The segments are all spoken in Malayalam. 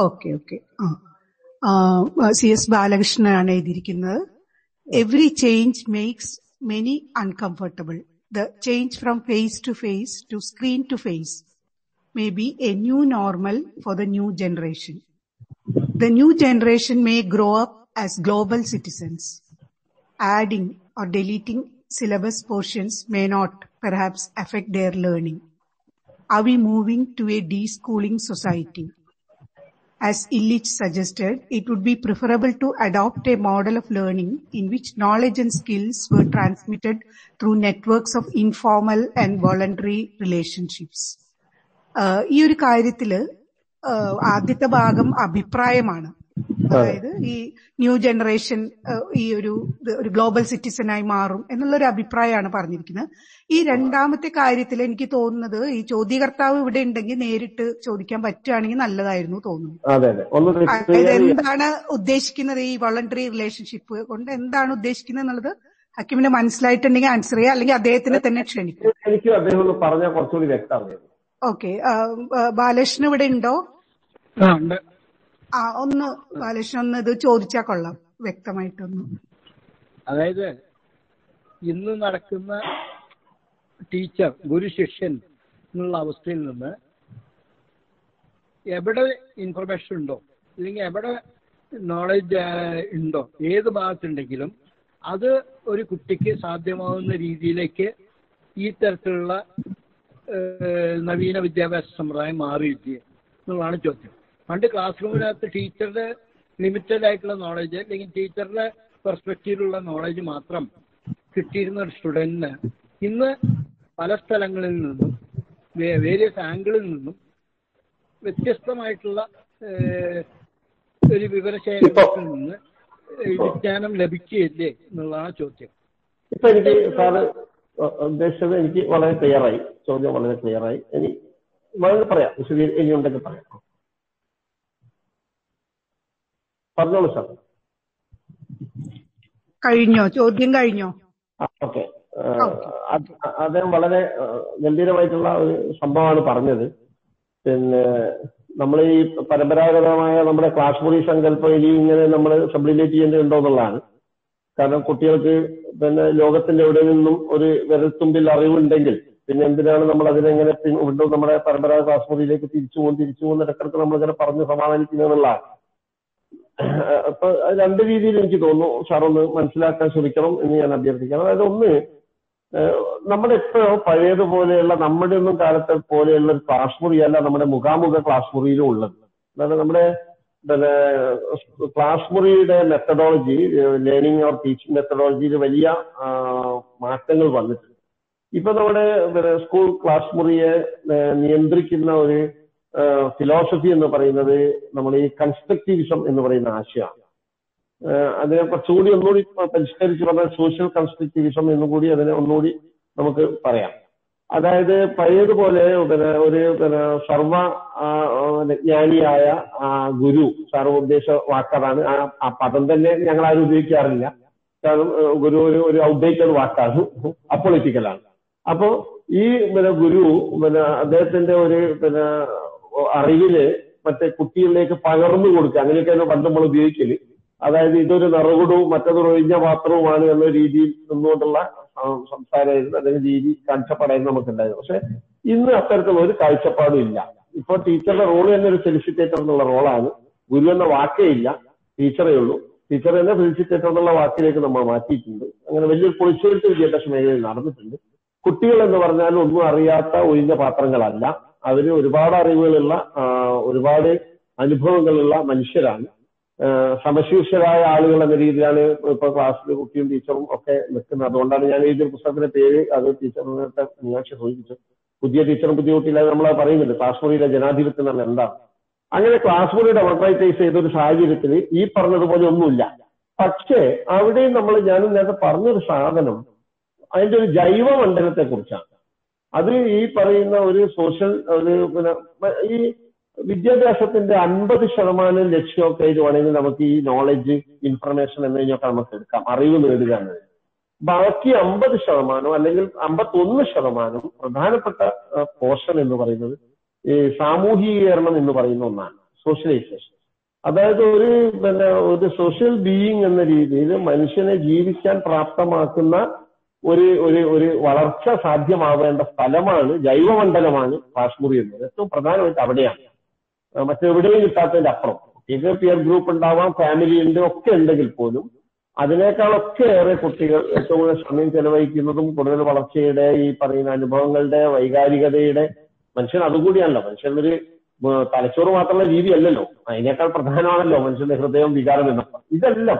ഓക്കെ ഓക്കെ ആ സി എസ് ബാലകൃഷ്ണനാണ് എഴുതിയിരിക്കുന്നത് every change makes many uncomfortable the change from face to face to screen to face may be a new normal for the new generation The new generation may grow up as global citizens. Adding or deleting syllabus portions may not perhaps affect their learning. Are we moving to a deschooling society? As Illich suggested, it would be preferable to adopt a model of learning in which knowledge and skills were transmitted through networks of informal and voluntary relationships. ഈ ഒരു കാര്യത്തിൽ ആദ്യത്തെ ഭാഗം അഭിപ്രായമാണ് അതായത് ഈ ന്യൂ ജനറേഷൻ ഈ ഒരു ഒരു ഗ്ലോബൽ സിറ്റിസൺ ആയി മാറും എന്നുള്ള ഒരു അഭിപ്രായമാണ് പറഞ്ഞിരിക്കുന്നത്. ഈ രണ്ടാമത്തെ കാര്യത്തിൽ എനിക്ക് തോന്നുന്നത് ഈ ചോദ്യകർത്താവ് ഇവിടെ ഉണ്ടെങ്കിൽ നേരിട്ട് ചോദിക്കാൻ പറ്റുകയാണെങ്കിൽ നല്ലതായിരുന്നു തോന്നുന്നു. അതെ അതെ. ഒന്ന് അതായത് എന്താണ് ഉദ്ദേശിക്കുന്നത് ഈ വോളണ്ടറി റിലേഷൻഷിപ്പ് കൊണ്ട്? എന്താണ് ഉദ്ദേശിക്കുന്നത് എന്നുള്ളത് ഹക്കിമിന് മനസ്സിലായിട്ടുണ്ടെങ്കിൽ ആൻസർ ചെയ്യുക അല്ലെങ്കിൽ അദ്ദേഹത്തിനെ തന്നെ ക്ഷണിക്കും എനിക്കും അദ്ദേഹം ഒന്ന് പറഞ്ഞാൽ കുറച്ചുകൂടി ഓക്കെ. ബാലകൃഷ്ണൻ ഇവിടെ ഉണ്ടോ. ആ ഒന്ന് ബാലകൃഷ്ണൻ ഒന്ന് ഇത് ചോദിച്ചാൽ കൊള്ളാം. വ്യക്തമായിട്ടൊന്ന്. അതായത് ഇന്ന് നടക്കുന്ന ടീച്ചർ ഗുരു ശിഷ്യൻ എന്നുള്ള അവസ്ഥയിൽ നിന്ന് എവിടെ ഇൻഫർമേഷൻ ഉണ്ടോ അല്ലെങ്കിൽ എവിടെ നോളജ് ഉണ്ടോ ഏത് ഭാഗത്തുണ്ടെങ്കിലും അത് ഒരു കുട്ടിക്ക് സാധ്യമാവുന്ന രീതിയിലേക്ക് ഈ തരത്തിലുള്ള നവീന വിദ്യാഭ്യാസ സമ്പ്രദായം മാറിയില്ലേ എന്നുള്ളതാണ് ചോദ്യം. പണ്ട് ക്ലാസ് റൂമിനകത്ത് ടീച്ചറുടെ ലിമിറ്റഡ് ആയിട്ടുള്ള നോളജ് അല്ലെങ്കിൽ ടീച്ചറുടെ പെർസ്പെക്റ്റീവിലുള്ള നോളജ് മാത്രം കിട്ടിയിരുന്ന ഒരു സ്റ്റുഡന്റിന് ഇന്ന് പല സ്ഥലങ്ങളിൽ നിന്നും വേരിയസ് ആംഗിളിൽ നിന്നും വ്യത്യസ്തമായിട്ടുള്ള ഒരു വിവരശേഖരത്തിൽ നിന്ന് വിജ്ഞാനം ലഭിക്കുകയില്ലേ എന്നുള്ളതാണ് ചോദ്യം. ഇപ്പൊ എനിക്ക് സാറ് ഉദ്ദേശിച്ചത് എനിക്ക് വളരെ ക്ലിയറായി ചോദ്യം വളരെ ക്ലിയറായി ഇനി വളരെ പറയാം വിശദീകരിക്കും ഇനി ഉണ്ടെങ്കിൽ പറയാം. പറഞ്ഞോളൂ സാർ. കഴിഞ്ഞോ? ചോദ്യം കഴിഞ്ഞോ? ഓക്കെ. അദ്ദേഹം വളരെ ഗംഭീരമായിട്ടുള്ള ഒരു സംഭവമാണ് പറഞ്ഞത്. പിന്നെ നമ്മൾ ഈ പരമ്പരാഗതമായ നമ്മുടെ ക്ലാസ് മുറി സങ്കല്പം ഇനി ഇങ്ങനെ നമ്മൾ സബ്ലിമേറ്റ് ചെയ്യേണ്ടതുണ്ടോ എന്നുള്ളതാണ്. കാരണം കുട്ടികൾക്ക് പിന്നെ ലോകത്തിന്റെ എവിടെ നിന്നും ഒരു വിരൽത്തുമ്പിൽ അറിവുണ്ടെങ്കിൽ പിന്നെ എന്തിനാണ് നമ്മൾ അതിനെങ്ങനെ വീണ്ടും നമ്മുടെ പരമ്പരാഗത ക്ലാസ് മുറിയിലേക്ക് തിരിച്ചു പോകും തിരിച്ചു പോകുന്ന ഇടക്കിടക്ക് നമ്മളിങ്ങനെ പറഞ്ഞ് സമാധാനിക്കുന്നതെന്നുള്ളതാണ് അപ്പൊ രണ്ട് രീതിയിൽ എനിക്ക് തോന്നുന്നു സാർ ഒന്ന് മനസ്സിലാക്കാൻ ശ്രമിക്കണം എന്ന് ഞാൻ അഭ്യർത്ഥിക്കണം അതായത് ഒന്ന് നമ്മുടെ എപ്പോഴോ പഴയതുപോലെയുള്ള നമ്മുടെ ഒന്നും കാലത്തെ പോലെയുള്ള ഒരു ക്ലാസ് മുറിയല്ല നമ്മുടെ മുഖാമുഖ ക്ലാസ് മുറിയിലും ഉള്ളത്. അതായത് നമ്മുടെ പിന്നെ ക്ലാസ് മുറിയുടെ മെത്തഡോളജി ലേണിംഗ് ഓർ ടീച്ചിങ് മെത്തഡോളജിയിൽ വലിയ മാറ്റങ്ങൾ വന്നിട്ടുണ്ട്. ഇപ്പൊ നമ്മുടെ സ്കൂൾ ക്ലാസ് മുറിയെ നിയന്ത്രിക്കുന്ന ഒരു ഫിലോസഫി എന്ന് പറയുന്നത് നമ്മൾ ഈ കൺസ്ട്രക്റ്റിവിസം എന്ന് പറയുന്ന ആശയമാണ് അതിനെ കുറച്ചുകൂടി ഒന്നുകൂടി പരിഷ്കരിച്ച് പറഞ്ഞാൽ സോഷ്യൽ കൺസ്ട്രക്റ്റിവിസം എന്നും കൂടി അതിനെ ഒന്നുകൂടി നമുക്ക് പറയാം. അതായത് പഴയതുപോലെ പിന്നെ ഒരു പിന്നെ സർവ ജ്ഞാനിയായ ഗുരു സാർ ഉദ്ദേശ വാക്കതാണ് ആ ആ പദം തന്നെ ഞങ്ങൾ ആരും ഉപയോഗിക്കാറില്ല. കാരണം ഗുരു ഒരു ഒരു ഔദ്യോഗിക വാക്കാണ്. അപ്പൊളിറ്റിക്കലാണ്. അപ്പോ ഈ പിന്നെ ഗുരു പിന്നെ അദ്ദേഹത്തിന്റെ ഒരു പിന്നെ അറിവിൽ മറ്റേ കുട്ടികളിലേക്ക് പകർന്നു കൊടുക്കുക. അങ്ങനെയൊക്കെയാണ് പണ്ട് നമ്മൾ ഉപയോഗിക്കൽ. അതായത് ഇതൊരു നിറകുടവും മറ്റത് ഒഴിഞ്ഞ പാത്രവുമാണ് എന്ന രീതിയിൽ നിന്നുകൊണ്ടുള്ള സംസാരമായിരുന്നു. അല്ലെങ്കിൽ രീതി കാഴ്ചപ്പാടായിരുന്നു നമുക്കുണ്ടായിരുന്നു പക്ഷെ ഇന്ന് അത്തരത്തിലുള്ള ഒരു കാഴ്ചപ്പാടും ഇല്ല. ഇപ്പോൾ ടീച്ചറുടെ റോൾ തന്നെ ഒരു ഫെലിസിറ്റേറ്റർ എന്നുള്ള റോളാണ് ഗുരു എന്ന വാക്കേ ഇല്ല. ടീച്ചറേ ഉള്ളൂ. ടീച്ചർ തന്നെ ഫെലിസിറ്റേറ്റർ എന്നുള്ള വാക്കിലേക്ക് നമ്മൾ മാറ്റിയിട്ടുണ്ട്. അങ്ങനെ വലിയൊരു പൊളിച്ചുവെടുത്ത വിദ്യാഭ്യാസ മേഖലയിൽ നടന്നിട്ടുണ്ട്. കുട്ടികൾ എന്ന് പറഞ്ഞാൽ ഒന്നും അറിയാത്ത ഒഴിഞ്ഞ പാത്രങ്ങളല്ല. അവർ ഒരുപാട് അറിവുകളുള്ള ഒരുപാട് അനുഭവങ്ങളുള്ള മനുഷ്യരാണ്. സമശീർഷരായ ആളുകൾ എന്ന രീതിയിലാണ് ഇപ്പൊ ക്ലാസ്സിൽ കുട്ടിയും ടീച്ചറും ഒക്കെ നിൽക്കുന്നത്. അതുകൊണ്ടാണ് ഞാൻ ഈ പുസ്തകത്തിന്റെ പേര് അത് ടീച്ചർ നേരത്തെ മീനാക്ഷി പുതിയ ടീച്ചറും പുതിയ കുട്ടിയില്ല നമ്മൾ പറയുന്നുണ്ട് ക്ലാസ് മുറിയിലെ ജനാധിപത്യം എന്ന് പറഞ്ഞാൽ എന്താണ്? അങ്ങനെ ക്ലാസ് മുറി ഡെമോക്രൈറ്റൈസ് ചെയ്ത ഒരു സാഹചര്യത്തിൽ ഈ പറഞ്ഞതുപോലെ ഒന്നുമില്ല. പക്ഷേ അവിടെയും നമ്മൾ ഞാനും നേരത്തെ പറഞ്ഞൊരു സാധനം. അതിന്റെ ഒരു ജൈവ മണ്ഡലത്തെ കുറിച്ചാണ് അത് ഈ പറയുന്ന ഒരു സോഷ്യൽ ഒരു പിന്നെ ഈ വിദ്യാഭ്യാസത്തിന്റെ അൻപത് ശതമാനം ലക്ഷ്യമൊക്കെ വേണമെങ്കിൽ നമുക്ക് ഈ നോളജ് ഇൻഫർമേഷൻ എന്നതിനൊക്കെ നമുക്ക് എടുക്കാം. അറിവ് നേടുക എന്നത് ബാക്കി അമ്പത് ശതമാനം അല്ലെങ്കിൽ അമ്പത്തൊന്ന് ശതമാനം പ്രധാനപ്പെട്ട പോർഷൻ എന്ന് പറയുന്നത് ഈ സാമൂഹികീകരണം എന്ന് പറയുന്ന ഒന്നാണ്. സോഷ്യലൈസേഷൻ അതായത് ഒരു പിന്നെ ഒരു സോഷ്യൽ ബീയിങ് എന്ന രീതിയിൽ മനുഷ്യനെ ജീവിക്കാൻ പ്രാപ്തമാക്കുന്ന ഒരു ഒരു ഒരു വളർച്ച സാധ്യമാവേണ്ട സ്ഥലമാണ് ജൈവമണ്ഡലമാണ് കാശ്മീർ എന്നത്. ഏറ്റവും പ്രധാനമായിട്ട് അവിടെയാണ്. മറ്റെവിടെയും കിട്ടാത്തതിന്റെ അപ്പുറം. ഇത് പിയർ ഗ്രൂപ്പ് ഉണ്ടാവാം ഫാമിലി ഉണ്ട് ഒക്കെ ഉണ്ടെങ്കിൽ പോലും അതിനേക്കാളൊക്കെ ഏറെ കുട്ടികൾ ഏറ്റവും കൂടുതൽ സമയം ചെലവഴിക്കുന്നതും കൂടുതൽ വളർച്ചയുടെ ഈ പറയുന്ന അനുഭവങ്ങളുടെ വൈകാരികതയുടെ മനുഷ്യൻ അതുകൂടിയാണല്ലോ. മനുഷ്യനൊരു തലച്ചോറ് മാത്രമുള്ള രീതിയല്ലല്ലോ. അതിനേക്കാൾ പ്രധാനമാണല്ലോ മനുഷ്യന്റെ ഹൃദയം വികാരം എന്നൊക്കെ. ഇതെല്ലാം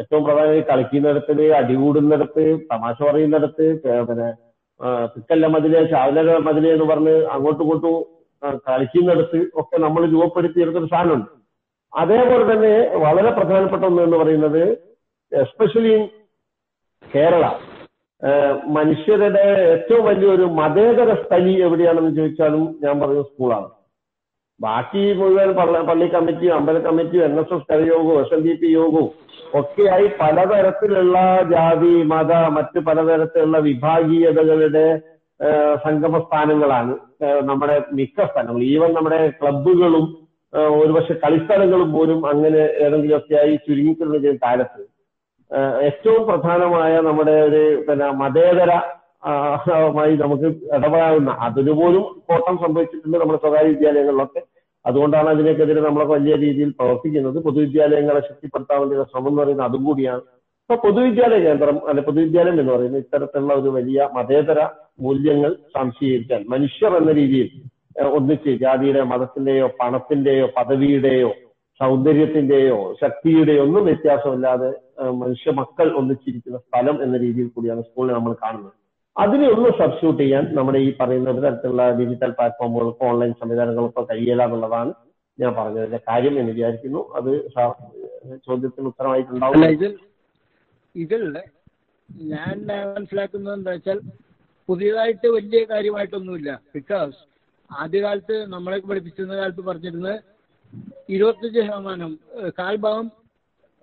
ഏറ്റവും പ്രധാനം കളിക്കുന്നിടത്ത് അടികൂടുന്നിടത്ത് തമാശ പറയുന്നിടത്ത് പിന്നെ തിക്കല്ല മതിലെ ചാവല മതിലെ എന്ന് പറഞ്ഞ് അങ്ങോട്ടും ഇങ്ങോട്ടും കളിക്കുന്നിടത്ത് ഒക്കെ നമ്മൾ രൂപപ്പെടുത്തിയെടുത്തൊരു സാധനമുണ്ട്. അതേപോലെ തന്നെ വളരെ പ്രധാനപ്പെട്ട ഒന്ന് എന്ന് പറയുന്നത് എസ്പെഷ്യലി കേരള മനുഷ്യരുടെ ഏറ്റവും വലിയൊരു മതേതര സ്ഥലി എവിടെയാണെന്ന് ചോദിച്ചാലും ഞാൻ പറയുന്നത് സ്കൂളാണ്. ബാക്കി മുഴുവൻ പള്ളി കമ്മിറ്റിയും അമ്പല കമ്മിറ്റിയും എൻ എസ് എസ് കരയോഗവും എസ് എൻ ഡി പി യോഗവും ഒക്കെയായി പലതരത്തിലുള്ള ജാതി മത മറ്റ് പലതരത്തിലുള്ള വിഭാഗീയതകളുടെ സംഗമ സ്ഥാനങ്ങളാണ് നമ്മുടെ മിക്ക സ്ഥലങ്ങളും. ഈവൻ നമ്മുടെ ക്ലബുകളും ഒരുപക്ഷെ കളിസ്ഥലങ്ങളും പോലും അങ്ങനെ ഏതെങ്കിലുമൊക്കെയായി ചുരുങ്ങിക്കൊള്ളുന്ന കാലത്ത്. ഏറ്റവും പ്രധാനമായ നമ്മുടെ ഒരു പിന്നെ മതേതര മായി നമുക്ക് ഇടപെടാവുന്ന അതിനുപോലും കോട്ടം സംഭവിച്ചിട്ടുണ്ട് നമ്മുടെ സ്വകാര്യ വിദ്യാലയങ്ങളിലൊക്കെ. അതുകൊണ്ടാണ് അതിനേക്കെതിരെ നമ്മളെ വലിയ രീതിയിൽ പ്രവർത്തിക്കുന്നത്. പൊതുവിദ്യാലയങ്ങളെ ശക്തിപ്പെടുത്താൻ വേണ്ടിയുള്ള ശ്രമം എന്ന് പറയുന്നത് അതും കൂടിയാണ്. ഇപ്പൊ പൊതുവിദ്യാലയ കേന്ദ്രം അല്ലെ പൊതുവിദ്യാലയം എന്ന് പറയുന്നത് ഇത്തരത്തിലുള്ള ഒരു വലിയ മതേതര മൂല്യങ്ങൾ സംശീകരിക്കാൻ മനുഷ്യർ എന്ന രീതിയിൽ ഒന്നിച്ച് ജാതിയുടെ മതത്തിന്റെയോ പണത്തിന്റെയോ പദവിയുടെയോ സൗന്ദര്യത്തിന്റെയോ ശക്തിയുടെയോ ഒന്നും വ്യത്യാസമില്ലാതെ മനുഷ്യ മക്കൾ ഒന്നിച്ചിരിക്കുന്ന സ്ഥലം എന്ന രീതിയിൽ കൂടിയാണ് സ്കൂളിനെ നമ്മൾ കാണുന്നത്. അതിനെ ഒന്ന് സബ്സ്റ്റിറ്റ്യൂട്ട് ചെയ്യാൻ നമ്മുടെ ഈ പറയുന്ന ഒരു തരത്തിലുള്ള ഡിജിറ്റൽ പ്ലാറ്റ്ഫോമുകൾക്കും ഓൺലൈൻ സംവിധാനങ്ങൾക്കോ കഴിയില്ല എന്നുള്ളതാണ് ഞാൻ പറഞ്ഞതിന്റെ കാര്യം എന്ന് വിചാരിക്കുന്നു. അത് ചോദ്യത്തിന് ഉത്തരമായിട്ടുണ്ടാവും. ഇതിൽ ഞാൻ മനസ്സിലാക്കുന്നത് എന്താ വെച്ചാൽ പുതിയതായിട്ട് വലിയ കാര്യമായിട്ടൊന്നുമില്ല. ബിക്കോസ് ആദ്യകാലത്ത് നമ്മളെ പഠിപ്പിച്ചിരുന്ന കാലത്ത് പറഞ്ഞിരുന്നത് ഇരുപത്തഞ്ച് ശതമാനം കാൽഭാവം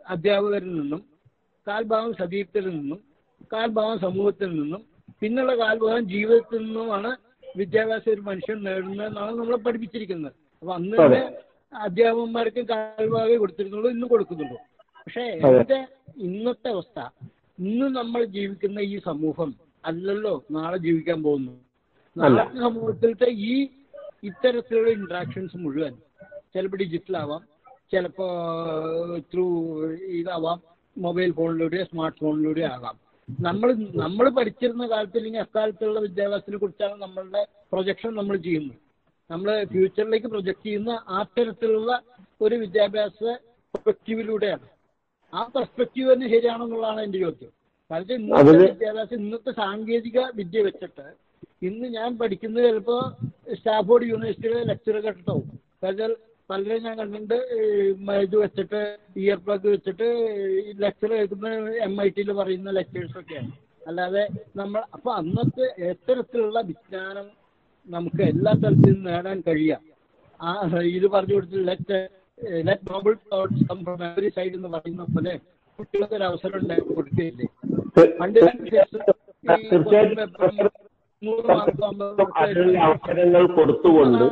അധ്യാപകരിൽ നിന്നും കാൽഭാഗം സതീപ്തരിൽ നിന്നും കാൽഭാഗം സമൂഹത്തിൽ നിന്നും പിന്നുള്ള കാൽഭാഗം ജീവിതത്തിൽ നിന്നുമാണ് വിദ്യാഭ്യാസം ഒരു മനുഷ്യൻ നേടുന്നതെന്നാണ് നമ്മളെ പഠിപ്പിച്ചിരിക്കുന്നത്. അപ്പൊ അന്ന് തന്നെ അധ്യാപകന്മാർക്ക് കാൽഭാഗം കൊടുത്തിരുന്നുള്ളൂ ഇന്ന് കൊടുക്കുന്നുള്ളൂ. പക്ഷെ എന്റെ ഇന്നത്തെ അവസ്ഥ ഇന്ന് നമ്മൾ ജീവിക്കുന്ന ഈ സമൂഹം അല്ലല്ലോ നാളെ ജീവിക്കാൻ പോകുന്നു നാളെ സമൂഹത്തിലത്തെ ഈ ഇത്തരത്തിലുള്ള ഇന്ററാക്ഷൻസ് മുഴുവൻ ചിലപ്പോൾ ഡിജിറ്റൽ ആവാം ചിലപ്പോ ത്രൂ ഇതാവാം മൊബൈൽ ഫോണിലൂടെ സ്മാർട്ട് ഫോണിലൂടെ ആകാം. നമ്മൾ നമ്മൾ പഠിച്ചിരുന്ന കാലത്ത് അല്ലെങ്കിൽ അക്കാലത്തുള്ള വിദ്യാഭ്യാസത്തിനെ കുറിച്ചാണ് നമ്മളുടെ പ്രൊജക്ഷൻ നമ്മൾ ചെയ്യുന്നത്. നമ്മൾ ഫ്യൂച്ചറിലേക്ക് പ്രൊജക്ട് ചെയ്യുന്ന ആ തരത്തിലുള്ള ഒരു വിദ്യാഭ്യാസ പെർസ്പെക്റ്റീവിലൂടെയാണ് ആ പെർസ്പെക്റ്റീവ് തന്നെ ശരിയാണെന്നുള്ളതാണ് എന്റെ ചോദ്യം. കാരണം ഇന്നത്തെ വിദ്യാഭ്യാസം ഇന്നത്തെ സാങ്കേതിക വിദ്യ വെച്ചിട്ട് ഇന്ന് ഞാൻ പഠിക്കുന്നത് ചിലപ്പോ സ്റ്റാഫോർഡ് യൂണിവേഴ്സിറ്റിയിലെ ലെക്ചർ കേട്ടിട്ടാവും കാരണം പലരും ഞാൻ കണ്ടിട്ടുണ്ട്. ഇത് വെച്ചിട്ട് ഇയർ പ്ലഗ് വെച്ചിട്ട് ലെക്ചർ കേൾക്കുന്ന എം ഐ ടിയിൽ പറയുന്ന ലെക്ചേഴ്സ് ഒക്കെയാണ്. അല്ലാതെ നമ്മൾ അപ്പൊ അന്നത്തെ എത്തരത്തിലുള്ള വിജ്ഞാനം നമുക്ക് എല്ലാ തരത്തിലും നേടാൻ കഴിയാം. ആ ഇത് പറഞ്ഞു കൊടുത്ത് let let noble thoughts come from every side എന്ന് പറയുന്ന പോലെ കുട്ടികൾക്ക് ഒരു അവസരം ഉണ്ടാക്കി കൊടുക്കുകയില്ലേ? പണ്ട് തീർച്ചയായിട്ടും. അവസരങ്ങൾ കൊടുത്തുകൊണ്ട്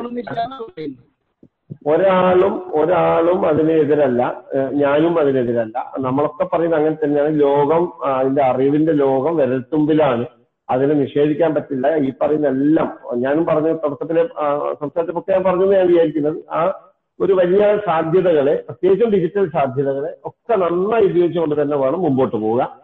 ഒരാളും ഒരാളും അതിനെതിരല്ല. ഞാനും അതിനെതിരല്ല. നമ്മളൊക്കെ പറയുന്നത് അങ്ങനെ തന്നെയാണ്. ലോകം അതിന്റെ അറിവിന്റെ ലോകം വിരൽത്തുമ്പിലാണ്. അതിനെ നിഷേധിക്കാൻ പറ്റില്ല. ഈ പറയുന്ന എല്ലാം ഞാനും പറഞ്ഞ തുടക്കത്തിലെ സംസാരത്തിലൊക്കെ ഞാൻ പറഞ്ഞത് ഞാൻ വിചാരിക്കുന്നത് ആ ഒരു വലിയ സാധ്യതകളെ പ്രത്യേകിച്ചും ഡിജിറ്റൽ സാധ്യതകളെ ഒക്കെ നന്നായി ഉപയോഗിച്ചുകൊണ്ട് തന്നെ വേണം മുമ്പോട്ട് പോവുക.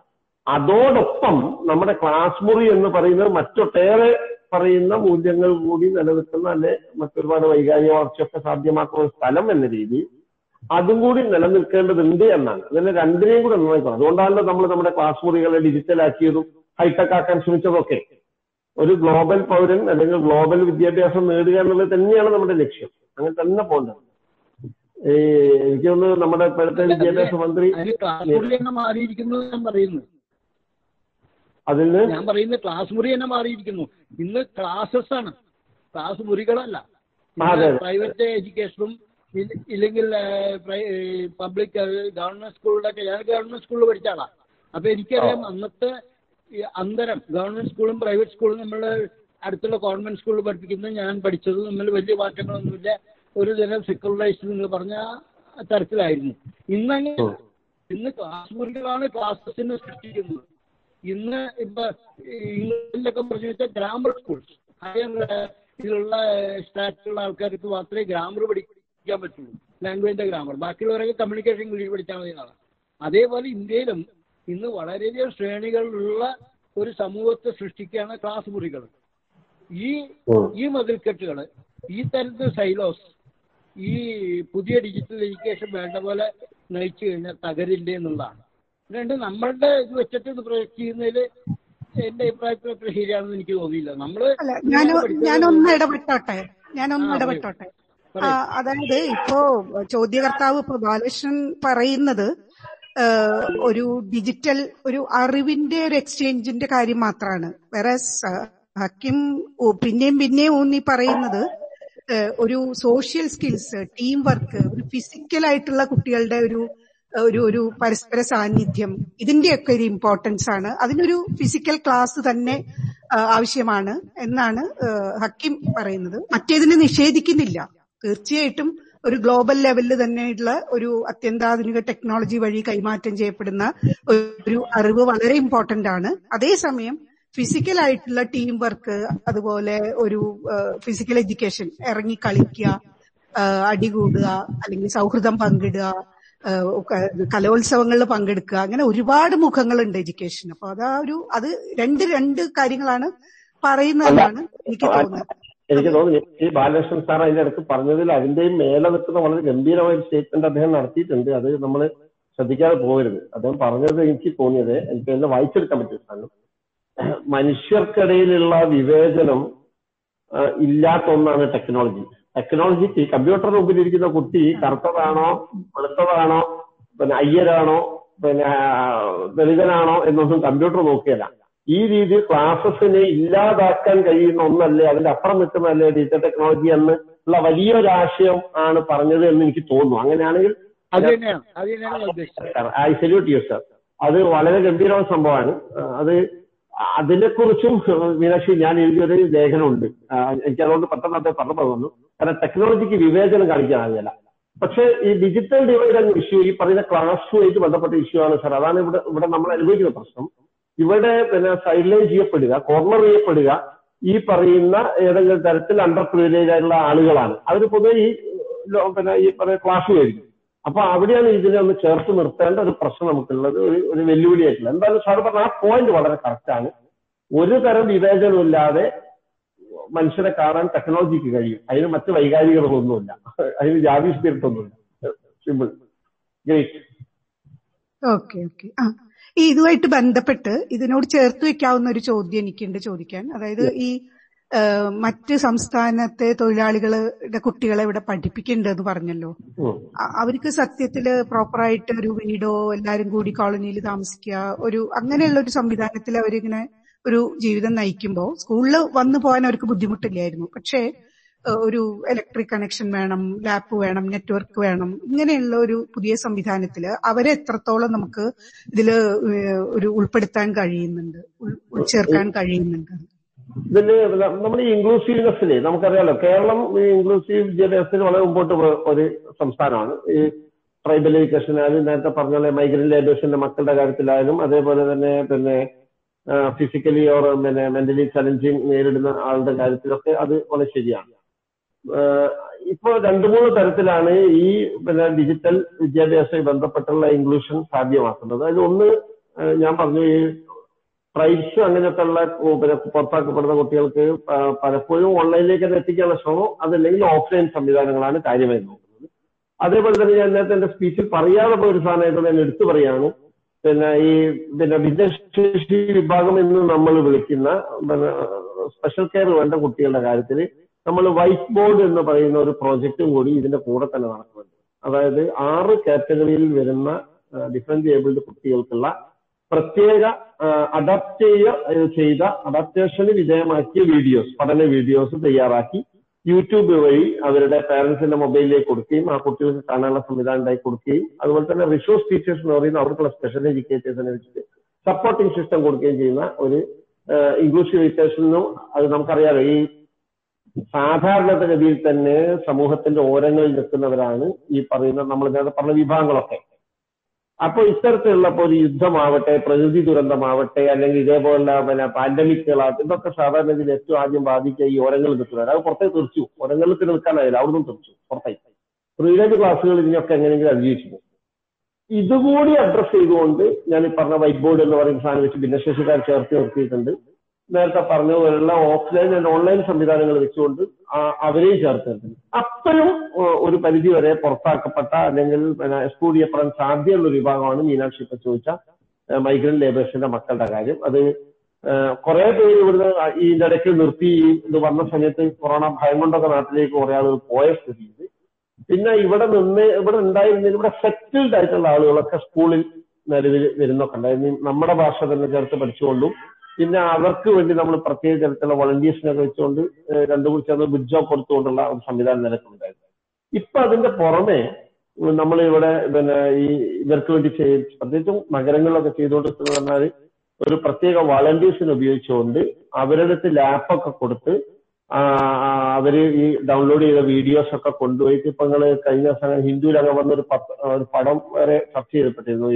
അതോടൊപ്പം നമ്മുടെ ക്ലാസ് മുറി എന്ന് പറയുന്നത് മറ്റൊട്ടേറെ പറയുന്ന മൂല്യങ്ങൾ കൂടി നിലനിൽക്കുന്ന അല്ലെ മറ്റൊരുപാട് വൈകാരിക വളർച്ചയൊക്കെ സാധ്യമാക്കുന്ന സ്ഥലം എന്ന രീതി അതും കൂടി നിലനിൽക്കേണ്ടതുണ്ട് എന്നാണ്. അതിനെ രണ്ടിനെയും കൂടെ നന്നായിക്കണം അതുകൊണ്ടാണല്ലോ നമ്മൾ നമ്മുടെ ക്ലാസ് മുറികളെ ഡിജിറ്റലാക്കിയതും ഹൈടെക് ആക്കാൻ ശ്രമിച്ചതൊക്കെ. ഒരു ഗ്ലോബൽ പൗരൻ അല്ലെങ്കിൽ ഗ്ലോബൽ വിദ്യാഭ്യാസം നേടുക എന്നുള്ളത് തന്നെയാണ് നമ്മുടെ ലക്ഷ്യം. അങ്ങനെ തന്നെ പോകേണ്ടത്. ഈ എനിക്ക് തോന്നുന്നു നമ്മുടെ ഇപ്പോഴത്തെ വിദ്യാഭ്യാസ മന്ത്രി അതിന് ക്ലാസ് മുറി തന്നെ മാറിയിരിക്കുന്നു ഞാൻ പറയുന്നു അതിൽ ഞാൻ പറയുന്നത് ക്ലാസ് മുറി തന്നെ മാറിയിരിക്കുന്നു. ഇന്ന് ക്ലാസ്സസ് ആണ്. ക്ലാസ് മുറികളല്ല. പ്രൈവറ്റ് എഡ്യൂക്കേഷനും ഇല്ല- ഇല്ലെങ്കിൽ പബ്ലിക് ഗവൺമെന്റ് സ്കൂളിലൊക്കെ ഞാൻ ഗവൺമെന്റ് സ്കൂളിൽ പഠിച്ച ആളാ. അപ്പൊ എനിക്കറിയാം അന്നത്തെ അന്തരം ഗവൺമെന്റ് സ്കൂളും പ്രൈവറ്റ് സ്കൂളും നമ്മൾ അടുത്തുള്ള ഗവൺമെന്റ് സ്കൂളിൽ പഠിപ്പിക്കുന്നത് ഞാൻ പഠിച്ചത് നമ്മൾ വലിയ മാറ്റങ്ങളൊന്നുമില്ല. ഒരു തരം സെക്യുലറൈസ്ഡ് നിങ്ങൾ പറഞ്ഞ തരത്തിലായിരുന്നു. ഇന്നങ്ങനെ ഇന്ന് ക്ലാസ് മുറികളാണ് ക്ലാസ്സസിനെ സൃഷ്ടിക്കുന്നത്. ഇന്ന് ഇപ്പൊ ഇംഗ്ലണ്ടിലൊക്കെ പറഞ്ഞു വെച്ചാൽ ഗ്രാമർ സ്കൂൾസ് ഹയർ ഇതിലുള്ള സ്റ്റാറ്റുള്ള ആൾക്കാർക്ക് മാത്രമേ ഗ്രാമർ പഠിക്കാൻ പറ്റുള്ളൂ. ലാംഗ്വേജിന്റെ ഗ്രാമർ ബാക്കിയുള്ളവരൊക്കെ കമ്മ്യൂണിക്കേഷൻ ഇംഗ്ലീഷ് പഠിച്ചാൽ മതി എന്നാണ്. അതേപോലെ ഇന്ത്യയിലും ഇന്ന് വളരെയധികം ശ്രേണികളിലുള്ള ഒരു സമൂഹത്തെ സൃഷ്ടിക്കുകയാണ് ക്ലാസ് മുറികൾ ഈ ഈ മതിൽക്കെട്ടുകൾ ഈ തരത്തിൽ സൈലോസ് ഈ പുതിയ ഡിജിറ്റൽ എഡ്യൂക്കേഷൻ വേണ്ട പോലെ നയിച്ചു കഴിഞ്ഞാൽ തകരില്ലേ എന്നുള്ളതാണ്. രണ്ട് നമ്മളുടെ ഇത് വെച്ചിട്ട് ഇത് പ്രൊജക്ട് ചെയ്യുന്നതിൽ എന്റെ അഭിപ്രായത്തിൽ അത്ര ശരിയാണെന്ന് എനിക്ക് തോന്നിയില്ല. നമ്മൾ ഞാനൊന്ന് ഇടപെട്ടോട്ടെ? ഞാനൊന്ന് ഇടപെട്ടോട്ടെ? അതായത് ഇപ്പോ ചോദ്യകർത്താവ് ഇപ്പൊ ബാലകൃഷ്ണൻ പറയുന്നത് ഒരു ഡിജിറ്റൽ ഒരു അറിവിന്റെ ഒരു എക്സ്ചേഞ്ചിന്റെ കാര്യം മാത്രമാണ് വേറെ ഹക്കിം പിന്നെയും പിന്നെയും ഊന്നി പറയുന്നത് ഒരു സോഷ്യൽ സ്കിൽസ് ടീം വർക്ക് ഒരു ഫിസിക്കൽ ആയിട്ടുള്ള കുട്ടികളുടെ ഒരു ഒരു ഒരു പരസ്പര സാന്നിധ്യം. ഇതിന്റെയൊക്കെ ഒരു ഇമ്പോർട്ടൻസ് ആണ്. അതിനൊരു ഫിസിക്കൽ ക്ലാസ് തന്നെ ആവശ്യമാണ് എന്നാണ് ഹക്കിം പറയുന്നത്. മറ്റേതിനെ നിഷേധിക്കുന്നില്ല. തീർച്ചയായിട്ടും ഒരു ഗ്ലോബൽ ലെവലിൽ തന്നെയുള്ള ഒരു അത്യന്താധുനിക ടെക്നോളജി വഴി കൈമാറ്റം ചെയ്യപ്പെടുന്ന ഒരു അറിവ് വളരെ ഇമ്പോർട്ടന്റ് ആണ്. അതേസമയം ഫിസിക്കൽ ആയിട്ടുള്ള ടീം വർക്ക് അതുപോലെ ഒരു ഫിസിക്കൽ എഡ്യൂക്കേഷൻ ഇറങ്ങി കളിക്കുക അടികൂടുക അല്ലെങ്കിൽ സൗഹൃദം പങ്കിടുക കലോത്സവങ്ങളിൽ പങ്കെടുക്കുക. അങ്ങനെ ഒരുപാട് മുഖങ്ങളുണ്ട് എഡ്യൂക്കേഷൻ അപ്പൊ അതാ ഒരു അത് രണ്ട് രണ്ട് കാര്യങ്ങളാണ് പറയുന്നതെന്നാണ് എനിക്ക് തോന്നുന്നത്. എനിക്ക് തോന്നുന്നു ഈ ബാലകൃഷ്ണൻ സാർ അതിന്റെ അടുത്ത് പറഞ്ഞതിൽ അതിന്റെയും മേലെ നിൽക്കുന്ന വളരെ ഗംഭീരമായ ഒരു സ്റ്റേറ്റ്മെന്റ് അദ്ദേഹം നടത്തിയിട്ടുണ്ട്. അത് നമ്മൾ ശ്രദ്ധിക്കാതെ പോകരുത്. അദ്ദേഹം പറഞ്ഞത് എനിക്ക് തോന്നിയത് എനിക്ക് എന്നെ വായിച്ചെടുക്കാൻ പറ്റും കാരണം മനുഷ്യർക്കിടയിലുള്ള വിവേചനം ഇല്ലാത്ത ഒന്നാണ് ടെക്നോളജി. ടെക്നോളജിക്ക് കമ്പ്യൂട്ടറിന് മുമ്പിലിരിക്കുന്ന കുട്ടി കറുത്തതാണോ വെളുത്തതാണോ പിന്നെ അയ്യരാണോ പിന്നെ ദളിതനാണോ എന്നൊന്നും കമ്പ്യൂട്ടർ നോക്കിയല്ല. ഈ രീതിയിൽ ക്ലാസസിനെ ഇല്ലാതാക്കാൻ കഴിയുന്ന ഒന്നല്ലേ അതിന്റെ അപ്പുറം നിൽക്കുന്നതല്ലേ ഡിജിറ്റൽ ടെക്നോളജി എന്ന് ഉള്ള വലിയൊരാശയം ആണ് പറഞ്ഞത് എന്ന് എനിക്ക് തോന്നുന്നു. അങ്ങനെയാണെങ്കിൽ ഐ സല്യൂട്ട് യു സർ അത് വളരെ ഗംഭീരമായ സംഭവമാണ്. അത് അതിനെക്കുറിച്ചും മീനാക്ഷി ഞാൻ എഴുതിയൊരു ലേഖനമുണ്ട്. എനിക്ക് അതുകൊണ്ട് പെട്ടെന്ന് അദ്ദേഹം പറഞ്ഞു കാരണം ടെക്നോളജിക്ക് വിവേചനം കാണിക്കാനാകില്ല പക്ഷേ ഈ ഡിജിറ്റൽ ഡിവൈഡ് എന്ന ഇഷ്യൂ ഈ പറയുന്ന ക്ലാസ്സുമായിട്ട് ബന്ധപ്പെട്ട ഇഷ്യൂ ആണ് സാർ അതാണ് ഇവിടെ ഇവിടെ നമ്മൾ അനുഭവിക്കുന്ന പ്രശ്നം. ഇവിടെ പിന്നെ സൈഡ്ലൈൻ ചെയ്യപ്പെടുക കോർണർ ചെയ്യപ്പെടുക ഈ പറയുന്ന ഏതെങ്കിലും തരത്തിൽ അണ്ടർ പ്രിവിലേജ് ആയിട്ടുള്ള ആളുകളാണ്. അവർ പൊതുവെ ഈ പിന്നെ ഈ പറയുന്ന ക്ലാസ് ആയിരിക്കും. അപ്പൊ അവിടെയാണ് ഇതിനെ ഒന്ന് ചേർത്ത് നിർത്തേണ്ട ഒരു പ്രശ്നം നമുക്കുള്ളത് ഒരു ഒരു വെല്ലുവിളിയായിട്ടുള്ളത്. എന്തായാലും സാർ പറഞ്ഞ ആ പോയിന്റ് വളരെ കറക്റ്റ് ആണ്. ഒരു തരം വിവേചനമില്ലാതെ മനുഷ്യരെ കാണാൻ ടെക്നോളജിക്ക് കഴിയും. അതിന് മറ്റ് വൈകാരികളൊന്നുമില്ല അതിന് ജാതി സ്പിരിറ്റ് ഒന്നുമില്ല സിമ്പിൾ ഗ്രേറ്റ് ഓക്കെ ഓക്കെ ആ ഈ ഇതുമായിട്ട് ബന്ധപ്പെട്ട് ഇതിനോട് ചേർത്ത് വെക്കാവുന്ന ഒരു ചോദ്യം എനിക്കുണ്ട് ചോദിക്കാൻ. അതായത് ഈ മറ്റ് സംസ്ഥാനത്തെ തൊഴിലാളികളുടെ കുട്ടികളെ ഇവിടെ പഠിപ്പിക്കേണ്ടതെന്ന് പറഞ്ഞല്ലോ. അവർക്ക് സത്യത്തിൽ പ്രോപ്പറായിട്ട് ഒരു വീടോ എല്ലാരും കൂടി കോളനിയിൽ താമസിക്കുക ഒരു അങ്ങനെയുള്ള ഒരു സംവിധാനത്തിൽ അവരിങ്ങനെ ഒരു ജീവിതം നയിക്കുമ്പോൾ സ്കൂളിൽ വന്നു പോകാൻ അവർക്ക് ബുദ്ധിമുട്ടില്ലായിരുന്നു. പക്ഷേ ഒരു ഇലക്ട്രിക് കണക്ഷൻ വേണം ലാപ്പ് വേണം നെറ്റ്വർക്ക് വേണം ഇങ്ങനെയുള്ള ഒരു പുതിയ സംവിധാനത്തിൽ അവരെ എത്രത്തോളം നമുക്ക് ഇതിൽ ഒരു ഉൾപ്പെടുത്താൻ കഴിയുന്നുണ്ട് ചേർക്കാൻ ഉൾച്ചേർക്കാൻ കഴിയുന്നുണ്ട്. ഇതിൽ നമ്മൾ ഈ ഇൻക്ലൂസീവ്നെസ്സിൽ നമുക്കറിയാലോ കേരളം ഈ ഇൻക്ലൂസീവ് വിദ്യാഭ്യാസത്തിന് വളരെ മുമ്പോട്ട് ഒരു സംസ്ഥാനമാണ്. ഈ ട്രൈബൽ എഡ്യൂക്കേഷൻ ആയാലും നേരത്തെ പറഞ്ഞ പോലെ മൈഗ്രന്റ് ലേബേഴ്സിന്റെ മക്കളുടെ കാര്യത്തിലായാലും അതേപോലെ തന്നെ പിന്നെ ഫിസിക്കലി ഓർ പിന്നെ മെന്റലി ചലഞ്ചിങ് നേരിടുന്ന ആളുടെ കാര്യത്തിലൊക്കെ അത് വളരെ ശരിയാണ്. ഇപ്പൊ രണ്ടു മൂന്ന് തരത്തിലാണ് ഈ പിന്നെ ഡിജിറ്റൽ വിദ്യാഭ്യാസവുമായി ബന്ധപ്പെട്ടുള്ള ഇൻക്ലൂഷൻ സാധ്യമാക്കുന്നത്. അതിൽ ഒന്ന് ഞാൻ പറഞ്ഞു ഈ പ്രൈസ് അങ്ങനത്തെ ഉള്ള പിന്നെ പുറത്താക്കപ്പെടുന്ന കുട്ടികൾക്ക് പലപ്പോഴും ഓൺലൈനിലേക്ക് തന്നെ എത്തിക്കാനുള്ള ശ്രമം അതല്ലെങ്കിൽ ഓഫ്ലൈൻ സംവിധാനങ്ങളാണ് കാര്യമായി നോക്കുന്നത്. അതേപോലെ തന്നെ ഞാൻ നേരത്തെ എന്റെ സ്പീച്ചിൽ പറയാതെ പോയ ഒരു സാധനമായിട്ട് ഞാൻ എടുത്തു പറയാണ് പിന്നെ ഈ പിന്നെ ഭിന്നശേഷി വിഭാഗം എന്ന് നമ്മൾ വിളിക്കുന്ന സ്പെഷ്യൽ കെയർ വേണ്ട കുട്ടികളുടെ കാര്യത്തിൽ നമ്മൾ വൈറ്റ് ബോർഡ് എന്ന് പറയുന്ന ഒരു പ്രോജക്റ്റും കൂടി ഇതിന്റെ കൂടെ തന്നെ നടക്കുന്നുണ്ട്. അതായത് ആറ് കാറ്റഗറിയിൽ വരുന്ന ഡിഫറെന്റ് ഏബിൾഡ് കുട്ടികൾക്കുള്ള പ്രത്യേക അഡാപ്റ്റ് ചെയ്ത അഡാപ്റ്റേഷന് വിധേയമാക്കിയ വീഡിയോസ് പഠന വീഡിയോസ് തയ്യാറാക്കി യൂട്യൂബ് വഴി അവരുടെ പാരന്റ്സിന്റെ മൊബൈലിലേക്ക് കൊടുക്കുകയും ആ കുട്ടികൾക്ക് കാണാനുള്ള സംവിധാനം ഉണ്ടാക്കി കൊടുക്കുകയും അതുപോലെ തന്നെ റിസോഴ്സ് ടീച്ചേഴ്സ് എന്ന് പറയുന്ന അവർക്കുള്ള സ്പെഷ്യൽ എഡ്യൂക്കേറ്റേഴ്സിനെ വെച്ചിട്ട് സപ്പോർട്ടിംഗ് സിസ്റ്റം കൊടുക്കുകയും ചെയ്യുന്ന ഒരു ഇൻക്ലൂസീവ് എഡ്യൂക്കേഷനും അത് നമുക്കറിയാലോ ഈ സാധാരണഗതിയിൽ തന്നെ സമൂഹത്തിന്റെ ഓരങ്ങളിൽ നിൽക്കുന്നവരാണ് ഈ പറയുന്ന നമ്മൾ നേരത്തെ പറഞ്ഞ വിഭാഗങ്ങളൊക്കെ. അപ്പോൾ ഇത്തരത്തിലുള്ള ഒരു യുദ്ധമാവട്ടെ പ്രകൃതി ദുരന്തമാവട്ടെ അല്ലെങ്കിൽ ഇതേപോലുള്ള പിന്നെ പാൻഡമിക്കുകളാകട്ടെ ഇതൊക്കെ സാധാരണ ഇതിൽ ഏറ്റവും ആദ്യം ബാധിക്കുക ഈ ഓരങ്ങളിൽ നിൽക്കുന്നവർ അത് പുറത്തേക്ക് തെറിച്ചു. ഓരങ്ങളിൽ നിൽക്കാനായില്ല. അവിടുന്ന് തെറിച്ചു. പുറത്തേക്ക് പ്രീലേജ് ക്ലാസ്സുകൾ ഇതിനൊക്കെ എങ്ങനെയെങ്കിലും അതിജീവിച്ചു ഇതുകൂടി അഡ്രസ് ചെയ്തുകൊണ്ട് ഞാൻ ഈ പറഞ്ഞ വൈറ്റ് ബോർഡ് എന്ന് പറയുന്ന സാധനം വെച്ച് ഭിന്നശേഷിക്കാർ ചേർത്ത് നിർത്തിയിട്ടുണ്ട്. നേരത്തെ പറഞ്ഞ പോലുള്ള ഓഫ്ലൈൻ ആൻഡ് ഓൺലൈൻ സംവിധാനങ്ങൾ വെച്ചുകൊണ്ട് അവരെയും ചേർത്തിട്ടുണ്ട് അപ്പോഴും ഒരു പരിധി വരെ പുറത്താക്കപ്പെട്ട അല്ലെങ്കിൽ എക്സ്ക്ലൂഡ് ചെയ്യപ്പെടാൻ സാധ്യതയുള്ള ഒരു വിഭാഗമാണ് മീനാക്ഷി ഇപ്പൊ ചോദിച്ച മൈഗ്രന്റ് ലേബേഴ്സിന്റെ മക്കളുടെ കാര്യം. അത് കുറെ പേര് ഇവിടുന്ന് ഇതിന്റെ ഇടയ്ക്ക് നിർത്തി ഇത് വന്ന സമയത്ത് കൊറോണ ഭയം കൊണ്ടൊക്കെ നാട്ടിലേക്ക് കുറെ ആളുകൾ പോയ സ്ഥിതിയിൽ പിന്നെ ഇവിടെ നിന്ന് ഇവിടെ ഉണ്ടായിരുന്ന ഇവിടെ സെറ്റിൽഡ് ആയിട്ടുള്ള ആളുകളൊക്കെ സ്കൂളിൽ നിലവിൽ വരുന്നൊക്കെ ഉണ്ടായിരുന്നു. നമ്മുടെ ഭാഷ തന്നെ ചേർത്ത് പഠിച്ചുകൊണ്ടും പിന്നെ അവർക്ക് വേണ്ടി നമ്മൾ പ്രത്യേക തരത്തിലുള്ള വളണ്ടിയേഴ്സിനൊക്കെ വെച്ചുകൊണ്ട് രണ്ടു കൂടി ചേർന്ന് ഗുഡ് ജോബ് കൊടുത്തുകൊണ്ടുള്ള ഒരു സംവിധാനം നിലക്കുണ്ടായിരുന്നു ഇപ്പൊ അതിന്റെ പുറമെ നമ്മൾ ഇവിടെ പിന്നെ ഈ ഇവർക്ക് വേണ്ടി ചെയ്യും പ്രത്യേകിച്ചും നഗരങ്ങളിലൊക്കെ ചെയ്തുകൊണ്ടിരിക്കുന്നത് പറഞ്ഞാൽ ഒരു പ്രത്യേക വളണ്ടിയേഴ്സിനെ ഉപയോഗിച്ചുകൊണ്ട് അവരുടെ അടുത്ത് ലാപ്പൊക്കെ കൊടുത്ത് അവർ ഈ ഡൗൺലോഡ് ചെയ്ത വീഡിയോസ് ഒക്കെ കൊണ്ടുപോയിട്ട് ഇപ്പൊ നിങ്ങൾ കഴിഞ്ഞ ദിവസം ഹിന്ദുവിലൊക്കെ വന്നൊരു ഒരു പടം വരെ ചർച്ച ചെയ്യപ്പെട്ടിരുന്നു.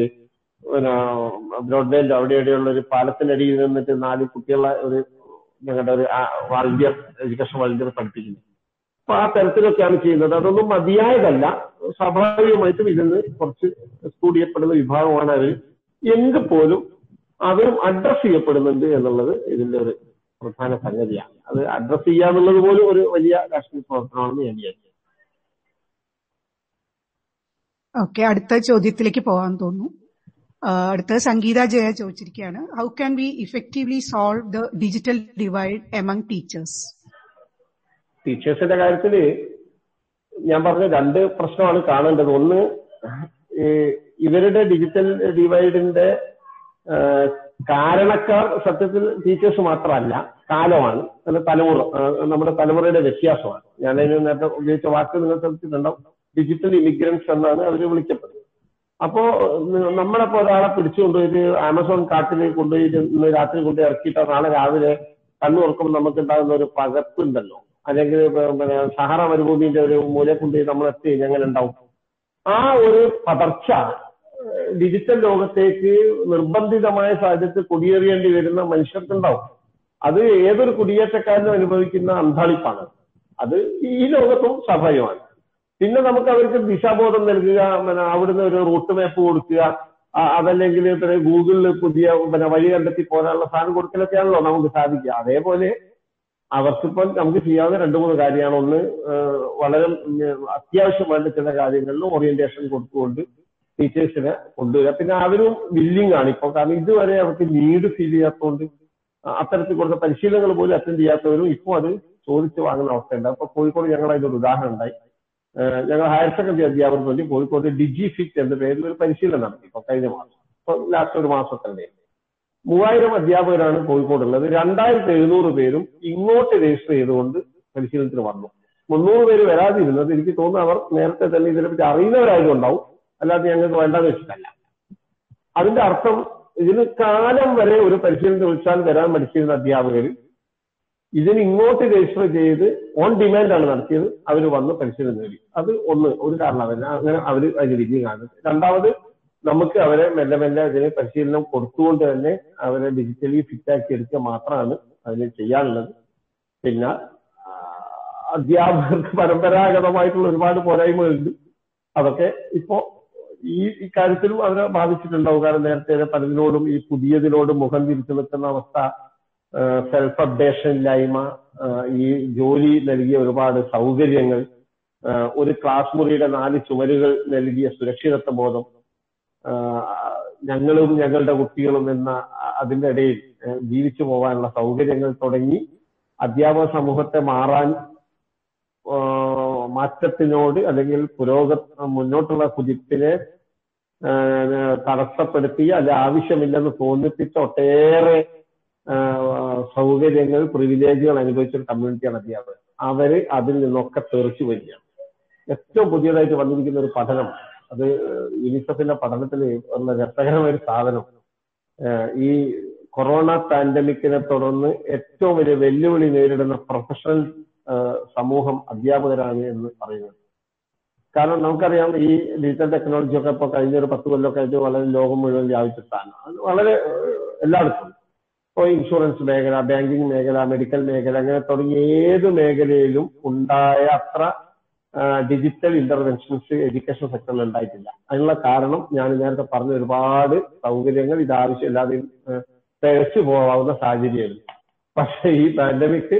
ബ്രോഡ്ബാൻഡ് അവിടെ ഇവിടെയുള്ള ഒരു പാലത്തിനടിയിൽ നിന്നിട്ട് നാല് കുട്ടികളെ ഒരു ഞങ്ങളുടെ ഒരു വാളണ്ടിയർ എഡ്യൂക്കേഷൻ വാളണ്ടിയർ പഠിപ്പിക്കുന്നു. അപ്പൊ ആ തരത്തിലൊക്കെയാണ് ചെയ്യുന്നത്. അതൊന്നും മതിയായതല്ല. സ്വാഭാവികമായിട്ടും ഇതിന് കുറച്ച് എക്സ്ക്ലൂഡ് ചെയ്യപ്പെടുന്ന വിഭാഗമാണ് അവർ എങ്കിൽ പോലും അവരും അഡ്രസ് ചെയ്യപ്പെടുന്നുണ്ട് എന്നുള്ളത് ഇതിന്റെ ഒരു പ്രധാന സംഗതിയാണ്. അത് അഡ്രസ് ചെയ്യാന്നുള്ളത് പോലും ഒരു വലിയ രാഷ്ട്രീയ പ്രവർത്തനമാണെന്ന് ഞാൻ വിചാരിച്ചു ഓക്കെ അടുത്ത ചോദ്യത്തിലേക്ക് പോകാൻ തോന്നുന്നു. അടുത്ത Sangeetha Jaya ചോദിച്ചിരിക്കുകയാണ്. How can we effectively solve the digital divide among teachers ടീച്ചേഴ്സിന്റെ കാര്യത്തിൽ ഞാൻ പറഞ്ഞ രണ്ട് പ്രശ്നമാണ് കാണേണ്ടത്. ഒന്ന് ഇവരുടെ ഡിജിറ്റൽ ഡിവൈഡിന്റെ കാരണക്കാർ സത്യത്തിൽ ടീച്ചേഴ്സ് മാത്രമല്ല കാലമാണ്. അല്ല തലമുറ നമ്മുടെ തലമുറയുടെ വ്യത്യാസമാണ്. ഞാൻ നേരത്തെ ഉപയോഗിച്ച വാക്ക് നിങ്ങൾ ശ്രദ്ധിച്ചിട്ടുണ്ടാവും. ഡിജിറ്റൽ ഇമിഗ്രൻസ് എന്നാണ് അവർ വിളിക്കപ്പെടുന്നത്. അപ്പോ നമ്മളപ്പോ ഒരാളെ പിടിച്ചുകൊണ്ടുപോയിട്ട് ആമസോൺ കാട്ടിൽ കൊണ്ടുപോയിട്ട് ഇന്ന് രാത്രി കൊണ്ട് ഇറക്കിയിട്ട് നാളെ രാവിലെ കണ്ണു തുറക്കുമ്പോൾ നമുക്ക് ഉണ്ടാകുന്ന ഒരു പകപ്പുണ്ടല്ലോ അല്ലെങ്കിൽ പിന്നെ സഹറ മരുഭൂമിന്റെ ഒരു മൂല കൊണ്ടുപോയി നമ്മൾ എത്തി എങ്ങനെ ഉണ്ടാവും ആ ഒരു പതർച്ച ഡിജിറ്റൽ ലോകത്തേക്ക് നിർബന്ധിതമായ സാഹചര്യത്തിൽ കുടിയേറിയേണ്ടി വരുന്ന മനുഷ്യർക്കുണ്ടാവും. അത് ഏതൊരു കുടിയേറ്റക്കാരനും അനുഭവിക്കുന്ന അന്താളിപ്പാണ് അത് ഈ ലോകത്തും സ്വാഭാവികമാണ്. പിന്നെ നമുക്ക് അവർക്ക് ദിശാബോധം നൽകുക പിന്നെ അവിടുന്ന് ഒരു റൂട്ട് മാപ്പ് കൊടുക്കുക അതല്ലെങ്കിൽ പിന്നെ ഗൂഗിളിൽ പുതിയ പിന്നെ വഴി കണ്ടെത്തി പോരാനുള്ള സാധനം കൊടുക്കലൊക്കെയാണല്ലോ നമുക്ക് സാധിക്കുക. അതേപോലെ അവർക്കിപ്പം നമുക്ക് ചെയ്യാവുന്ന രണ്ട് മൂന്ന് കാര്യമാണ്. ഒന്ന് വളരെ അത്യാവശ്യമായിട്ട് ചില കാര്യങ്ങളിൽ ഓറിയന്റേഷൻ കൊടുത്തുകൊണ്ട് ടീച്ചേഴ്സിനെ കൊണ്ടുവരിക. പിന്നെ അവരും വില്ലിങ് ആണ് ഇപ്പൊ. കാരണം ഇതുവരെ അവർക്ക് നീഡ് ഫീൽ ചെയ്യാത്തതുകൊണ്ട് അത്തരത്തിൽ കൊടുത്ത പരിശീലനങ്ങൾ പോലും അറ്റൻഡ് ചെയ്യാത്തവരും ഇപ്പോൾ അത് ചോദിച്ചു വാങ്ങുന്ന അവസ്ഥയുണ്ട്. അപ്പൊ കോഴിക്കോട് ഞങ്ങളുടെ അതിനൊരു ഉദാഹരണം ഉണ്ടായി ഞങ്ങൾ ഹയർ സെക്കൻഡറി അധ്യാപകർക്ക് വേണ്ടി കോഴിക്കോട് ഡിജി ഫിറ്റ് എന്ന പേരിൽ ഒരു പരിശീലനം നടത്തി ഇപ്പൊ കഴിഞ്ഞ മാസം. ഇപ്പൊ ലാസ്റ്റ് ഒരു മാസത്തിന്റെ മൂവായിരം അധ്യാപകരാണ് കോഴിക്കോടുള്ളത്. രണ്ടായിരത്തി എഴുന്നൂറ് പേരും ഇങ്ങോട്ട് രജിസ്റ്റർ ചെയ്തുകൊണ്ട് പരിശീലനത്തിന് വന്നു. മുന്നൂറ് പേര് വരാതിരുന്നത് എനിക്ക് തോന്നുന്നു അവർ നേരത്തെ തന്നെ ഇതിനെപ്പറ്റി അറിയുന്നവരായതുകൊണ്ടാവും. അല്ലാതെ ഞങ്ങൾക്ക് വേണ്ടെന്ന് വെച്ചിട്ടല്ല. അതിന്റെ അർത്ഥം ഇതിന് കാലം വരെ ഒരു പരിശീലനത്തിന് വിളിച്ചാൽ വരാൻ പഠിച്ചിരുന്ന അധ്യാപകർ ഇതിന് ഇങ്ങോട്ട് രജിസ്റ്റർ ചെയ്ത് ഓൺ ഡിമാൻഡ് ആണ് നടത്തിയത്. അവർ വന്ന് പരിശീലനം നേടി. അത് ഒന്ന് ഒരു കാരണമല്ല അങ്ങനെ അവർ അതിന് വിജയം കാണുന്നത്. രണ്ടാമത് നമുക്ക് അവരെ മെല്ലെ മെല്ലെ അതിന് പരിശീലനം കൊടുത്തുകൊണ്ട് തന്നെ അവരെ ഡിജിറ്റലി ഫിറ്റ് ആക്കി എടുക്കുക മാത്രമാണ് അതിന് ചെയ്യാനുള്ളത്. പിന്നെ അധ്യാപകർക്ക് പരമ്പരാഗതമായിട്ടുള്ള ഒരുപാട് പോരായ്മകളുണ്ട്. അതൊക്കെ ഇപ്പോ ഈ ഇക്കാര്യത്തിലും അവരെ ബാധിച്ചിട്ടുണ്ടാവും. കാരണം നേരത്തെ പലതിനോടും ഈ പുതിയതിനോടും മുഖം തിരിച്ചു നിൽക്കുന്ന അവസ്ഥ സെൽഫ് അപ്ഡേഷൻ ഇല്ലായ്മ ഈ ജോലി നൽകിയ ഒരുപാട് സൗകര്യങ്ങൾ ഒരു ക്ലാസ് മുറിയുടെ നാല് ചുമരുകൾ നൽകിയ സുരക്ഷിതത്വ ബോധം ഞങ്ങളും ഞങ്ങളുടെ കുട്ടികളും എന്ന അതിന്റെ ഇടയിൽ ജീവിച്ചു പോകാനുള്ള സൗകര്യങ്ങൾ തുടങ്ങി അധ്യാപക സമൂഹത്തെ മാറാൻ മാറ്റത്തിനോട് അല്ലെങ്കിൽ പുരോഗ മുന്നോട്ടുള്ള കുതിപ്പിനെ തടസ്സപ്പെടുത്തി അത് ആവശ്യമില്ലെന്ന് തോന്നിപ്പിച്ച ഒട്ടേറെ സൗകര്യങ്ങൾ പ്രിവിലേജുകൾ അനുഭവിച്ച ഒരു കമ്മ്യൂണിറ്റിയാണ് അധ്യാപകർ അവർ അതിൽ നിന്നൊക്കെ തെറിച്ചു വരികയാണ് ഏറ്റവും പുതിയതായിട്ട് വന്നിരിക്കുന്ന ഒരു പഠനം അത് യുനിസെഫിന്റെ പഠനത്തിൽ ഉള്ള രസകരമായ ഒരു സാധനം ഈ കൊറോണ പാൻഡമിക്കിനെ തുടർന്ന് ഏറ്റവും വലിയ വെല്ലുവിളി നേരിടുന്ന പ്രൊഫഷണൽ സമൂഹം അധ്യാപകരാണ് എന്ന് പറയുന്നത്. കാരണം നമുക്കറിയാം ഈ ഡിജിറ്റൽ ടെക്നോളജി ഒക്കെ ഇപ്പൊ കഴിഞ്ഞ ഒരു പത്ത് കൊല്ലമൊക്കെ ആയിട്ട് വളരെ ലോകം മുഴുവൻ വ്യാപിച്ചിട്ടാണ് അത് വളരെ എല്ലായിടത്തും. ഇപ്പോൾ ഇൻഷുറൻസ് മേഖല ബാങ്കിങ് മേഖല മെഡിക്കൽ മേഖല അങ്ങനെ തുടങ്ങിയ ഏത് മേഖലയിലും ഉണ്ടായ അത്ര ഡിജിറ്റൽ ഇന്റർവെൻഷൻസ് എഡ്യൂക്കേഷൻ സെക്ടറിൽ ഉണ്ടായിട്ടില്ല. അതിനുള്ള കാരണം ഞാൻ നേരത്തെ പറഞ്ഞ ഒരുപാട് സൗകര്യങ്ങൾ ഇത് ആവശ്യമില്ലാതെ തികച്ചു പോകാവുന്ന സാഹചര്യമായിരുന്നു പക്ഷെ ഈ പാൻഡമിക്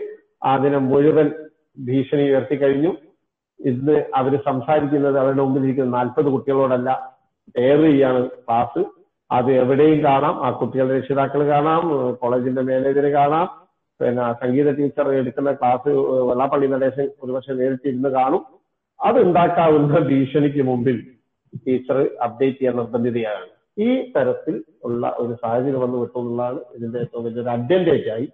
അതിനെ മുഴുവൻ ഭീഷണി ഉയർത്തി കഴിഞ്ഞു. ഇന്ന് അവർ സംസാരിക്കുന്നത് അവരുടെ മുമ്പിൽ ഇരിക്കുന്ന നാൽപ്പത് കുട്ടികളോടല്ല എയർ ചെയ്യാണ് ക്ലാസ് അത് എവിടെയും കാണാം. ആ കുട്ടികളുടെ രക്ഷിതാക്കൾ കാണാം. കോളേജിന്റെ മാനേജർ കാണാം. പിന്നെ സംഗീത ടീച്ചർ എടുക്കുന്ന ക്ലാസ് വെള്ളാപ്പള്ളി നടേശൻ ഒരുപക്ഷെ നേരിട്ട് ഇരുന്ന് കാണും. അത് ഉണ്ടാക്കാവുന്ന ഭീഷണിക്ക് മുമ്പിൽ ടീച്ചർ അപ്ഡേറ്റ് ചെയ്യാൻ നിർബന്ധിതയാണ്. ഈ തരത്തിൽ ഉള്ള ഒരു സാഹചര്യം വന്നു വിട്ടുള്ളതാണ് ഇതിന്റെ ഏറ്റവും വലിയൊരു അഡ്വാന്റേജ് ആയി.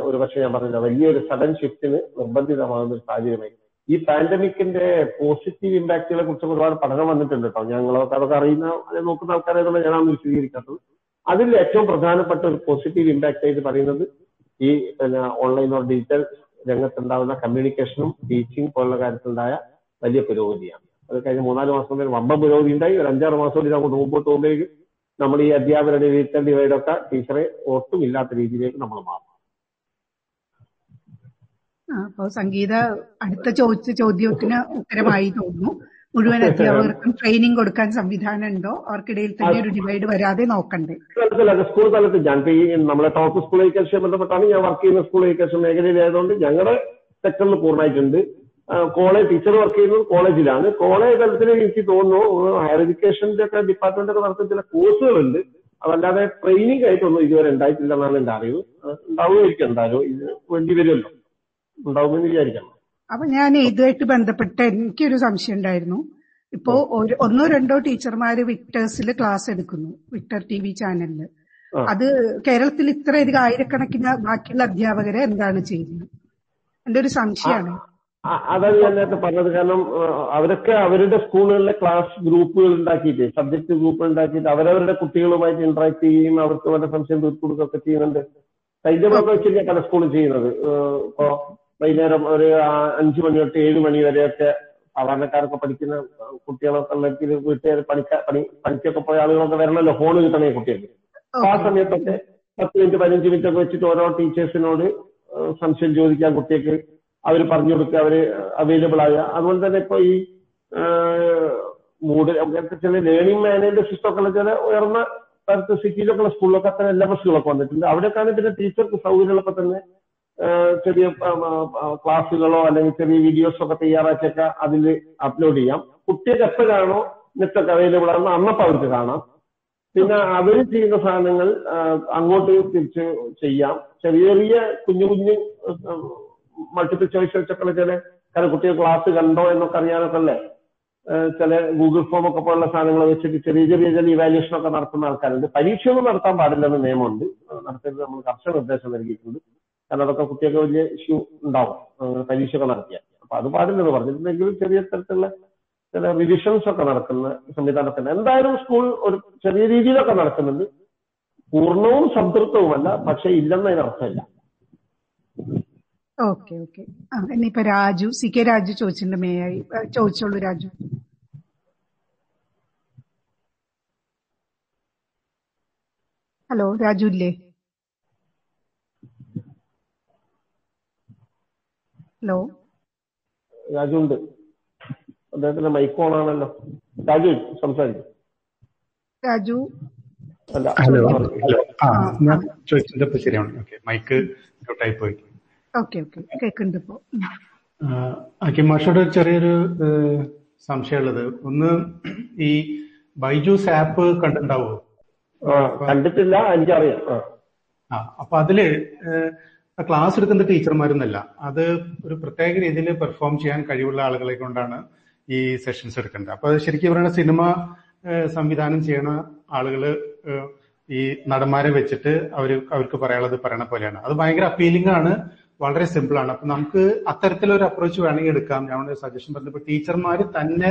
ഒരുപക്ഷെ ഞാൻ പറഞ്ഞില്ല വലിയൊരു സഡൻ ഷിഫ്റ്റിന് നിർബന്ധിതമാകുന്ന ഒരു സാഹചര്യമായി. ഈ പാൻഡമിക്കിന്റെ പോസിറ്റീവ് ഇമ്പാക്റ്റുകളെ കുറിച്ച് ഒരുപാട് പഠനം വന്നിട്ടുണ്ട് കേട്ടോ ഞങ്ങളൊക്കെ അതൊക്കെ അറിയുന്ന അതെ നോക്കുന്ന ആൾക്കാരായതുകൊണ്ട് ഞാനാണ് വിശദീകരിക്കാത്തത്. അതിൽ ഏറ്റവും പ്രധാനപ്പെട്ട ഒരു പോസിറ്റീവ് ഇമ്പാക്റ്റ് ആയിട്ട് പറയുന്നത് ഈ പിന്നെ ഓൺലൈൻ ഓർ ഡിജിറ്റൽ രംഗത്തുണ്ടാകുന്ന കമ്മ്യൂണിക്കേഷനും ടീച്ചിങ് പോലുള്ള കാര്യത്തിലുണ്ടായ വലിയ പുരോഗതിയാണ്. അത് കഴിഞ്ഞ മൂന്നാൽ മാസം കൊണ്ട് വമ്പ പുരോഗതി ഉണ്ടായി. ഒരു അഞ്ചാറ് മാസം കൂടി നമുക്ക് മുമ്പോട്ട് പോകുമ്പോഴേക്കും നമ്മൾ ഈ അധ്യാപകരുടെ ഡിജിറ്റൽ ഡിവൈഡൊക്കെ ടീച്ചറെ ഒട്ടും ഇല്ലാത്ത രീതിയിലേക്ക് നമ്മൾ മാറും. അപ്പൊ സംഗീത അടുത്ത ചോദിച്ച ചോദ്യത്തിന് ഉത്തരമായി തോന്നുന്നു. മുഴുവൻ അധ്യാപകർക്കും ട്രെയിനിങ് കൊടുക്കാൻ സംവിധാനം ഉണ്ടോ അവർക്കിടയിൽ തന്നെ ഒരു ഡിവൈഡ് വരാതെ നോക്കണ്ടേ? സ്കൂൾ തലത്തിൽ ഞാൻ നമ്മളെ ടോപ്പ് സ്കൂൾ എഡ്യൂക്കേഷൻ ബന്ധപ്പെട്ടാണ് ഞാൻ വർക്ക് ചെയ്യുന്ന സ്കൂൾ എഡ്യൂക്കേഷൻ മേഖലയിലായതുകൊണ്ട് ഞങ്ങളുടെ സെക്ടറിൽ പൂർണമായിട്ടുണ്ട്. കോളേജ് ടീച്ചർ വർക്ക് ചെയ്യുന്നത് കോളേജിലാണ് കോളേജ് തലത്തിൽ എനിക്ക് തോന്നുന്നു ഹയർ എഡ്യൂക്കേഷന്റെ ഒക്കെ ഡിപ്പാർട്ട്മെന്റ് ഒക്കെ നടത്തുന്ന ചില കോഴ്സുകളുണ്ട് അതല്ലാതെ ട്രെയിനിങ് ആയിട്ടൊന്നും ഇതുവരെ ഉണ്ടായിട്ടില്ല എന്നാണ് എന്റെ അറിവ്. ഉണ്ടാവുമായിരിക്കും എന്തായാലും. ഇത് വേണ്ടി വരുമല്ലോ. ഉണ്ടാവുമെന്ന് വിചാരിക്കണം അപ്പൊ ഞാൻ ഇതുമായിട്ട് ബന്ധപ്പെട്ട് എനിക്കൊരു സംശയം ഉണ്ടായിരുന്നു. ഇപ്പോ ഒരു ഒന്നോ രണ്ടോ ടീച്ചർമാര് വിക്ടേഴ്സിൽ ക്ലാസ് എടുക്കുന്നു വിക്ടർ ടി വി ചാനലിൽ. അത് കേരളത്തിൽ ഇത്രയധികം ആയിരക്കണക്കിന് ബാക്കിയുള്ള അധ്യാപകരെ എന്താണ് ചെയ്യുന്നത്? എന്റെ ഒരു സംശയമാണ് അതാണ് ഞാൻ നേരത്തെ പറഞ്ഞത്. കാരണം അവരൊക്കെ അവരുടെ സ്കൂളുകളിലെ ക്ലാസ് ഗ്രൂപ്പുകൾ ഉണ്ടാക്കിയിട്ട് സബ്ജക്ട് ഗ്രൂപ്പുകൾ ഉണ്ടാക്കിയിട്ട് അവരവരുടെ കുട്ടികളുമായിട്ട് ഇന്ററാക്ട് ചെയ്യുകയും അവർക്ക് അവരുടെ സംശയം തീർത്തു കൊടുക്കുകയൊക്കെ ചെയ്യുന്നുണ്ട്. കഴിഞ്ഞ വെച്ചില്ല പല സ്കൂളും ചെയ്യുന്നത്. ഇപ്പോ വൈകുന്നേരം ഒരു അഞ്ചു മണി തൊട്ട് ഏഴ് മണി വരെയൊക്കെ സാധാരണക്കാരൊക്കെ പഠിക്കുന്ന കുട്ടികളൊക്കെ ഇതിൽ വീട്ടുകാർ പണിക്ക പണി പണിക്കൊക്കെ പോയ ആളുകളൊക്കെ വരണമല്ലോ ഫോൺ കിട്ടണേ കുട്ടികൾക്ക്. ആ സമയത്തൊക്കെ പത്ത് മിനിറ്റ് പതിനഞ്ച് മിനിറ്റ് ഒക്കെ വെച്ചിട്ട് ഓരോ ടീച്ചേഴ്സിനോട് സംശയം ചോദിക്കാൻ കുട്ടികൾക്ക് അവർ പറഞ്ഞു കൊടുക്കുക അവർ അവൈലബിൾ ആയ അതുപോലെ തന്നെ ഇപ്പൊ ഈ മൂഡ് ചില ലേണിംഗ് മാനേജ്മെന്റ് സിസ്റ്റം ഒക്കെ ചില ഉയർന്ന സ്ഥലത്ത് സിറ്റിയിലൊക്കെ സ്കൂളിലൊക്കെ അത്ര എല്ലാ ബസ്സുകളൊക്കെ വന്നിട്ടുണ്ട്. അവിടെയൊക്കെയാണ് പിന്നെ ടീച്ചർക്ക് സൗകര്യമുള്ളപ്പോൾ തന്നെ ചെറിയ ക്ലാസ്സുകളോ അല്ലെങ്കിൽ ചെറിയ വീഡിയോസോ ഒക്കെ തയ്യാറാക്കിയൊക്കെ അതിൽ അപ്ലോഡ് ചെയ്യാം. കുട്ടികൾക്ക് എപ്പോഴാണോ നെറ്റൊക്കെ അവൈലബിൾ ആണോ അന്നപ്പോൾ അവർക്ക് കാണാം. പിന്നെ അവർ ചെയ്യുന്ന സാധനങ്ങൾ അങ്ങോട്ട് തിരിച്ച് ചെയ്യാം. ചെറിയ ചെറിയ കുഞ്ഞു കുഞ്ഞു മൾട്ടിപ്പിൾ ചോയ്സ് വെച്ചൊക്കെ ചില കാരണം കുട്ടികൾ ക്ലാസ് കണ്ടോ എന്നൊക്കെ അറിയാനൊക്കെ അല്ലേ? ചില ഗൂഗിൾ ഫോം ഒക്കെ പോലുള്ള സാധനങ്ങൾ വെച്ചിട്ട് ചെറിയ ചെറിയ ചില ഇവാലുവേഷൻ ഒക്കെ നടത്തുന്ന ആൾക്കാരുണ്ട്. പരീക്ഷയൊന്നും നടത്താൻ പാടില്ലെന്ന് നിയമമുണ്ട്. നടത്തരുത് നമ്മൾ കർശന നിർദ്ദേശം നൽകിയിട്ടുണ്ട്. കാരണം അതൊക്കെ കുട്ടികൾക്ക് വലിയ ഇഷ്യൂ ഉണ്ടാവും. പരീക്ഷയൊക്കെ നടത്തിയാൽ. അപ്പൊ അത് പാടില്ലെന്ന് പറഞ്ഞിട്ടുണ്ടെങ്കിൽ ചെറിയ തരത്തിലുള്ള ചില റിവിഷൻസ് ഒക്കെ നടക്കുന്ന സംവിധാനത്തിന് എന്തായാലും സ്കൂൾ ഒരു ചെറിയ രീതിയിലൊക്കെ നടക്കുന്നുണ്ട്. പൂർണവും സംതൃപ്തവുമല്ല പക്ഷെ ഇല്ലെന്നതിന് അർത്ഥമില്ല. Okay okay. ഇനിയിപ്പോ രാജു സി കെ രാജു ചോദിച്ചിട്ടുണ്ട് മേയായി ചോദിച്ചോളൂ രാജു. ഹലോ രാജു ഇല്ലേ ഹലോ. രാജു ഉണ്ട് അദ്ദേഹത്തിന്റെ മൈക്ക് ഓൺ ആണല്ലോ രാജു സംസാരിക്കും. രാജു. അല്ല ഹലോ ഹലോ. ആ ഞാൻ ചോദിച്ചത് ശരിയാണ്. ഓക്കെ മൈക്ക് മ്യൂട്ടായി പോയി ഓക്കെ ഓക്കെ. കേൾക്കുന്നുണ്ട് ഇപ്പോ. ഓക്കെ മാഷോട് ചെറിയൊരു സംശയമുള്ളത്. ഒന്ന് ഈ ബൈജൂസ് ആപ്പ് കണ്ടിട്ടുണ്ടാവോ? കണ്ടിട്ടില്ല എനിക്കറിയാം. ആ. അപ്പൊ അതിൽ ക്ലാസ് എടുക്കുന്ന ടീച്ചർമാരൊന്നല്ല. അത് ഒരു പ്രത്യേക രീതിയിൽ പെർഫോം ചെയ്യാൻ കഴിവുള്ള ആളുകളെ കൊണ്ടാണ് ഈ സെഷൻസ് എടുക്കേണ്ടത് അപ്പൊ ശരിക്കും പറയുന്ന സിനിമ സംവിധാനം ചെയ്യണ ആളുകൾ ഈ നടന്മാരെ വെച്ചിട്ട് അവർ അവർക്ക് പറയാനുള്ളത് പറയണ പോലെയാണ്. അത് ഭയങ്കര അപ്പീലിംഗ് ആണ് വളരെ സിമ്പിൾ ആണ്. അപ്പൊ നമുക്ക് അത്തരത്തിലൊരു അപ്രോച്ച് വേണമെങ്കിൽ എടുക്കാം. ഞാൻ സജഷൻ പറഞ്ഞപ്പോൾ ടീച്ചർമാർ തന്നെ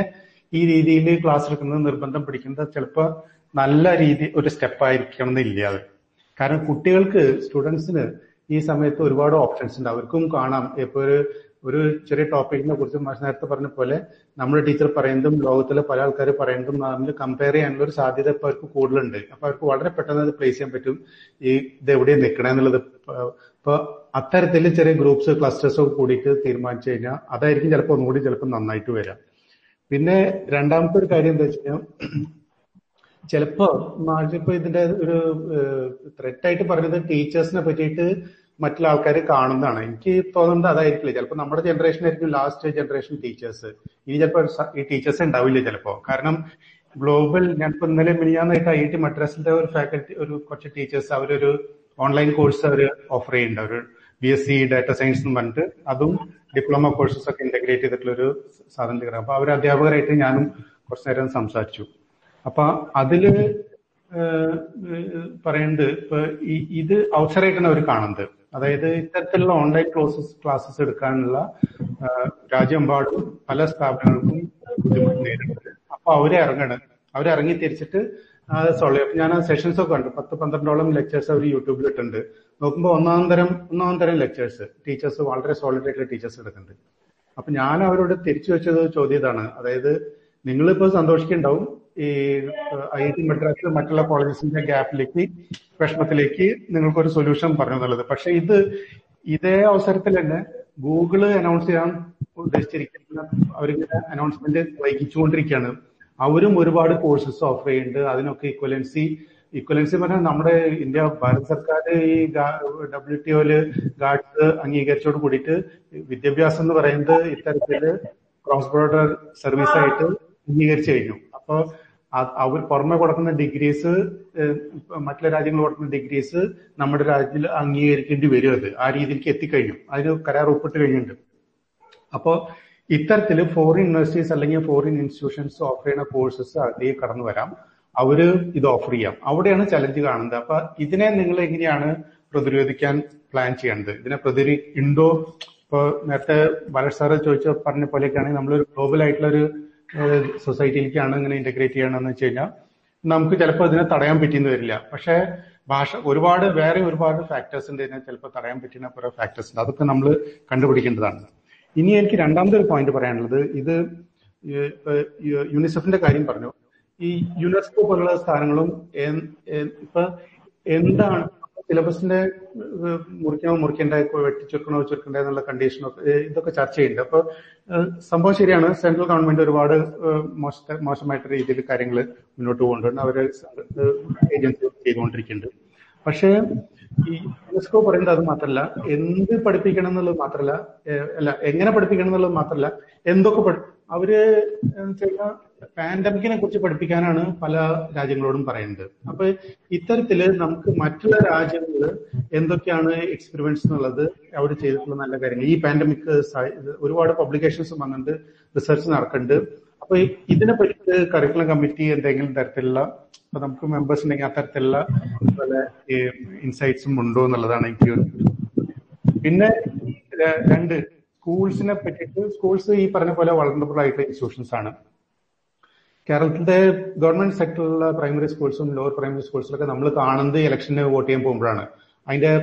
ഈ രീതിയിൽ ക്ലാസ് എടുക്കുന്നത് നിർബന്ധം പിടിക്കുന്നത് ചിലപ്പോൾ നല്ല രീതി ഒരു സ്റ്റെപ്പ് ആയിരിക്കണം എന്നില്ല അത്. കാരണം കുട്ടികൾക്ക് സ്റ്റുഡൻസിന് ഈ സമയത്ത് ഒരുപാട് ഓപ്ഷൻസ് ഉണ്ട്. അവർക്കും കാണാം. ഇപ്പൊ ഒരു ഒരു ചെറിയ ടോപ്പിക്കിനെ കുറിച്ച് മാഷ് നേരത്തെ പറഞ്ഞ പോലെ നമ്മുടെ ടീച്ചർ പറയുന്നതും ലോകത്തിലെ പല ആൾക്കാർ പറയുന്നതും തമ്മിൽ കമ്പയർ ചെയ്യാനുള്ള ഒരു സാധ്യത ഇപ്പൊ അവർക്ക് കൂടുതലുണ്ട്. അപ്പൊ അവർക്ക് വളരെ പെട്ടെന്ന് അത് പ്ലേസ് ചെയ്യാൻ പറ്റും. ഈ ഇത് എവിടെയാണ് നിൽക്കണെന്നുള്ളത് ഇപ്പൊ അത്തരത്തിൽ ചെറിയ ഗ്രൂപ്പ്സ് ക്ലസ്റ്റേഴ്സ് ഒക്കെ കൂടിയിട്ട് തീരുമാനിച്ചു കഴിഞ്ഞാൽ അതായിരിക്കും ചിലപ്പോൾ ഒന്നുകൂടി ചിലപ്പോൾ നന്നായിട്ട് വരാം. പിന്നെ രണ്ടാമത്തെ ഒരു കാര്യം എന്താ വെച്ച് കഴിഞ്ഞാൽ ചിലപ്പോ ഇപ്പൊ ഇതിന്റെ ഒരു ആയിട്ട് പറഞ്ഞത് ടീച്ചേഴ്സിനെ പറ്റിയിട്ട് മറ്റുള്ള ആൾക്കാർ കാണുന്നതാണ്. എനിക്ക് തോന്നുന്നത് അതായിരിക്കില്ല? ചിലപ്പോൾ നമ്മുടെ ജനറേഷൻ ആയിരിക്കും ലാസ്റ്റ് ജനറേഷൻ ടീച്ചേഴ്സ് ഇനി ചിലപ്പോൾ ഈ ടീച്ചേഴ്സ് ഉണ്ടാവില്ല ചിലപ്പോ. കാരണം ഗ്ലോബൽ ഞാനിപ്പോ ഇന്നലെ മിനിയാന്നായിട്ട് ഐ ഐ ടി മദ്രാസിന്റെ ഒരു ഫാക്കൽറ്റി ഒരു കുറച്ച് ടീച്ചേഴ്സ് അവരൊരു ഓൺലൈൻ കോഴ്സ് അവർ ഓഫർ ചെയ്യുന്നുണ്ട്. ഒരു B S C data science എന്ന് പറഞ്ഞിട്ട് അതും ഡിപ്ലോമ കോഴ്സസ് ഒക്കെ ഇന്റഗ്രേറ്റ് ചെയ്തിട്ടുള്ള ഒരു സാധനം അപ്പൊ അവർ അധ്യാപകരായിട്ട് ഞാനും കുറച്ചു നേരം സംസാരിച്ചു. അപ്പൊ അതിൽ പറയുന്നത് ഇപ്പൊ ഇത് അവസരമായിട്ടാണ് അവർ കാണുന്നത് അതായത് ഇത്തരത്തിലുള്ള ഓൺലൈൻ ക്ലാസസ് ക്ലാസ്സസ് എടുക്കാനുള്ള രാജ്യമെമ്പാടും പല സ്ഥാപനങ്ങൾക്കും ബുദ്ധിമുട്ട് നേരിടുന്നത് അപ്പൊ അവരെ ഇറങ്ങണം. അവരെ ഇറങ്ങി തിരിച്ചിട്ട് സോൾവ് അപ്പൊ ഞാൻ ആ സെഷൻസ് ഒക്കെ കണ്ടു. പത്ത് പന്ത്രണ്ടോളം ലെക്ചേഴ്സ് അവർ യൂട്യൂബിൽ ഇട്ടുണ്ട് നോക്കുമ്പോൾ ഒന്നാം തരം ഒന്നാം തരം ലെക്ചേഴ്സ് ടീച്ചേഴ്സ് വളരെ സോളിഡ് ആയിട്ടുള്ള ടീച്ചേഴ്സ് എടുക്കുന്നുണ്ട്. അപ്പൊ ഞാൻ അവരോട് തിരിച്ചു വെച്ചത് ചോദ്യം ഇതാണ്. അതായത് നിങ്ങളിപ്പോ സന്തോഷിക്കുന്നുണ്ടാവും ഈ ഐ ഐ ടി മദ്രാസ് മറ്റുള്ള കോളേജസിന്റെ ഗ്യാപ്പിലേക്ക് വിഷമത്തിലേക്ക് നിങ്ങൾക്ക് ഒരു സൊല്യൂഷൻ പറഞ്ഞു എന്നുള്ളത്. പക്ഷെ ഇത് ഇതേ അവസരത്തിൽ തന്നെ ഗൂഗിൾ അനൗൺസ് ചെയ്യാൻ ഉദ്ദേശിച്ചിരിക്കുന്ന അവരിങ്ങനെ അനൗൺസ്മെന്റ് വൈകിച്ചുകൊണ്ടിരിക്കുകയാണ്. അവരും ഒരുപാട് കോഴ്സസ് ഓഫർ ചെയ്യുന്നുണ്ട്. അതിനൊക്കെ ഇക്വലൻസി ഇക്വലൻസി പറഞ്ഞാൽ നമ്മുടെ ഇന്ത്യ ഭാരത് സർക്കാർ ഈ ഡബ്ല്യു ടി ഒയിൽ ഗാഡ്സ് അംഗീകരിച്ചോട് കൂടിയിട്ട് വിദ്യാഭ്യാസം എന്ന് പറയുന്നത് ഇത്തരത്തിൽ ക്രോസ് ബോർഡർ സർവീസ് ആയിട്ട് അംഗീകരിച്ചു കഴിഞ്ഞു. അപ്പോൾ അവർ പുറമെ കൊടുക്കുന്ന ഡിഗ്രീസ് മറ്റുള്ള രാജ്യങ്ങൾ കൊടുക്കുന്ന ഡിഗ്രീസ് നമ്മുടെ രാജ്യത്തിൽ അംഗീകരിക്കേണ്ടി വരും അത്. ആ രീതിയിലേക്ക് എത്തിക്കഴിഞ്ഞു. അതിന് കരാർ ഒപ്പിട്ട് കഴിഞ്ഞിട്ടുണ്ട്. അപ്പോ ഇത്തരത്തിൽ ഫോറിൻ യൂണിവേഴ്സിറ്റീസ് അല്ലെങ്കിൽ ഫോറിൻ ഇൻസ്റ്റിറ്റ്യൂഷൻസ് ഓഫർ ചെയ്യുന്ന കോഴ്സസ് അകത്തേക്ക് കടന്നു വരാം. അവർ ഇത് ഓഫർ ചെയ്യാം. അവിടെയാണ് ചലഞ്ച് കാണുന്നത്. അപ്പൊ ഇതിനെ നിങ്ങൾ എങ്ങനെയാണ് പ്രതിരോധിക്കാൻ പ്ലാൻ ചെയ്യേണ്ടത്? ഇതിനെ പ്രതിരോധി ഉണ്ടോ ഇപ്പൊ നേരത്തെ ബാലക് സാറ് ചോദിച്ച പറഞ്ഞ പോലെയൊക്കെയാണെങ്കിൽ നമ്മളൊരു ഗ്ലോബൽ ആയിട്ടുള്ള ഒരു സൊസൈറ്റിയിലേക്കാണ് ഇങ്ങനെ ഇന്റഗ്രേറ്റ് ചെയ്യണമെന്ന് വെച്ച് കഴിഞ്ഞാൽ നമുക്ക് ചിലപ്പോൾ അതിനെ തടയാൻ പറ്റിയെന്ന് വരില്ല. പക്ഷേ ഭാഷ ഒരുപാട് വേറെ ഒരുപാട് ഫാക്ടേഴ്സ് ഉണ്ട് ഇതിനെ ചിലപ്പോൾ തടയാൻ പറ്റുന്ന കുറെ ഫാക്ടേഴ്സ് ഉണ്ട്. അതൊക്കെ നമ്മൾ കണ്ടുപിടിക്കേണ്ടതാണ്. ഇനി എനിക്ക് രണ്ടാമത്തെ ഒരു പോയിന്റ് പറയാനുള്ളത്. ഇത് യുനിസെഫിന്റെ കാര്യം പറഞ്ഞു. ഈ യുനെസ്കോ പോലുള്ള സ്ഥാനങ്ങളും ഇപ്പൊ എന്താണ് സിലബസിന്റെ മുറിക്കണോ മുറിക്കേണ്ട വെട്ടിച്ചുരുക്കണോ ചുരുക്കണ്ടേ എന്നുള്ള കണ്ടീഷനൊക്കെ ഇതൊക്കെ ചർച്ച ചെയ്യുന്നുണ്ട്. അപ്പൊ സംഭവം ശരിയാണ്. സെൻട്രൽ ഗവൺമെന്റ് ഒരുപാട് മോശ മോശമായിട്ട് രീതിയിൽ കാര്യങ്ങൾ മുന്നോട്ട് കൊണ്ടുവരുന്നു അവർ ഏജൻസി ചെയ്തുകൊണ്ടിരിക്കുന്നുണ്ട്. പക്ഷേ ഈ യുനെസ്കോ പറയുന്നത് അത് മാത്രല്ല. എന്ത് പഠിപ്പിക്കണം എന്നുള്ളത് മാത്രല്ല. അല്ല എങ്ങനെ പഠിപ്പിക്കണം എന്നുള്ളത് മാത്രല്ല. എന്തൊക്കെ അവർ പാൻഡമിക്കിനെ കുറിച്ച് പഠിപ്പിക്കാനാണ് പല രാജ്യങ്ങളോടും പറയുന്നത്. അപ്പൊ ഇത്തരത്തിൽ നമുക്ക് മറ്റുള്ള രാജ്യങ്ങൾ എന്തൊക്കെയാണ് എക്സ്പെരിമെന്റ്സ് എന്നുള്ളത് അവർ ചെയ്തിട്ടുള്ള നല്ല കാര്യങ്ങൾ. ഈ പാൻഡമിക് ഒരുപാട് പബ്ലിക്കേഷൻസ് വന്നിട്ടുണ്ട് റിസർച്ച് നടക്കുന്നുണ്ട്. അപ്പൊ ഇതിനെ പറ്റി കറിക്കുലം കമ്മിറ്റി എന്തെങ്കിലും തരത്തിലുള്ള അപ്പൊ നമുക്ക് മെമ്പേഴ്സ് ഉണ്ടെങ്കിൽ അത്തരത്തിലുള്ള പല ഇൻസൈറ്റ്സും ഉണ്ടോ എന്നുള്ളതാണ് എനിക്ക് പിന്നെ രണ്ട് സ്കൂൾസിനെ പറ്റിയിട്ട് സ്കൂൾസ് ഈ പറഞ്ഞ പോലെ വളർന്നബിൾ ആയിട്ടുള്ള ഇൻസ്റ്റിറ്റ്യൂഷൻസ് ആണ്. കേരളത്തിലെ ഗവൺമെന്റ് സെക്ടറിലുള്ള പ്രൈമറി സ്കൂൾസും ലോവർ പ്രൈമറി സ്കൂൾസിലൊക്കെ നമ്മൾ കാണുന്നത് ഇലക്ഷന് വോട്ട് ചെയ്യാൻ പോകുമ്പോഴാണ്. അതിന്റെ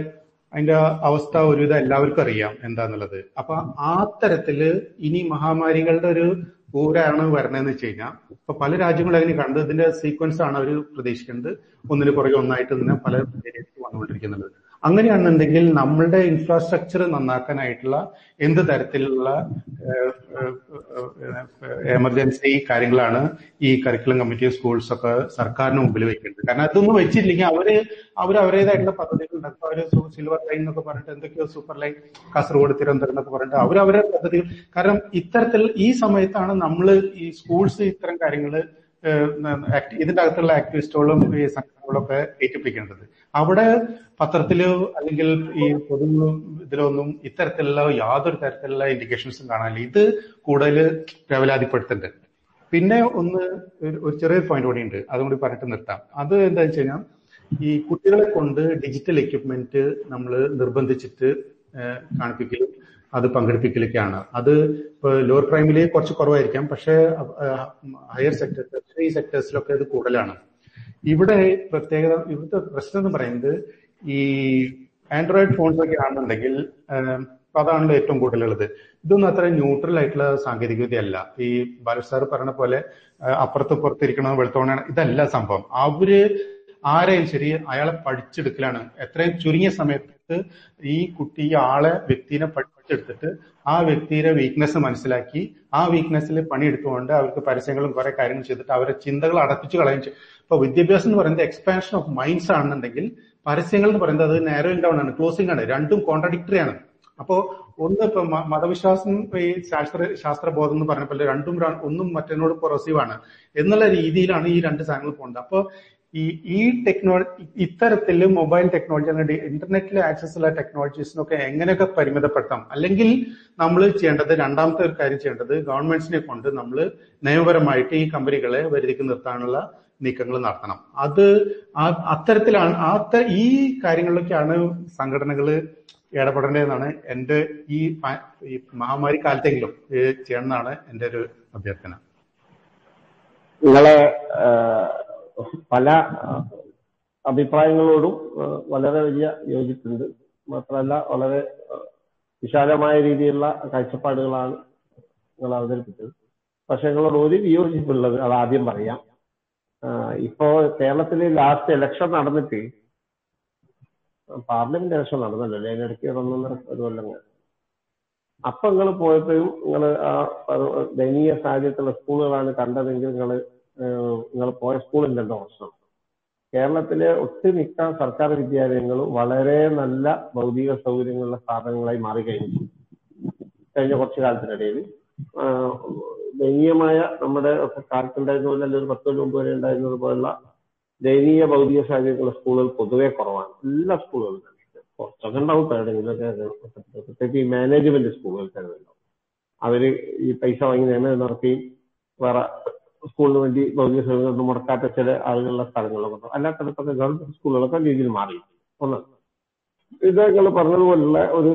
അതിന്റെ അവസ്ഥ ഒരുവിധം എല്ലാവർക്കും അറിയാം എന്താന്നുള്ളത്. അപ്പൊ ആ തരത്തിൽ ഇനി മഹാമാരികളുടെ ഒരു പൂരാണ് വരണതെന്ന് വെച്ച് കഴിഞ്ഞാൽ ഇപ്പൊ പല രാജ്യങ്ങളും അതിന് കണ്ട് ഇതിന്റെ സീക്വൻസ് ആണ് അവർ പ്രതീക്ഷിക്കുന്നത്. ഒന്നിന് പുറകെ ഒന്നായിട്ട് ഇങ്ങനെ പല വന്നുകൊണ്ടിരിക്കുന്നുണ്ട് അങ്ങനെയാണെന്നുണ്ടെങ്കിൽ നമ്മളുടെ ഇൻഫ്രാസ്ട്രക്ചർ നന്നാക്കാനായിട്ടുള്ള എന്ത് തരത്തിലുള്ള എമർജൻസി കാര്യങ്ങളാണ് ഈ കരിക്കുലം കമ്മിറ്റി സ്കൂൾസ് ഒക്കെ സർക്കാരിന് മുമ്പിൽ വെക്കേണ്ടത് കാരണം അതൊന്നും വെച്ചിട്ടില്ലെങ്കിൽ അവർ അവർ അവരുടേതായിട്ടുള്ള പദ്ധതികൾ ഉണ്ടാക്കും. അവർ സിൽവർ ലൈൻ എന്നൊക്കെ പറഞ്ഞിട്ട് എന്തൊക്കെയോ സൂപ്പർ ലൈൻ കാസർഗോഡ് തിരുവനന്തപുരം എന്നൊക്കെ പറഞ്ഞിട്ട് അവരവരുടെ പദ്ധതികൾ. കാരണം ഇത്തരത്തിൽ ഈ സമയത്താണ് നമ്മൾ ഈ സ്കൂൾസ് ഇത്തരം കാര്യങ്ങൾ ഇതിന്റെ അകത്തുള്ള ആക്ടിവിസ്റ്റുകളും ഈ സംഘടനകളൊക്കെ ഏറ്റുപിടിക്കേണ്ടത്. അവിടെ പത്രത്തിലോ അല്ലെങ്കിൽ ഈ പൊതു ഇതിലൊന്നും ഇത്തരത്തിലുള്ള യാതൊരു തരത്തിലുള്ള ഇൻഡിക്കേഷൻസും കാണാനില്ല. ഇത് കൂടുതൽ പ്രബലാതിപ്പെടുത്തുന്നുണ്ട് പിന്നെ ഒന്ന് ഒരു ചെറിയൊരു പോയിന്റ് കൂടി ഉണ്ട്. അതും കൂടി പറഞ്ഞിട്ട് നിർത്താം. അത് എന്താ വെച്ച് കഴിഞ്ഞാൽ ഈ കുട്ടികളെ കൊണ്ട് ഡിജിറ്റൽ എക്യുപ്മെന്റ് നമ്മൾ നിർബന്ധിച്ചിട്ട് കാണിപ്പിക്കലും. അത് പങ്കെടുപ്പിക്കലൊക്കെയാണ്. അത് ഇപ്പൊ ലോവർ പ്രൈമിൽ കുറച്ച് കുറവായിരിക്കാം. പക്ഷേ ഹയർ സെക്ടർ ടെറിട്ടറി സെക്ടേഴ്സിലൊക്കെ അത് കൂടുതലാണ്. ഇവിടെ പ്രത്യേകത ഇവിടുത്തെ പ്രശ്നം എന്ന് പറയുന്നത് ഈ ആൻഡ്രോയിഡ് ഫോൺസൊക്കെ ആണെന്നുണ്ടെങ്കിൽ അതാണല്ലോ ഏറ്റവും കൂടുതലുള്ളത്. ഇതൊന്നും അത്ര ന്യൂട്രൽ ആയിട്ടുള്ള സാങ്കേതികവിദ്യ അല്ല ഈ ബാലു സാർ പറഞ്ഞ പോലെ അപ്പുറത്ത് പുറത്തിരിക്കണോ വെളുത്തോണോ ഇതല്ല സംഭവം. അവർ ആരെയും ശരി അയാളെ പഠിച്ചെടുക്കലാണ്. എത്രയും ചുരുങ്ങിയ സമയത്ത് ഈ കുട്ടി ഈ ആളെ വ്യക്തിനെ പഠിച്ചെടുത്തിട്ട് ആ വ്യക്തിയുടെ വീക്ക്നെസ് മനസ്സിലാക്കി ആ വീക്ക്നെസ്സിൽ പണിയെടുത്തുകൊണ്ട് അവർക്ക് പരസ്യങ്ങളും കുറെ കാര്യങ്ങൾ ചെയ്തിട്ട് അവരെ ചിന്തകൾ അടപ്പിച്ചു കളയും ഇപ്പൊ വിദ്യാഭ്യാസം എന്ന് പറയുന്നത് എക്സ്പാൻഷൻ ഓഫ് മൈൻഡ്സ് ആണെന്നുണ്ടെങ്കിൽ പരസ്യങ്ങൾ എന്ന് പറയുന്നത് അത് നാരോ ഡൗൺ ആണ് ക്ലോസിംഗ് ആണ് രണ്ടും കോൺട്രഡിക്ടറി ആണ്. അപ്പോ ഒന്ന് ഇപ്പൊ മതവിശ്വാസം ഈ ശാസ്ത്ര ശാസ്ത്രബോധം എന്ന് പറഞ്ഞ രണ്ടും ഒന്നും മറ്റേനോട് പ്രൊസീവ് ആണ് എന്നുള്ള രീതിയിലാണ് ഈ രണ്ട് സാധനങ്ങൾ പോകുന്നത്. അപ്പോ ഈ ഈ ടെക്നോളജി ഇത്തരത്തിൽ മൊബൈൽ ടെക്നോളജി അല്ലെങ്കിൽ ഇന്റർനെറ്റിൽ ആക്സസ് ഉള്ള ടെക്നോളജീസിനൊക്കെ എങ്ങനെയൊക്കെ പരിമിതപ്പെടുത്താം? അല്ലെങ്കിൽ നമ്മൾ ചെയ്യേണ്ടത് രണ്ടാമത്തെ ഒരു കാര്യം ചെയ്യേണ്ടത് ഗവൺമെന്റ്സിനെ കൊണ്ട് നമ്മൾ നിയമപരമായിട്ട് ഈ കമ്പനികളെ വരുതിക്ക് നിർത്താനുള്ള നീക്കങ്ങൾ നടത്തണം. അത് അത്തരത്തിലാണ് ആ ഈ കാര്യങ്ങളിലൊക്കെയാണ് സംഘടനകൾ ഇടപെടേണ്ടതെന്നാണ് എന്റെ ഈ മഹാമാരി കാലത്തെങ്കിലും ചെയ്യണമെന്നാണ് എന്റെ ഒരു അഭ്യർത്ഥന. നിങ്ങളെ പല അഭിപ്രായങ്ങളോടും വളരെ വലിയ യോജിപ്പുണ്ട്. മാത്രമല്ല വളരെ വിശാലമായ രീതിയിലുള്ള കാഴ്ചപ്പാടുകളാണ് നിങ്ങൾ അവതരിപ്പിച്ചത്. പക്ഷെ നിങ്ങളോട് ഒരു വിയോജിപ്പുള്ളത് അത് ആദ്യം പറയാം. ഇപ്പോ കേരളത്തിൽ ലാസ്റ്റ് ഇലക്ഷൻ നടന്നിട്ട് പാർലമെന്റ് ഇലക്ഷൻ നടന്നല്ലോ അതിനിടയ്ക്ക് ഒന്നൊന്നര ഒരു കൊല്ലം അപ്പൊ നിങ്ങൾ പോയപ്പോഴും നിങ്ങൾ ആ ദയനീയ സാഹചര്യത്തിലുള്ള സ്കൂളുകളാണ് കണ്ടതെങ്കിൽ നിങ്ങൾ നിങ്ങൾ പോയ സ്കൂളിന്റെ ദോഷം കേരളത്തിലെ ഒട്ടുമിക്ക സർക്കാർ വിദ്യാലയങ്ങളും വളരെ നല്ല ഭൗതിക സൗകര്യങ്ങളുള്ള സ്ഥാപനങ്ങളായി മാറിക്കഴിഞ്ഞു. കഴിഞ്ഞ കുറച്ചു കാലത്തിനിടയിൽ. ദയനീയമായ നമ്മുടെ കാലത്തുണ്ടായിരുന്ന പോലെ അല്ലെങ്കിൽ ഒരു പത്ത് കൊല്ലം മുമ്പ് വരെ ഉണ്ടായിരുന്നത് പോലുള്ള ദയനീയ ഭൗതിക സാഹചര്യങ്ങളുള്ള സ്കൂളുകൾ പൊതുവെ കുറവാണ്. എല്ലാ സ്കൂളുകളും കുറച്ചൊക്കെ ഉണ്ടാവും പ്രത്യേകിച്ച് ഈ മാനേജ്മെന്റ് സ്കൂളുകൾ ഉണ്ടാവും അവർ ഈ പൈസ വാങ്ങി നിയമം നടത്തി വേറെ സ്കൂളിന് വേണ്ടി ഭൗതിക സൗകര്യങ്ങൾ മുടക്കാത്ത ചില ആളുകളുടെ സ്ഥലങ്ങളിലൊക്കെ അല്ലാത്തടത്തൊക്കെ ഗവൺമെന്റ് സ്കൂളുകളൊക്കെ രീതിയിൽ മാറി. ഒന്ന്. ഇത് നിങ്ങൾ പറഞ്ഞതുപോലുള്ള ഒരു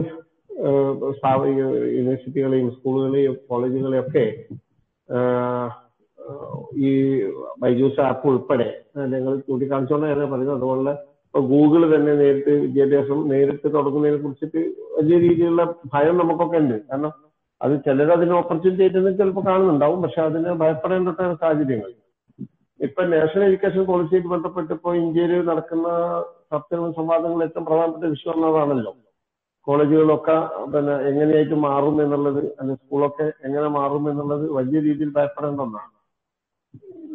യൂണിവേഴ്സിറ്റികളെയും സ്കൂളുകളെയും കോളേജുകളെയും ഒക്കെ ഈ ബൈജൂസ് ആപ്പ് ഉൾപ്പെടെ നിങ്ങൾ ചൂണ്ടിക്കാണിച്ചോണ്ട് ഞാൻ പറയുന്നത് അതുപോലെ ഗൂഗിൾ തന്നെ നേരിട്ട് വിദ്യാഭ്യാസം നേരിട്ട് തുടങ്ങുന്നതിനെ കുറിച്ചിട്ട് വലിയ രീതിയിലുള്ള ഭയം നമുക്കൊക്കെ ഉണ്ട്. കാരണം അത് ചിലർ അതിന് ഓപ്പർച്യൂണിറ്റി ആയിട്ട് ചിലപ്പോൾ കാണുന്നുണ്ടാവും. പക്ഷെ അതിന് ഭയപ്പെടേണ്ട സാഹചര്യങ്ങൾ. ഇപ്പൊ നാഷണൽ എഡ്യൂക്കേഷൻ പോളിസിയായിട്ട് ബന്ധപ്പെട്ട് ഇപ്പോൾ ഇന്ത്യയിൽ നടക്കുന്ന ചർച്ചകളും സംവാദങ്ങളും ഏറ്റവും പ്രധാനപ്പെട്ട വിഷയം എന്നതാണല്ലോ കോളേജുകളൊക്കെ പിന്നെ എങ്ങനെയായിട്ട് മാറും എന്നുള്ളത് അല്ലെങ്കിൽ സ്കൂളൊക്കെ എങ്ങനെ മാറും എന്നുള്ളത് വലിയ രീതിയിൽ ഭയപ്പെടേണ്ട ഒന്നാണ്.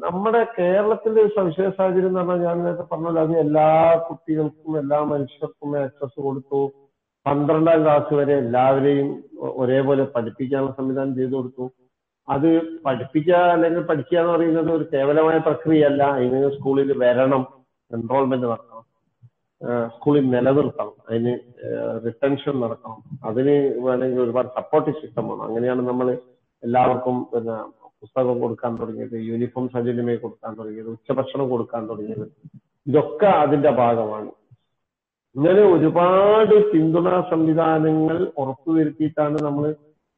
നമ്മുടെ കേരളത്തിന്റെ ഒരു സവിശേഷ സാഹചര്യം എന്ന് പറഞ്ഞാൽ ഞാൻ നേരത്തെ പറഞ്ഞല്ലോ അത് എല്ലാ കുട്ടികൾക്കും എല്ലാ മനുഷ്യർക്കും ആക്സസ് കൊടുത്തു. പന്ത്രണ്ടാം ക്ലാസ് വരെ എല്ലാവരെയും ഒരേപോലെ പഠിപ്പിക്കാനുള്ള സംവിധാനം ചെയ്തു കൊടുത്തു. അത് പഠിപ്പിക്കുക അല്ലെങ്കിൽ പഠിക്കുക എന്ന് പറയുന്നത് ഒരു കേവലമായ പ്രക്രിയയല്ല. അതിന് സ്കൂളിൽ വരണം എൻറോൾമെന്റ് നടക്കണം സ്കൂളിൽ നിലനിർത്തണം. അതിന് റിട്ടൻഷൻ നടക്കണം അതിന് വേണമെങ്കിൽ ഒരുപാട് സപ്പോർട്ട് സിസ്റ്റം വേണം. അങ്ങനെയാണ് നമ്മൾ എല്ലാവർക്കും പിന്നെ പുസ്തകം കൊടുക്കാൻ തുടങ്ങിയത് യൂണിഫോം സൗജന്യമായി കൊടുക്കാൻ തുടങ്ങിയത് ഉച്ചഭക്ഷണം കൊടുക്കാൻ തുടങ്ങിയത്. ഇതൊക്കെ അതിന്റെ ഭാഗമാണ്. ഇങ്ങനെ ഒരുപാട് പിന്തുണാ സംവിധാനങ്ങൾ ഉറപ്പുവരുത്തിയിട്ടാണ് നമ്മൾ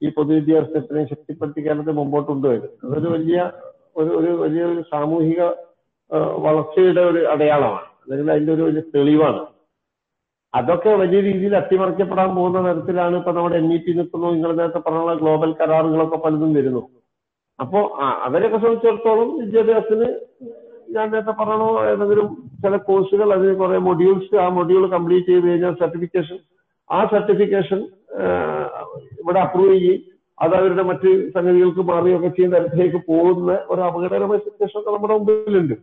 ഈ പൊതുവിദ്യാഭ്യാസത്തിനെ ശക്തിപ്പെടുത്തി കേരളത്തിൽ മുമ്പോട്ട് കൊണ്ടുവരുന്നത് അതൊരു വലിയ ഒരു ഒരു വലിയൊരു സാമൂഹിക വളർച്ചയുടെ ഒരു അടയാളമാണ്. അല്ലെങ്കിൽ അതിന്റെ ഒരു വലിയ തെളിവാണ്. അതൊക്കെ വലിയ രീതിയിൽ അട്ടിമറിക്കപ്പെടാൻ പോകുന്ന തരത്തിലാണ് ഇപ്പൊ നമ്മുടെ എൻ ഇ പി നിൽക്കുന്നു. നിങ്ങൾ നേരത്തെ പറഞ്ഞുള്ള ഗ്ലോബൽ കരാറുകളൊക്കെ പലതും വരുന്നു. അപ്പോ അവരെയൊക്കെ സംബന്ധിച്ചിടത്തോളം വിദ്യാഭ്യാസത്തിന് ഞാൻ നേരത്തെ പറഞ്ഞോ ഏതെങ്കിലും ചില കോഴ്സുകൾ അതിന് കുറെ മൊഡ്യൂൾസ് ആ മൊഡ്യൂൾ കംപ്ലീറ്റ് ചെയ്ത് കഴിഞ്ഞാൽ സർട്ടിഫിക്കേഷൻ ആ സർട്ടിഫിക്കേഷൻ ഇവിടെ അപ്രൂവ് ചെയ്യും അത് അവരുടെ മറ്റ് സംഗതികൾക്ക് മാറുകയൊക്കെ ചെയ്യുന്ന തരത്തിലേക്ക് പോകുന്ന ഒരു അപകടകരമായ സിറ്റുവേഷൻ ഒക്കെ നമ്മുടെ മുമ്പിലുണ്ട്.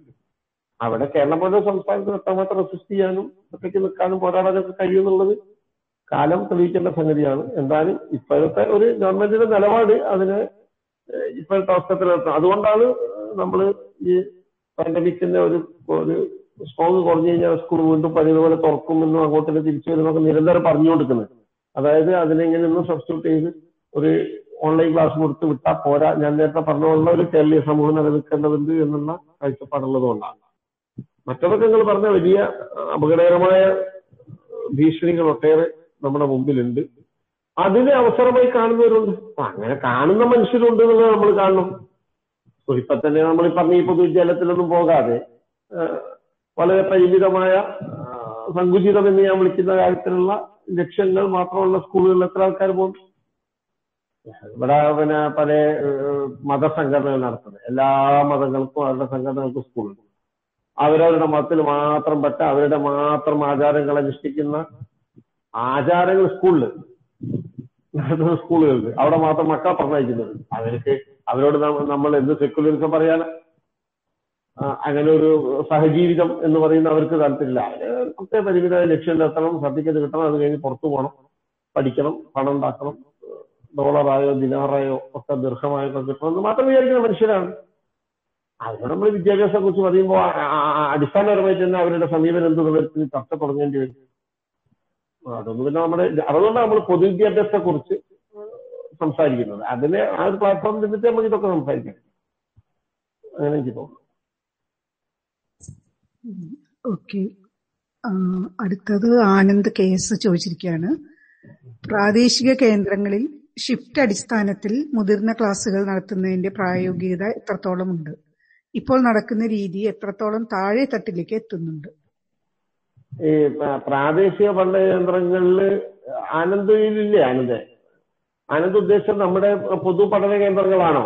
അവിടെ കേരളം പോലെ സംസ്ഥാനത്തിന് എത്രമാത്രം റെസിസ്റ്റ് ചെയ്യാനും ഒറ്റയ്ക്ക് നിൽക്കാനും പോരാടാനൊക്കെ കഴിയുമെന്നുള്ളത് കാലം തെളിയിക്കേണ്ട സംഗതിയാണ്. എന്തായാലും ഇപ്പോഴത്തെ ഒരു ഗവൺമെന്റിന്റെ നിലപാട് അതിനെ ഇപ്പോഴത്തെ അവസ്ഥത്തിൽ അതുകൊണ്ടാണ് നമ്മൾ ഈ പാൻഡമിക്കിന്റെ ഒരു ഒരു സ്ട്രോങ് കുറഞ്ഞു കഴിഞ്ഞാൽ സ്കൂൾ വീണ്ടും പഴയതുപോലെ തുറക്കുമെന്നും അങ്ങോട്ടേക്ക് തിരിച്ചു വരുന്നൊക്കെ നിരന്തരം പറഞ്ഞുകൊടുക്കുന്നത് അതായത് അതിനെങ്ങനെ ഒന്നും സബ്സ്റ്റിറ്റ്യൂട്ട് ചെയ്ത് ഒരു ഓൺലൈൻ ക്ലാസ് കൊടുത്ത് വിട്ടാൽ പോരാ. ഞാൻ നേരത്തെ പറഞ്ഞുള്ള ഒരു കേരളീയ സമൂഹം നിലനിൽക്കേണ്ടതുണ്ട് എന്നുള്ള കാഴ്ചപ്പാടുള്ളത് കൊണ്ടാണ് മറ്റതൊക്കെ നിങ്ങൾ പറഞ്ഞ വലിയ അപകടകരമായ ഭീഷണികൾ ഒട്ടേറെ നമ്മുടെ മുമ്പിലുണ്ട്. അതിനെ അവസരമായി കാണുന്നവരുണ്ട്. അങ്ങനെ കാണുന്ന മനുഷ്യരുണ്ട് എന്നുള്ളത് നമ്മൾ കാണണം. ഇപ്പൊ തന്നെ നമ്മൾ ഈ പറഞ്ഞ ഈ പൊതുവിദ്യാലയത്തിലൊന്നും പോകാതെ വളരെ പരിമിതമായ സങ്കുചിതം എന്ന് ഞാൻ വിളിക്കുന്ന കാര്യത്തിലുള്ള ലക്ഷ്യങ്ങൾ മാത്രമുള്ള സ്കൂളുകളിൽ എത്ര ആൾക്കാർ പോകും? ഇവിടെ പിന്നെ പല മതസംഘടനകൾ നടത്തുന്നത്. എല്ലാ മതങ്ങൾക്കും അവരുടെ സംഘടനകൾക്കും സ്കൂളുണ്ട്. അവരവരുടെ മതത്തിൽ മാത്രം പറ്റ അവരുടെ മാത്രം ആചാരങ്ങൾ അനുഷ്ഠിക്കുന്ന ആചാരങ്ങൾ സ്കൂളിൽ നടത്തുന്ന സ്കൂളുകളിൽ അവിടെ മാത്രം മക്കളെ പറഞ്ഞയക്കുന്നത്. അവർക്ക് അവരോട് നമ്മൾ എന്ത് സെക്യുലറിസം പറയാൻ അങ്ങനെ ഒരു സഹജീവിതം എന്ന് പറയുന്ന അവർക്ക് താല്പര്യമില്ല. അവരെ പരിമിതമായ പരിമിത ലക്ഷ്യം എത്തണം സർട്ടിഫിക്കറ്റ് കിട്ടണം അത് കഴിഞ്ഞ് പുറത്തു പോകണം പഠിക്കണം പണം ഉണ്ടാക്കണം ഡോളറായോ ദിനാറായോ ഒക്കെ ദീർഘമായോ ഒക്കെ കിട്ടണമെന്ന് മാത്രം വിചാരിക്കുന്ന മനുഷ്യരാണ്. അവരോട് നമ്മൾ വിദ്യാഭ്യാസത്തെ കുറിച്ച് പറയുമ്പോൾ അടിസ്ഥാനപരമായിട്ട് തന്നെ അവരുടെ സമീപനം എന്തെന്നുള്ളവർക്ക് ചർച്ച തുടങ്ങേണ്ടി വരും. അതൊന്നും പിന്നെ നമ്മുടെ അതുകൊണ്ട് നമ്മൾ പൊതുവിദ്യാഭ്യാസത്തെ കുറിച്ച് സംസാരിക്കുന്നത്. അതിന് ആ ഒരു പ്ലാറ്റ്ഫോം നിന്നിട്ട് നമുക്ക് ഇതൊക്കെ സംസാരിക്കാം. അങ്ങനെ എനിക്ക് തോന്നുന്നു. ഓക്കെ. അടുത്തത് ആനന്ദ് കെ എസ് ചോദിച്ചിരിക്കുകയാണ്. പ്രാദേശിക കേന്ദ്രങ്ങളിൽ ഷിഫ്റ്റ് അടിസ്ഥാനത്തിൽ മുതിർന്ന ക്ലാസുകൾ നടത്തുന്നതിന്റെ പ്രായോഗികത എത്രത്തോളം ഉണ്ട് ഇപ്പോൾ നടക്കുന്ന രീതി എത്രത്തോളം താഴെ തട്ടിലേക്ക് എത്തുന്നുണ്ട്? ഈ പ്രാദേശിക പഠന കേന്ദ്രങ്ങളിൽ ആനന്ദയിലില്ലേ ആനന്ദ? ആനന്ദ് ഉദ്ദേശം നമ്മുടെ പൊതു പഠന കേന്ദ്രങ്ങളാണോ?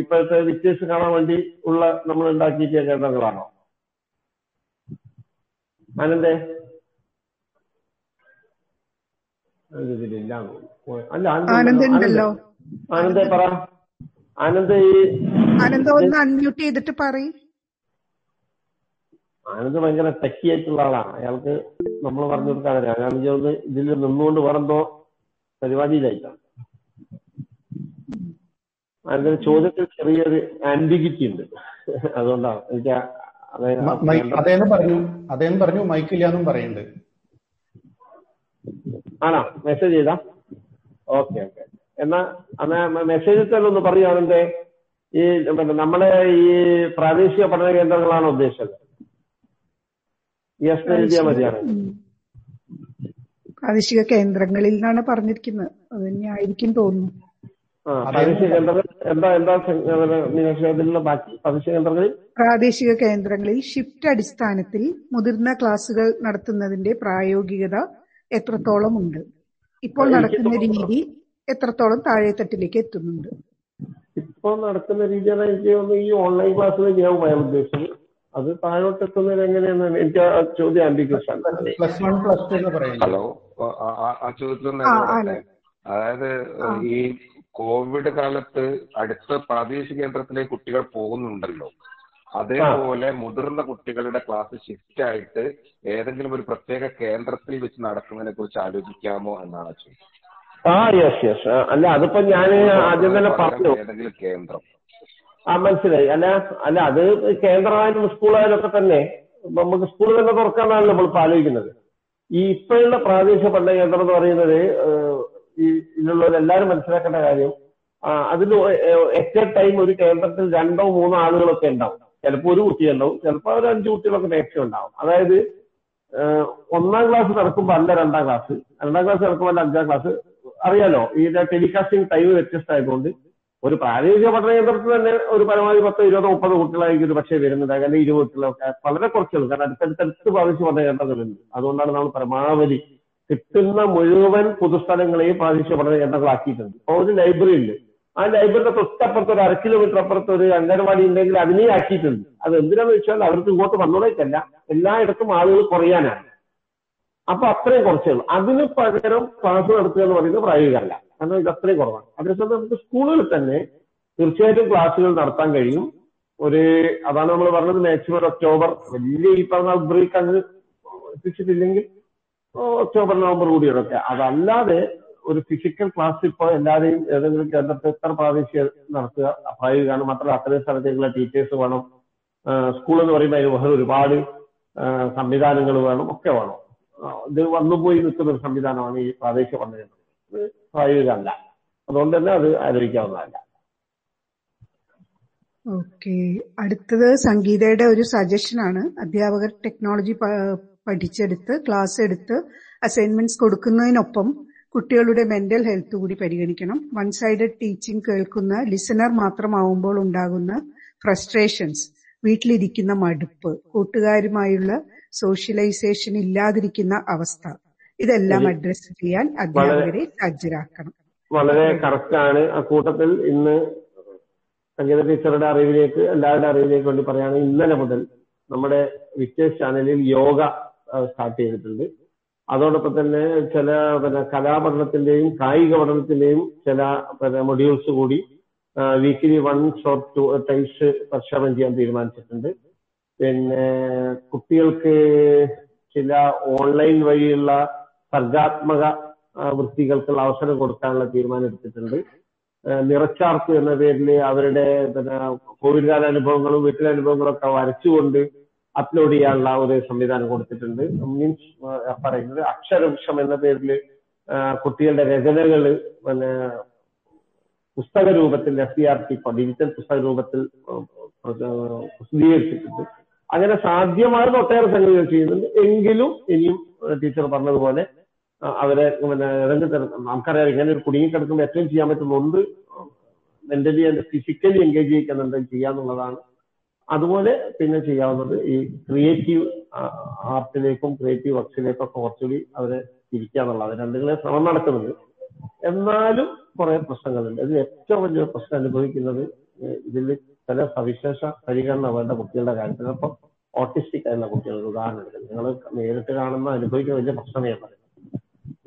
ഇപ്പോഴത്തെ വിക്ടേഴ്സ് കാണാൻ വേണ്ടി ഉള്ള നമ്മൾ ഉണ്ടാക്കിയ കേന്ദ്രങ്ങളാണോ? ആനന്ദേ അല്ല ആനന്ദ് ആനന്ദ് പറ. ആനന്ദ് ഈ ആനന്ദ് ഒന്ന് അൺമ്യൂട്ട് ചെയ്തിട്ട് പറയും. ആനന്ദ് ഭയങ്കര ടെക്കി ആയിട്ടുള്ള ആളാണ്. അയാൾക്ക് നമ്മൾ പറഞ്ഞു കൊടുക്കാൻ ഒന്ന് ഇതിൽ നിന്നുകൊണ്ട് വേറെന്തോ പരിപാടിയിലായിട്ടാണ് ആനന്ദിന്റെ ചോദ്യത്തിൽ ചെറിയൊരു ആന്റിഗിറ്റി ഉണ്ട്. അതുകൊണ്ടാണ് എനിക്ക് അദ്ദേഹം പറഞ്ഞു അദ്ദേഹം പറഞ്ഞു മൈക്കില്ല എന്നും പറയുന്നുണ്ട്. ആണോ? മെസ്സേജ് ചെയ്താ? ഓക്കെ ഓക്കെ എന്നാ അന്നാ മെസ്സേജ് തന്നെ ഒന്ന് പറയുകയാണെന്റെ ഈ നമ്മളെ ഈ പ്രാദേശിക പഠന കേന്ദ്രങ്ങളാണ് ഉദ്ദേശിച്ചത്. യെസ് എഴുതിയാൽ മതിയാണ് പ്രാദേശിക കേന്ദ്രങ്ങളിൽ നിന്നാണ് പറഞ്ഞിരിക്കുന്നത്. അത് തന്നെയായിരിക്കും തോന്നുന്നു. പ്രാദേശിക കേന്ദ്രങ്ങൾ എന്താ എന്താ മീനാക്ഷി ബാക്കി പ്രാദേശിക കേന്ദ്രങ്ങളിൽ? പ്രാദേശിക കേന്ദ്രങ്ങളിൽ ഷിഫ്റ്റ് അടിസ്ഥാനത്തിൽ മുതിർന്ന ക്ലാസുകൾ നടത്തുന്നതിന്റെ പ്രായോഗികത എത്രത്തോളം ഉണ്ട് ഇപ്പോൾ നടക്കുന്ന രീതി എത്രത്തോളം താഴെത്തട്ടിലേക്ക് എത്തുന്നുണ്ട്? ഇപ്പോൾ നടക്കുന്ന രീതിയാണ് എനിക്ക് തോന്നുന്നു ഈ ഓൺലൈൻ ക്ലാസ് ചെയ്യാൻ അയാൾ ഉദ്ദേശിച്ചത്. അത് താഴോട്ട് എത്തുന്നത് എങ്ങനെയാണ്? എനിക്ക് ആ ചോദ്യം ആംബിഗ്യസ് ആണ് plus one plus two hello ആ- ചോദ്യത്തിൽ. അതായത് ഈ കോവിഡ് കാലത്ത് അടുത്ത പ്രാദേശിക കേന്ദ്രത്തിലേക്ക് കുട്ടികൾ പോകുന്നുണ്ടല്ലോ. അതേപോലെ മുതിർന്ന കുട്ടികളുടെ ക്ലാസ് ഷിഫ്റ്റ് ആയിട്ട് ഏതെങ്കിലും ഒരു പ്രത്യേക കേന്ദ്രത്തിൽ വെച്ച് നടക്കുന്നതിനെ കുറിച്ച് ആലോചിക്കാമോ എന്നാണ് ആ ആ യെസ് യെസ് അല്ല അതിപ്പോ ഞാൻ ആദ്യം തന്നെ പറഞ്ഞു. ഏതെങ്കിലും കേന്ദ്രം. ആ മനസ്സിലായി. അല്ല അല്ല അത് കേന്ദ്രമായാലും സ്കൂളായാലും ഒക്കെ തന്നെ നമുക്ക് സ്കൂൾ തന്നെ തുറക്കാനാണല്ലോ നമ്മൾ ഇപ്പൊ ആലോചിക്കുന്നത്. ഈ ഇപ്പോഴുള്ള പ്രാദേശിക പഠന കേന്ദ്രം എന്ന് പറയുന്നത് ഈ ഇതിലുള്ളവർ മനസ്സിലാക്കേണ്ട കാര്യം അതിൽ എറ്റ് ടൈം ഒരു കേന്ദ്രത്തിൽ രണ്ടോ മൂന്നോ ആളുകളൊക്കെ ഉണ്ടാവും. ചിലപ്പോൾ ഒരു കുട്ടി ഉണ്ടാവും ചിലപ്പോൾ ഒരു അഞ്ച് കുട്ടികളൊക്കെ മാക്സിമം ഉണ്ടാവും. അതായത് ഒന്നാം ക്ലാസ് നടക്കുമ്പോൾ അല്ല രണ്ടാം ക്ലാസ് രണ്ടാം ക്ലാസ് നടക്കുമ്പോൾ അല്ല അഞ്ചാം ക്ലാസ് അറിയാലോ ഈ ടെലികാസ്റ്റിംഗ് ടൈം വ്യത്യസ്തമായതുകൊണ്ട് ഒരു പ്രാദേശിക പഠന കേന്ദ്രത്തിൽ തന്നെ ഒരു പരമാവധി പത്തോ ഇരുപതോ മുപ്പതോ കുട്ടികളായിരിക്കും ഒരു പക്ഷേ വരുന്നത് അല്ലെങ്കിൽ ഇരുപത് കുട്ടികളൊക്കെ. വളരെ കുറച്ചുള്ളൂ കാരണം അടുത്തടുത്തടുത്ത് പ്രാദേശിക പഠന കേന്ദ്രങ്ങളുണ്ട്. അതുകൊണ്ടാണ് നമ്മൾ പരമാവധി കിട്ടുന്ന മുഴുവൻ പൊതുസ്ഥലങ്ങളെയും പ്രാദേശിക പഠന കേന്ദ്രങ്ങളാക്കിയിട്ടുണ്ട്. അപ്പോൾ ഒരു ലൈബ്രറി ഉണ്ട്. ആ ലൈബ്രറിയുടെ തൊട്ടപ്പുറത്ത് ഒരു അര കിലോമീറ്റർ അപ്പുറത്ത് ഒരു അംഗൻവാടി ഉണ്ടെങ്കിൽ അതിനെ ആക്കിയിട്ടുണ്ട്. അത് എന്തിനാന്ന് വെച്ചാൽ അവർക്ക് ഇങ്ങോട്ട് വന്നോളേക്കല്ല. എല്ലായിടത്തും ആളുകൾ കുറയാനാണ്. അപ്പൊ അത്രയും കുറച്ചേ അതിന് പകരം ക്ലാസ് നടത്തുക എന്ന് പറയുന്നത് പ്രായോഗികമല്ല. കാരണം ഇത് അത്രയും കുറവാണ്. അതേസമയം നമുക്ക് സ്കൂളുകളിൽ തന്നെ തീർച്ചയായിട്ടും ക്ലാസ്സുകൾ നടത്താൻ കഴിയും. ഒരു അതാണ് നമ്മൾ പറഞ്ഞത് മാക്സിമം ഒക്ടോബർ. വലിയ ഈ പറഞ്ഞ ബ്രേക്ക് അങ്ങ് എത്തിച്ചിട്ടില്ലെങ്കിൽ ഒക്ടോബർ നവംബർ കൂടിയൊക്കെ അതല്ലാതെ ഒരു ഫിസിക്കൽ ക്ലാസ് ഇപ്പോൾ എല്ലാവരെയും ഏതെങ്കിലും കേന്ദ്രത്തിൽ എത്ര പ്രാദേശിക നടത്തുക പ്രായോഗികമാണ് മാത്രമല്ല അത്രയും സ്ഥലത്തേക്കുള്ള ടീച്ചേഴ്സ് വേണം. സ്കൂൾ എന്ന് പറയുമ്പോൾ അതിന് വേറെ ഒരുപാട് സംവിധാനങ്ങൾ വേണം ഒക്കെ വേണം. ഇത് വന്നുപോയി നിൽക്കുന്ന ഒരു സംവിധാനമാണ് ഈ പ്രാദേശിക പഠന കേന്ദ്രം ഇത് പ്രായോഗികമല്ല. അതുകൊണ്ട് തന്നെ അത് ആലോചിക്കാവുന്നതല്ല ഓക്കെ. അടുത്തത് സംഗീതയുടെ ഒരു സജഷൻ ആണ്. അധ്യാപകർ ടെക്നോളജി പഠിച്ചെടുത്ത് ക്ലാസ് എടുത്ത് അസൈൻമെന്റ്സ് കൊടുക്കുന്നതിനൊപ്പം കുട്ടികളുടെ മെന്റൽ ഹെൽത്ത് കൂടി പരിഗണിക്കണം. വൺ സൈഡഡ് ടീച്ചിങ് കേൾക്കുന്ന ലിസണർ മാത്രമാവുമ്പോൾ ഉണ്ടാകുന്ന ഫ്രസ്ട്രേഷൻസ് വീട്ടിലിരിക്കുന്ന മടുപ്പ് കൂട്ടുകാരുമായുള്ള സോഷ്യലൈസേഷൻ ഇല്ലാതിരിക്കുന്ന അവസ്ഥ. ഇതെല്ലാം അഡ്രസ് ചെയ്യാൻ അധ്യാപകരെ സജ്ജരാക്കണം വളരെ കറക്റ്റ് ആണ്. ആ കൂട്ടത്തിൽ ഇന്ന് സംഗീത ടീച്ചറുടെ അറിവിലേക്ക് എല്ലാവരുടെ അറിവിലേക്ക് വേണ്ടി പറയുകയാണെങ്കിൽ ഇന്നലെ മുതൽ നമ്മുടെ വിക്ടേഴ്സ് ചാനലിൽ യോഗ സ്റ്റാർട്ട് ചെയ്തിട്ടുണ്ട്. അതോടൊപ്പം തന്നെ ചില പിന്നെ കലാപഠനത്തിന്റെയും കായിക പഠനത്തിന്റെയും ചില പിന്നെ മൊഡ്യൂൾസ് കൂടി weekly one short two times പ്രക്ഷേപണം ചെയ്യാൻ തീരുമാനിച്ചിട്ടുണ്ട്. പിന്നെ കുട്ടികൾക്ക് ചില ഓൺലൈൻ വഴിയുള്ള സർഗാത്മക വൃത്തികൾക്കുള്ള അവസരം കൊടുക്കാനുള്ള തീരുമാനം എടുത്തിട്ടുണ്ട്. നിറച്ചാർത്ത് എന്ന പേരിൽ അവരുടെ പിന്നെ കോവിഡ് കാല അനുഭവങ്ങളും വീട്ടിലെ അനുഭവങ്ങളും ഒക്കെ വരച്ചുകൊണ്ട് അപ്ലോഡ് ചെയ്യാനുള്ള ഒരു സംവിധാനം കൊടുത്തിട്ടുണ്ട്. മീൻസ് പറയുന്നത് അക്ഷരവൃക്ഷം എന്ന പേരിൽ കുട്ടികളുടെ രചനകൾ പിന്നെ പുസ്തക രൂപത്തിൽ F C R T digital പുസ്തക രൂപത്തിൽ പ്രസിദ്ധീകരിച്ചിട്ടുണ്ട്. അങ്ങനെ സാധ്യമാകുന്ന ഒട്ടേറെ സംഗതികൾ ചെയ്യുന്നുണ്ട്. എങ്കിലും ഇനിയും ടീച്ചർ പറഞ്ഞതുപോലെ അവരെ പിന്നെ തരം നമുക്കറിയാം ഇങ്ങനെ ഒരു കുടുങ്ങി കിടക്കുമ്പോൾ ഏറ്റവും ചെയ്യാൻ പറ്റുന്നുണ്ട് മെന്റലി ആൻഡ് ഫിസിക്കലി എൻഗേജ് ചെയ്യിക്കുന്നുണ്ട് ചെയ്യാന്നുള്ളതാണ്. അതുപോലെ പിന്നെ ചെയ്യാവുന്നത് ഈ ക്രിയേറ്റീവ് ആർട്ടിലേക്കും ക്രിയേറ്റീവ് വർക്സിലേക്കും ഒക്കെ കുറച്ചുകൂടി അവരെ തിരിക്കുക എന്നുള്ളത് രണ്ടുങ്ങളെ ശ്രമം നടക്കുന്നുണ്ട്. എന്നാലും കുറെ പ്രശ്നങ്ങളുണ്ട്. അതിൽ ഏറ്റവും വലിയ പ്രശ്നം അനുഭവിക്കുന്നത് ഇതിൽ ചില സവിശേഷ പരിഗണന വേണ്ട കുട്ടികളുടെ കാര്യത്തിൽ. അപ്പൊ ഓട്ടിസ്റ്റിക് ആയിരുന്ന കുട്ടികൾക്ക് ഉദാഹരണം എടുക്കുന്നത് നിങ്ങൾ നേരിട്ട് കാണുന്ന അനുഭവിക്കുന്ന വലിയ പ്രശ്നമേ പറയുന്നത്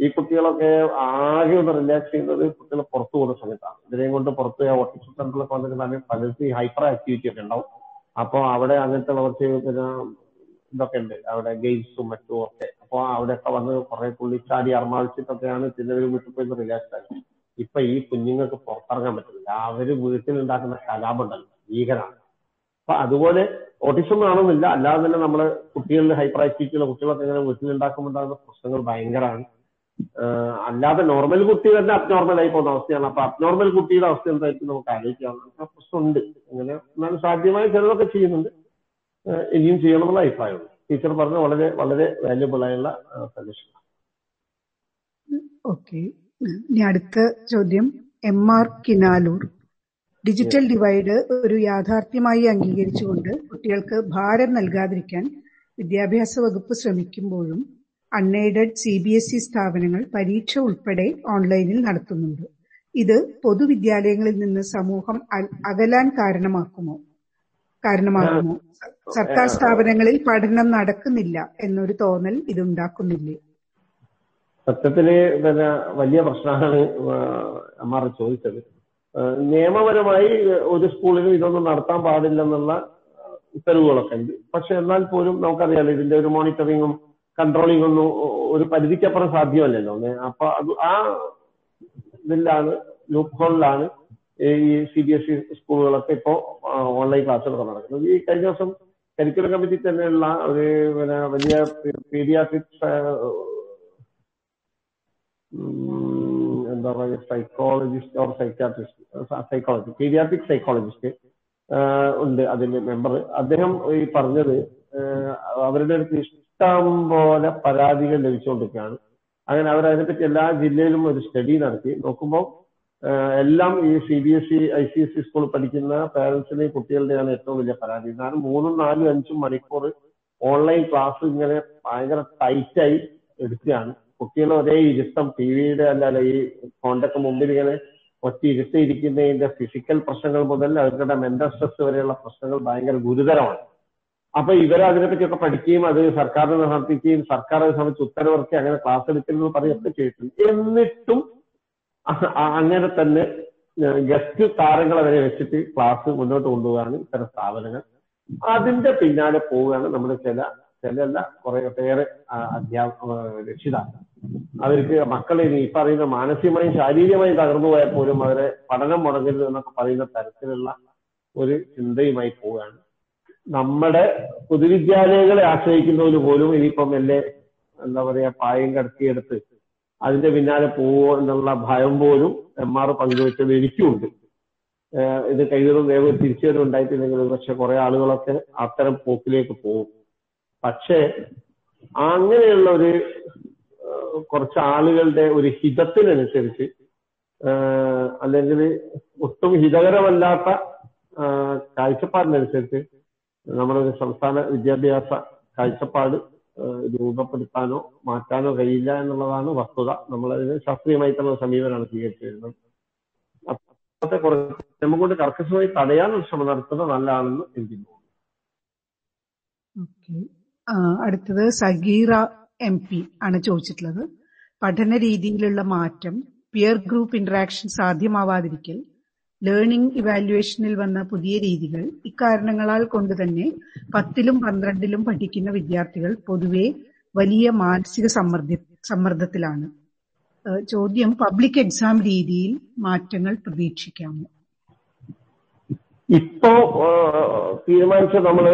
ഈ കുട്ടികളൊക്കെ ആകെ ഒന്ന് റിലാക്സ് ചെയ്യുന്നത് കുട്ടികൾ പുറത്തു പോകുന്ന സമയത്താണ്. ഇതിനെയും കൊണ്ട് പുറത്ത് ഓട്ടിസം സെന്ററിലൊക്കെ വന്നിട്ട് പലർക്കും ഹൈപ്പർ ആക്ടിവിറ്റി ഒക്കെ ഉണ്ടാവും. അപ്പോൾ അവിടെ അങ്ങനത്തെ കുറച്ച് പിന്നെ ഇതൊക്കെ ഉണ്ട് അവിടെ ഗെയിംസും മറ്റും ഒക്കെ. അപ്പോൾ അവിടെയൊക്കെ വന്ന് കുറെ തുള്ളിച്ചാടി അർമാദിച്ചിട്ടൊക്കെയാണ് ചിലവർ വീട്ടിൽ പോയി റിലാക്സ് ആയത് ഇപ്പൊ ഈ കുഞ്ഞുങ്ങൾക്ക് പുറത്തിറങ്ങാൻ പറ്റുന്നില്ല അവർ വീട്ടിൽ വീട്ടിലുണ്ടാക്കുന്ന കലാപുണ്ടല്ലോ ഭീകരാണ്. അപ്പൊ അതുപോലെ ഓട്ടിസം കാണുന്നില്ല അല്ലാതെ തന്നെ നമ്മൾ കുട്ടികളിൽ ഹൈപ്പർ ആക്ടിവിറ്റിയുള്ള കുട്ടികളൊക്കെ ഇങ്ങനെ വീട്ടിലുണ്ടാക്കുമ്പോണ്ടാകുന്ന പ്രശ്നങ്ങൾ ഭയങ്കരമാണ് അല്ലാതെ നോർമൽ കുട്ടി തന്നെ അബ്നോർമൽ ആയി പോകുന്ന അവസ്ഥയാണ്. അപ്പൊ അബ്നോർമൽ കുട്ടിയുടെ അവസ്ഥ എന്തായിരിക്കും നമുക്ക് ആലോചിക്കാവുന്ന പ്രശ്നമുണ്ട്. അങ്ങനെ എന്നാലും സാധ്യമായ ചിലതൊക്കെ ചെയ്യുന്നുണ്ട്. ഇനിയും ചെയ്യണമെന്നുള്ള അഭിപ്രായമുണ്ട് ടീച്ചർ പറഞ്ഞ വളരെ വളരെ വാല്യുബിൾ ആയുള്ള സജഷൻ ഓക്കെ. ഇനി അടുത്ത ചോദ്യം. M R Kinalur. Digital divide ഒരു യാഥാർത്ഥ്യമായി അംഗീകരിച്ചുകൊണ്ട് കുട്ടികൾക്ക് ഭാരം നൽകാതിരിക്കാൻ വിദ്യാഭ്യാസ വകുപ്പ് ശ്രമിക്കുമ്പോഴും unaided C B S E സ്ഥാപനങ്ങൾ പരീക്ഷ ഉൾപ്പെടെ ഓൺലൈനിൽ നടത്തുന്നുണ്ട്. ഇത് പൊതുവിദ്യാലയങ്ങളിൽ നിന്ന് സമൂഹം അകലാൻ കാരണമാക്കുമോ? കാരണമാകുമോ? സർക്കാർ സ്ഥാപനങ്ങളിൽ പഠനം നടക്കുന്നില്ല എന്നൊരു തോന്നൽ ഇതുണ്ടാക്കുന്നില്ലേ? സത്യത്തിൽ പിന്നെ വലിയ പ്രശ്നമാണ് അമ്മാർ ചോദിച്ചത്. നിയമപരമായി ഒരു സ്കൂളിലും ഇതൊന്നും നടത്താൻ പാടില്ലെന്നുള്ള ഉത്തരവുകളൊക്കെ ഉണ്ട്. പക്ഷെ എന്നാൽ പോലും നമുക്കറിയാലോ ഇതിന്റെ ഒരു മോണിറ്ററിങ്ങും കൺട്രോളിംഗ് ഒന്നും ഒരു പരിധിക്കപ്പുറം സാധ്യമല്ലല്ലോ. അപ്പൊ അത് ആ ഇതിലാണ് ലൂപ്പ് ഹോളിലാണ് ഈ സി ബി എസ് ഇ സ്കൂളുകളൊക്കെ ഇപ്പോ ഓൺലൈൻ ക്ലാസ്സുകളൊക്കെ നടക്കുന്നത്. ഈ കഴിഞ്ഞ ദിവസം കരിക്കുലം കമ്മിറ്റി തന്നെയുള്ള ഒരു പിന്നെ വലിയ പീഡിയാട്രിക്സ് എന്താ പറയുക psychologist or psychiatrist psychology pediatric psychologist ഉണ്ട് അതിന്റെ മെമ്പർ അദ്ദേഹം ഈ പറഞ്ഞത് അവരുടെ അടുത്ത് ഇഷ്ടം പോലെ പരാതികൾ ലഭിച്ചുകൊണ്ടിരിക്കുകയാണ്. അങ്ങനെ അവർ അതിനെപ്പറ്റി എല്ലാ ജില്ലയിലും ഒരു സ്റ്റഡി നടത്തി. നോക്കുമ്പോൾ എല്ലാം ഈ C B S E I C S E സ്കൂളിൽ പഠിക്കുന്ന പേരൻസിനെയും കുട്ടികളുടെയാണ് ഏറ്റവും വലിയ പരാതി. കാരണം മൂന്നും നാലും അഞ്ചും മണിക്കൂർ ഓൺലൈൻ ക്ലാസ് ഇങ്ങനെ ഭയങ്കര ടൈറ്റായി എടുക്കുകയാണ്. കുട്ടികൾ ഒരേ ഇരുത്തം ടി വിയുടെ അല്ലാതെ ഈ ഫോണിന്റെ മുമ്പിൽ ഇങ്ങനെ ഒറ്റ ഇരുത്തിയിരിക്കുന്നതിന്റെ ഫിസിക്കൽ പ്രശ്നങ്ങൾ മുതൽ അവരുടെ മെന്റൽ സ്ട്രെസ് വരെയുള്ള പ്രശ്നങ്ങൾ ഭയങ്കര ഗുരുതരമാണ്. അപ്പൊ ഇവരതിനെപ്പറ്റിയൊക്കെ പഠിക്കുകയും അത് സർക്കാരിനെ സമർപ്പിക്കുകയും സർക്കാർ അത് സംബന്ധിച്ച് ഉത്തരവിറക്കി അങ്ങനെ ക്ലാസ് എടുക്കുന്നു പറയുകയൊക്കെ ചെയ്തിട്ടുണ്ട്. എന്നിട്ടും അങ്ങനെ തന്നെ ഗസ്റ്റ് താരങ്ങളെ വരെ വെച്ചിട്ട് ക്ലാസ് മുന്നോട്ട് കൊണ്ടുപോകാണ് ഇത്തരം സ്ഥാപനങ്ങൾ അതിന്റെ പിന്നാലെ പോവുകയാണ് നമ്മുടെ ചില ചിലല്ല കുറെ ഒട്ടേറെ അധ്യാപക രക്ഷിതാക്കൾ. അവർക്ക് മക്കളെ ഈ പറയുന്ന മാനസികമായും ശാരീരികമായും തകർന്നു പോയാൽ പോലും അവരെ പഠനം മുടങ്ങരുത് എന്നൊക്കെ പറയുന്ന തരത്തിലുള്ള ഒരു ചിന്തയുമായി പോവുകയാണ്. നമ്മുടെ പൊതുവിദ്യാലയങ്ങളെ ആശ്രയിക്കുന്നവര് പോലും ഇനിയിപ്പം എന്റെ എന്താ പറയാ പായം കടത്തിയെടുത്ത് അതിന്റെ പിന്നാലെ പോവോ എന്നുള്ള ഭയം പോലും എം ആർ പങ്കുവെച്ചത് എനിക്കുമുണ്ട് ഏഹ് ഇത് കഴിവതും വേഗം തിരിച്ചുവരും ഉണ്ടായിട്ടില്ലെങ്കിൽ പക്ഷെ കുറെ ആളുകളൊക്കെ അത്തരം പോക്കിലേക്ക് പോകും. പക്ഷേ അങ്ങനെയുള്ള ഒരു കുറച്ച് ആളുകളുടെ ഒരു ഹിതത്തിനനുസരിച്ച് അല്ലെങ്കിൽ ഒട്ടും ഹിതകരമല്ലാത്ത കാഴ്ചപ്പാടിനനുസരിച്ച് നമ്മുടെ ഒരു സംസ്ഥാന വിദ്യാഭ്യാസ കാഴ്ചപ്പാട് രൂപപ്പെടുത്താനോ മാറ്റാനോ കഴിയില്ല എന്നുള്ളതാണ് വസ്തുത. നമ്മളതിന് ശാസ്ത്രീയമായിട്ടുള്ള സമീപനമാണ് സ്വീകരിച്ചു വരുന്നത് അപ്പോഴത്തെ കുറച്ച് നമുക്കൊണ്ട് കർക്കശമായി തടയാനുള്ള ശ്രമം നടത്തുന്നത് നല്ലതാണെന്ന് എനിക്ക് തോന്നുന്നു. അടുത്തത് സഗീറ എം പി ആണ് ചോദിച്ചിട്ടുള്ളത്. പഠന രീതിയിലുള്ള മാറ്റം പിയർ ഗ്രൂപ്പ് ഇന്ററാക്ഷൻ സാധ്യമാവാതിരിക്കൽ ലേണിംഗ് ഇവാലുവേഷനിൽ വന്ന പുതിയ രീതികൾ ഇക്കാരണങ്ങളാൽ കൊണ്ട് തന്നെ പത്തിലും പന്ത്രണ്ടിലും പഠിക്കുന്ന വിദ്യാർത്ഥികൾ പൊതുവെ വലിയ മാനസിക സമ്മർദ്ദ സമ്മർദ്ദത്തിലാണ്. ചോദ്യം പബ്ലിക് എക്സാം രീതിയിൽ മാറ്റങ്ങൾ പ്രതീക്ഷിക്കാമോ? ഇപ്പോ തീരുമാനിച്ച നമ്മൾ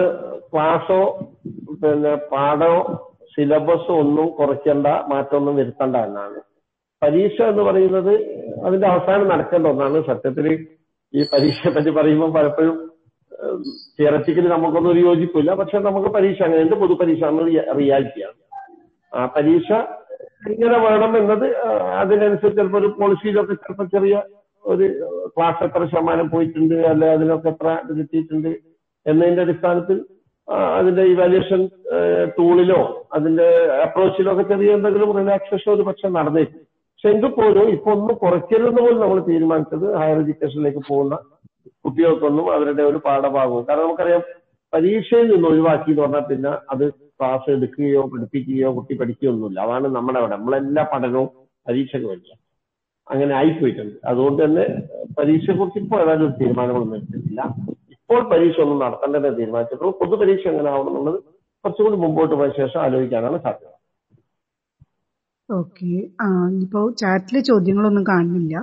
ക്ലാസ്സോ പിന്നെ പാഠമോ സിലബസോ ഒന്നും കുറയ്ക്കേണ്ട മാറ്റമൊന്നും വരുത്തണ്ട എന്നാണ്. പരീക്ഷ എന്ന് പറയുന്നത് അതിന്റെ അവസാനം നടക്കേണ്ട ഒന്നാണ്. സത്യത്തിൽ ഈ പരീക്ഷയെ പറ്റി പറയുമ്പോൾ പലപ്പോഴും തിയററ്റിക്കലി നമുക്കൊന്നും ഒരു യോജിപ്പില്ല. പക്ഷെ നമുക്ക് പരീക്ഷ അങ്ങനെയുണ്ട് പൊതുപരീക്ഷ എന്നത് റിയാലിറ്റിയാണ് ആ പരീക്ഷ ഇങ്ങനെ വേണം എന്നത് അതിനനുസരിച്ച് ചിലപ്പോൾ ഒരു പോളിസിയിലൊക്കെ ചിലപ്പോൾ ചെറിയ ഒരു ക്ലാസ് എത്ര ശതമാനം പോയിട്ടുണ്ട് അല്ലെ അതിനൊക്കെ എത്ര കിട്ടിയിട്ടുണ്ട് എന്നതിന്റെ അടിസ്ഥാനത്തിൽ അതിന്റെ ഇവാലുവേഷൻ ടൂളിലോ അതിന്റെ അപ്രോച്ചിലോ ഒക്കെ ചെറിയ എന്തെങ്കിലും റിലാക്സേഷൻ ഒരു പക്ഷെ നടന്നേക്കും പക്ഷെ എങ്കിൽ പോലും ഇപ്പൊ ഒന്ന് കുറയ്ക്കരുതെന്ന് പോലും നമ്മൾ തീരുമാനിച്ചത് ഹയർ എഡ്യൂക്കേഷനിലേക്ക് പോകുന്ന കുട്ടികൾക്കൊന്നും അവരുടെ ഒരു പാഠഭാഗവും. കാരണം നമുക്കറിയാം പരീക്ഷയിൽ നിന്ന് ഒഴിവാക്കി എന്ന് പറഞ്ഞാൽ പിന്നെ അത് ക്ലാസ് എടുക്കുകയോ പഠിപ്പിക്കുകയോ കുട്ടി പഠിക്കുകയൊന്നുമില്ല. അതാണ് നമ്മുടെ അവിടെ. നമ്മളെല്ലാ പഠനവും പരീക്ഷയ്ക്ക് വേണ്ടിയാണ് അങ്ങനെ ആയിപ്പോയിട്ടുണ്ട്. അതുകൊണ്ട് തന്നെ പരീക്ഷയെ കുറിച്ച് ഇപ്പോൾ ഏതായാലും ഒരു തീരുമാനങ്ങളൊന്നും എടുത്തിട്ടില്ല. ഇപ്പോൾ പരീക്ഷ ഒന്നും നടത്തേണ്ടതെന്ന് തീരുമാനിച്ചിട്ടുള്ളൂ. പൊതുപരീക്ഷ എങ്ങനെ ആവണം എന്നുള്ളത് കുറച്ചുകൂടി മുമ്പോട്ട് പോയ ശേഷം ആലോചിക്കാനാണ് സാധ്യത. ഓക്കെ. ആ ഇപ്പോ ചാറ്റിൽ ചോദ്യങ്ങളൊന്നും കാണുന്നില്ല.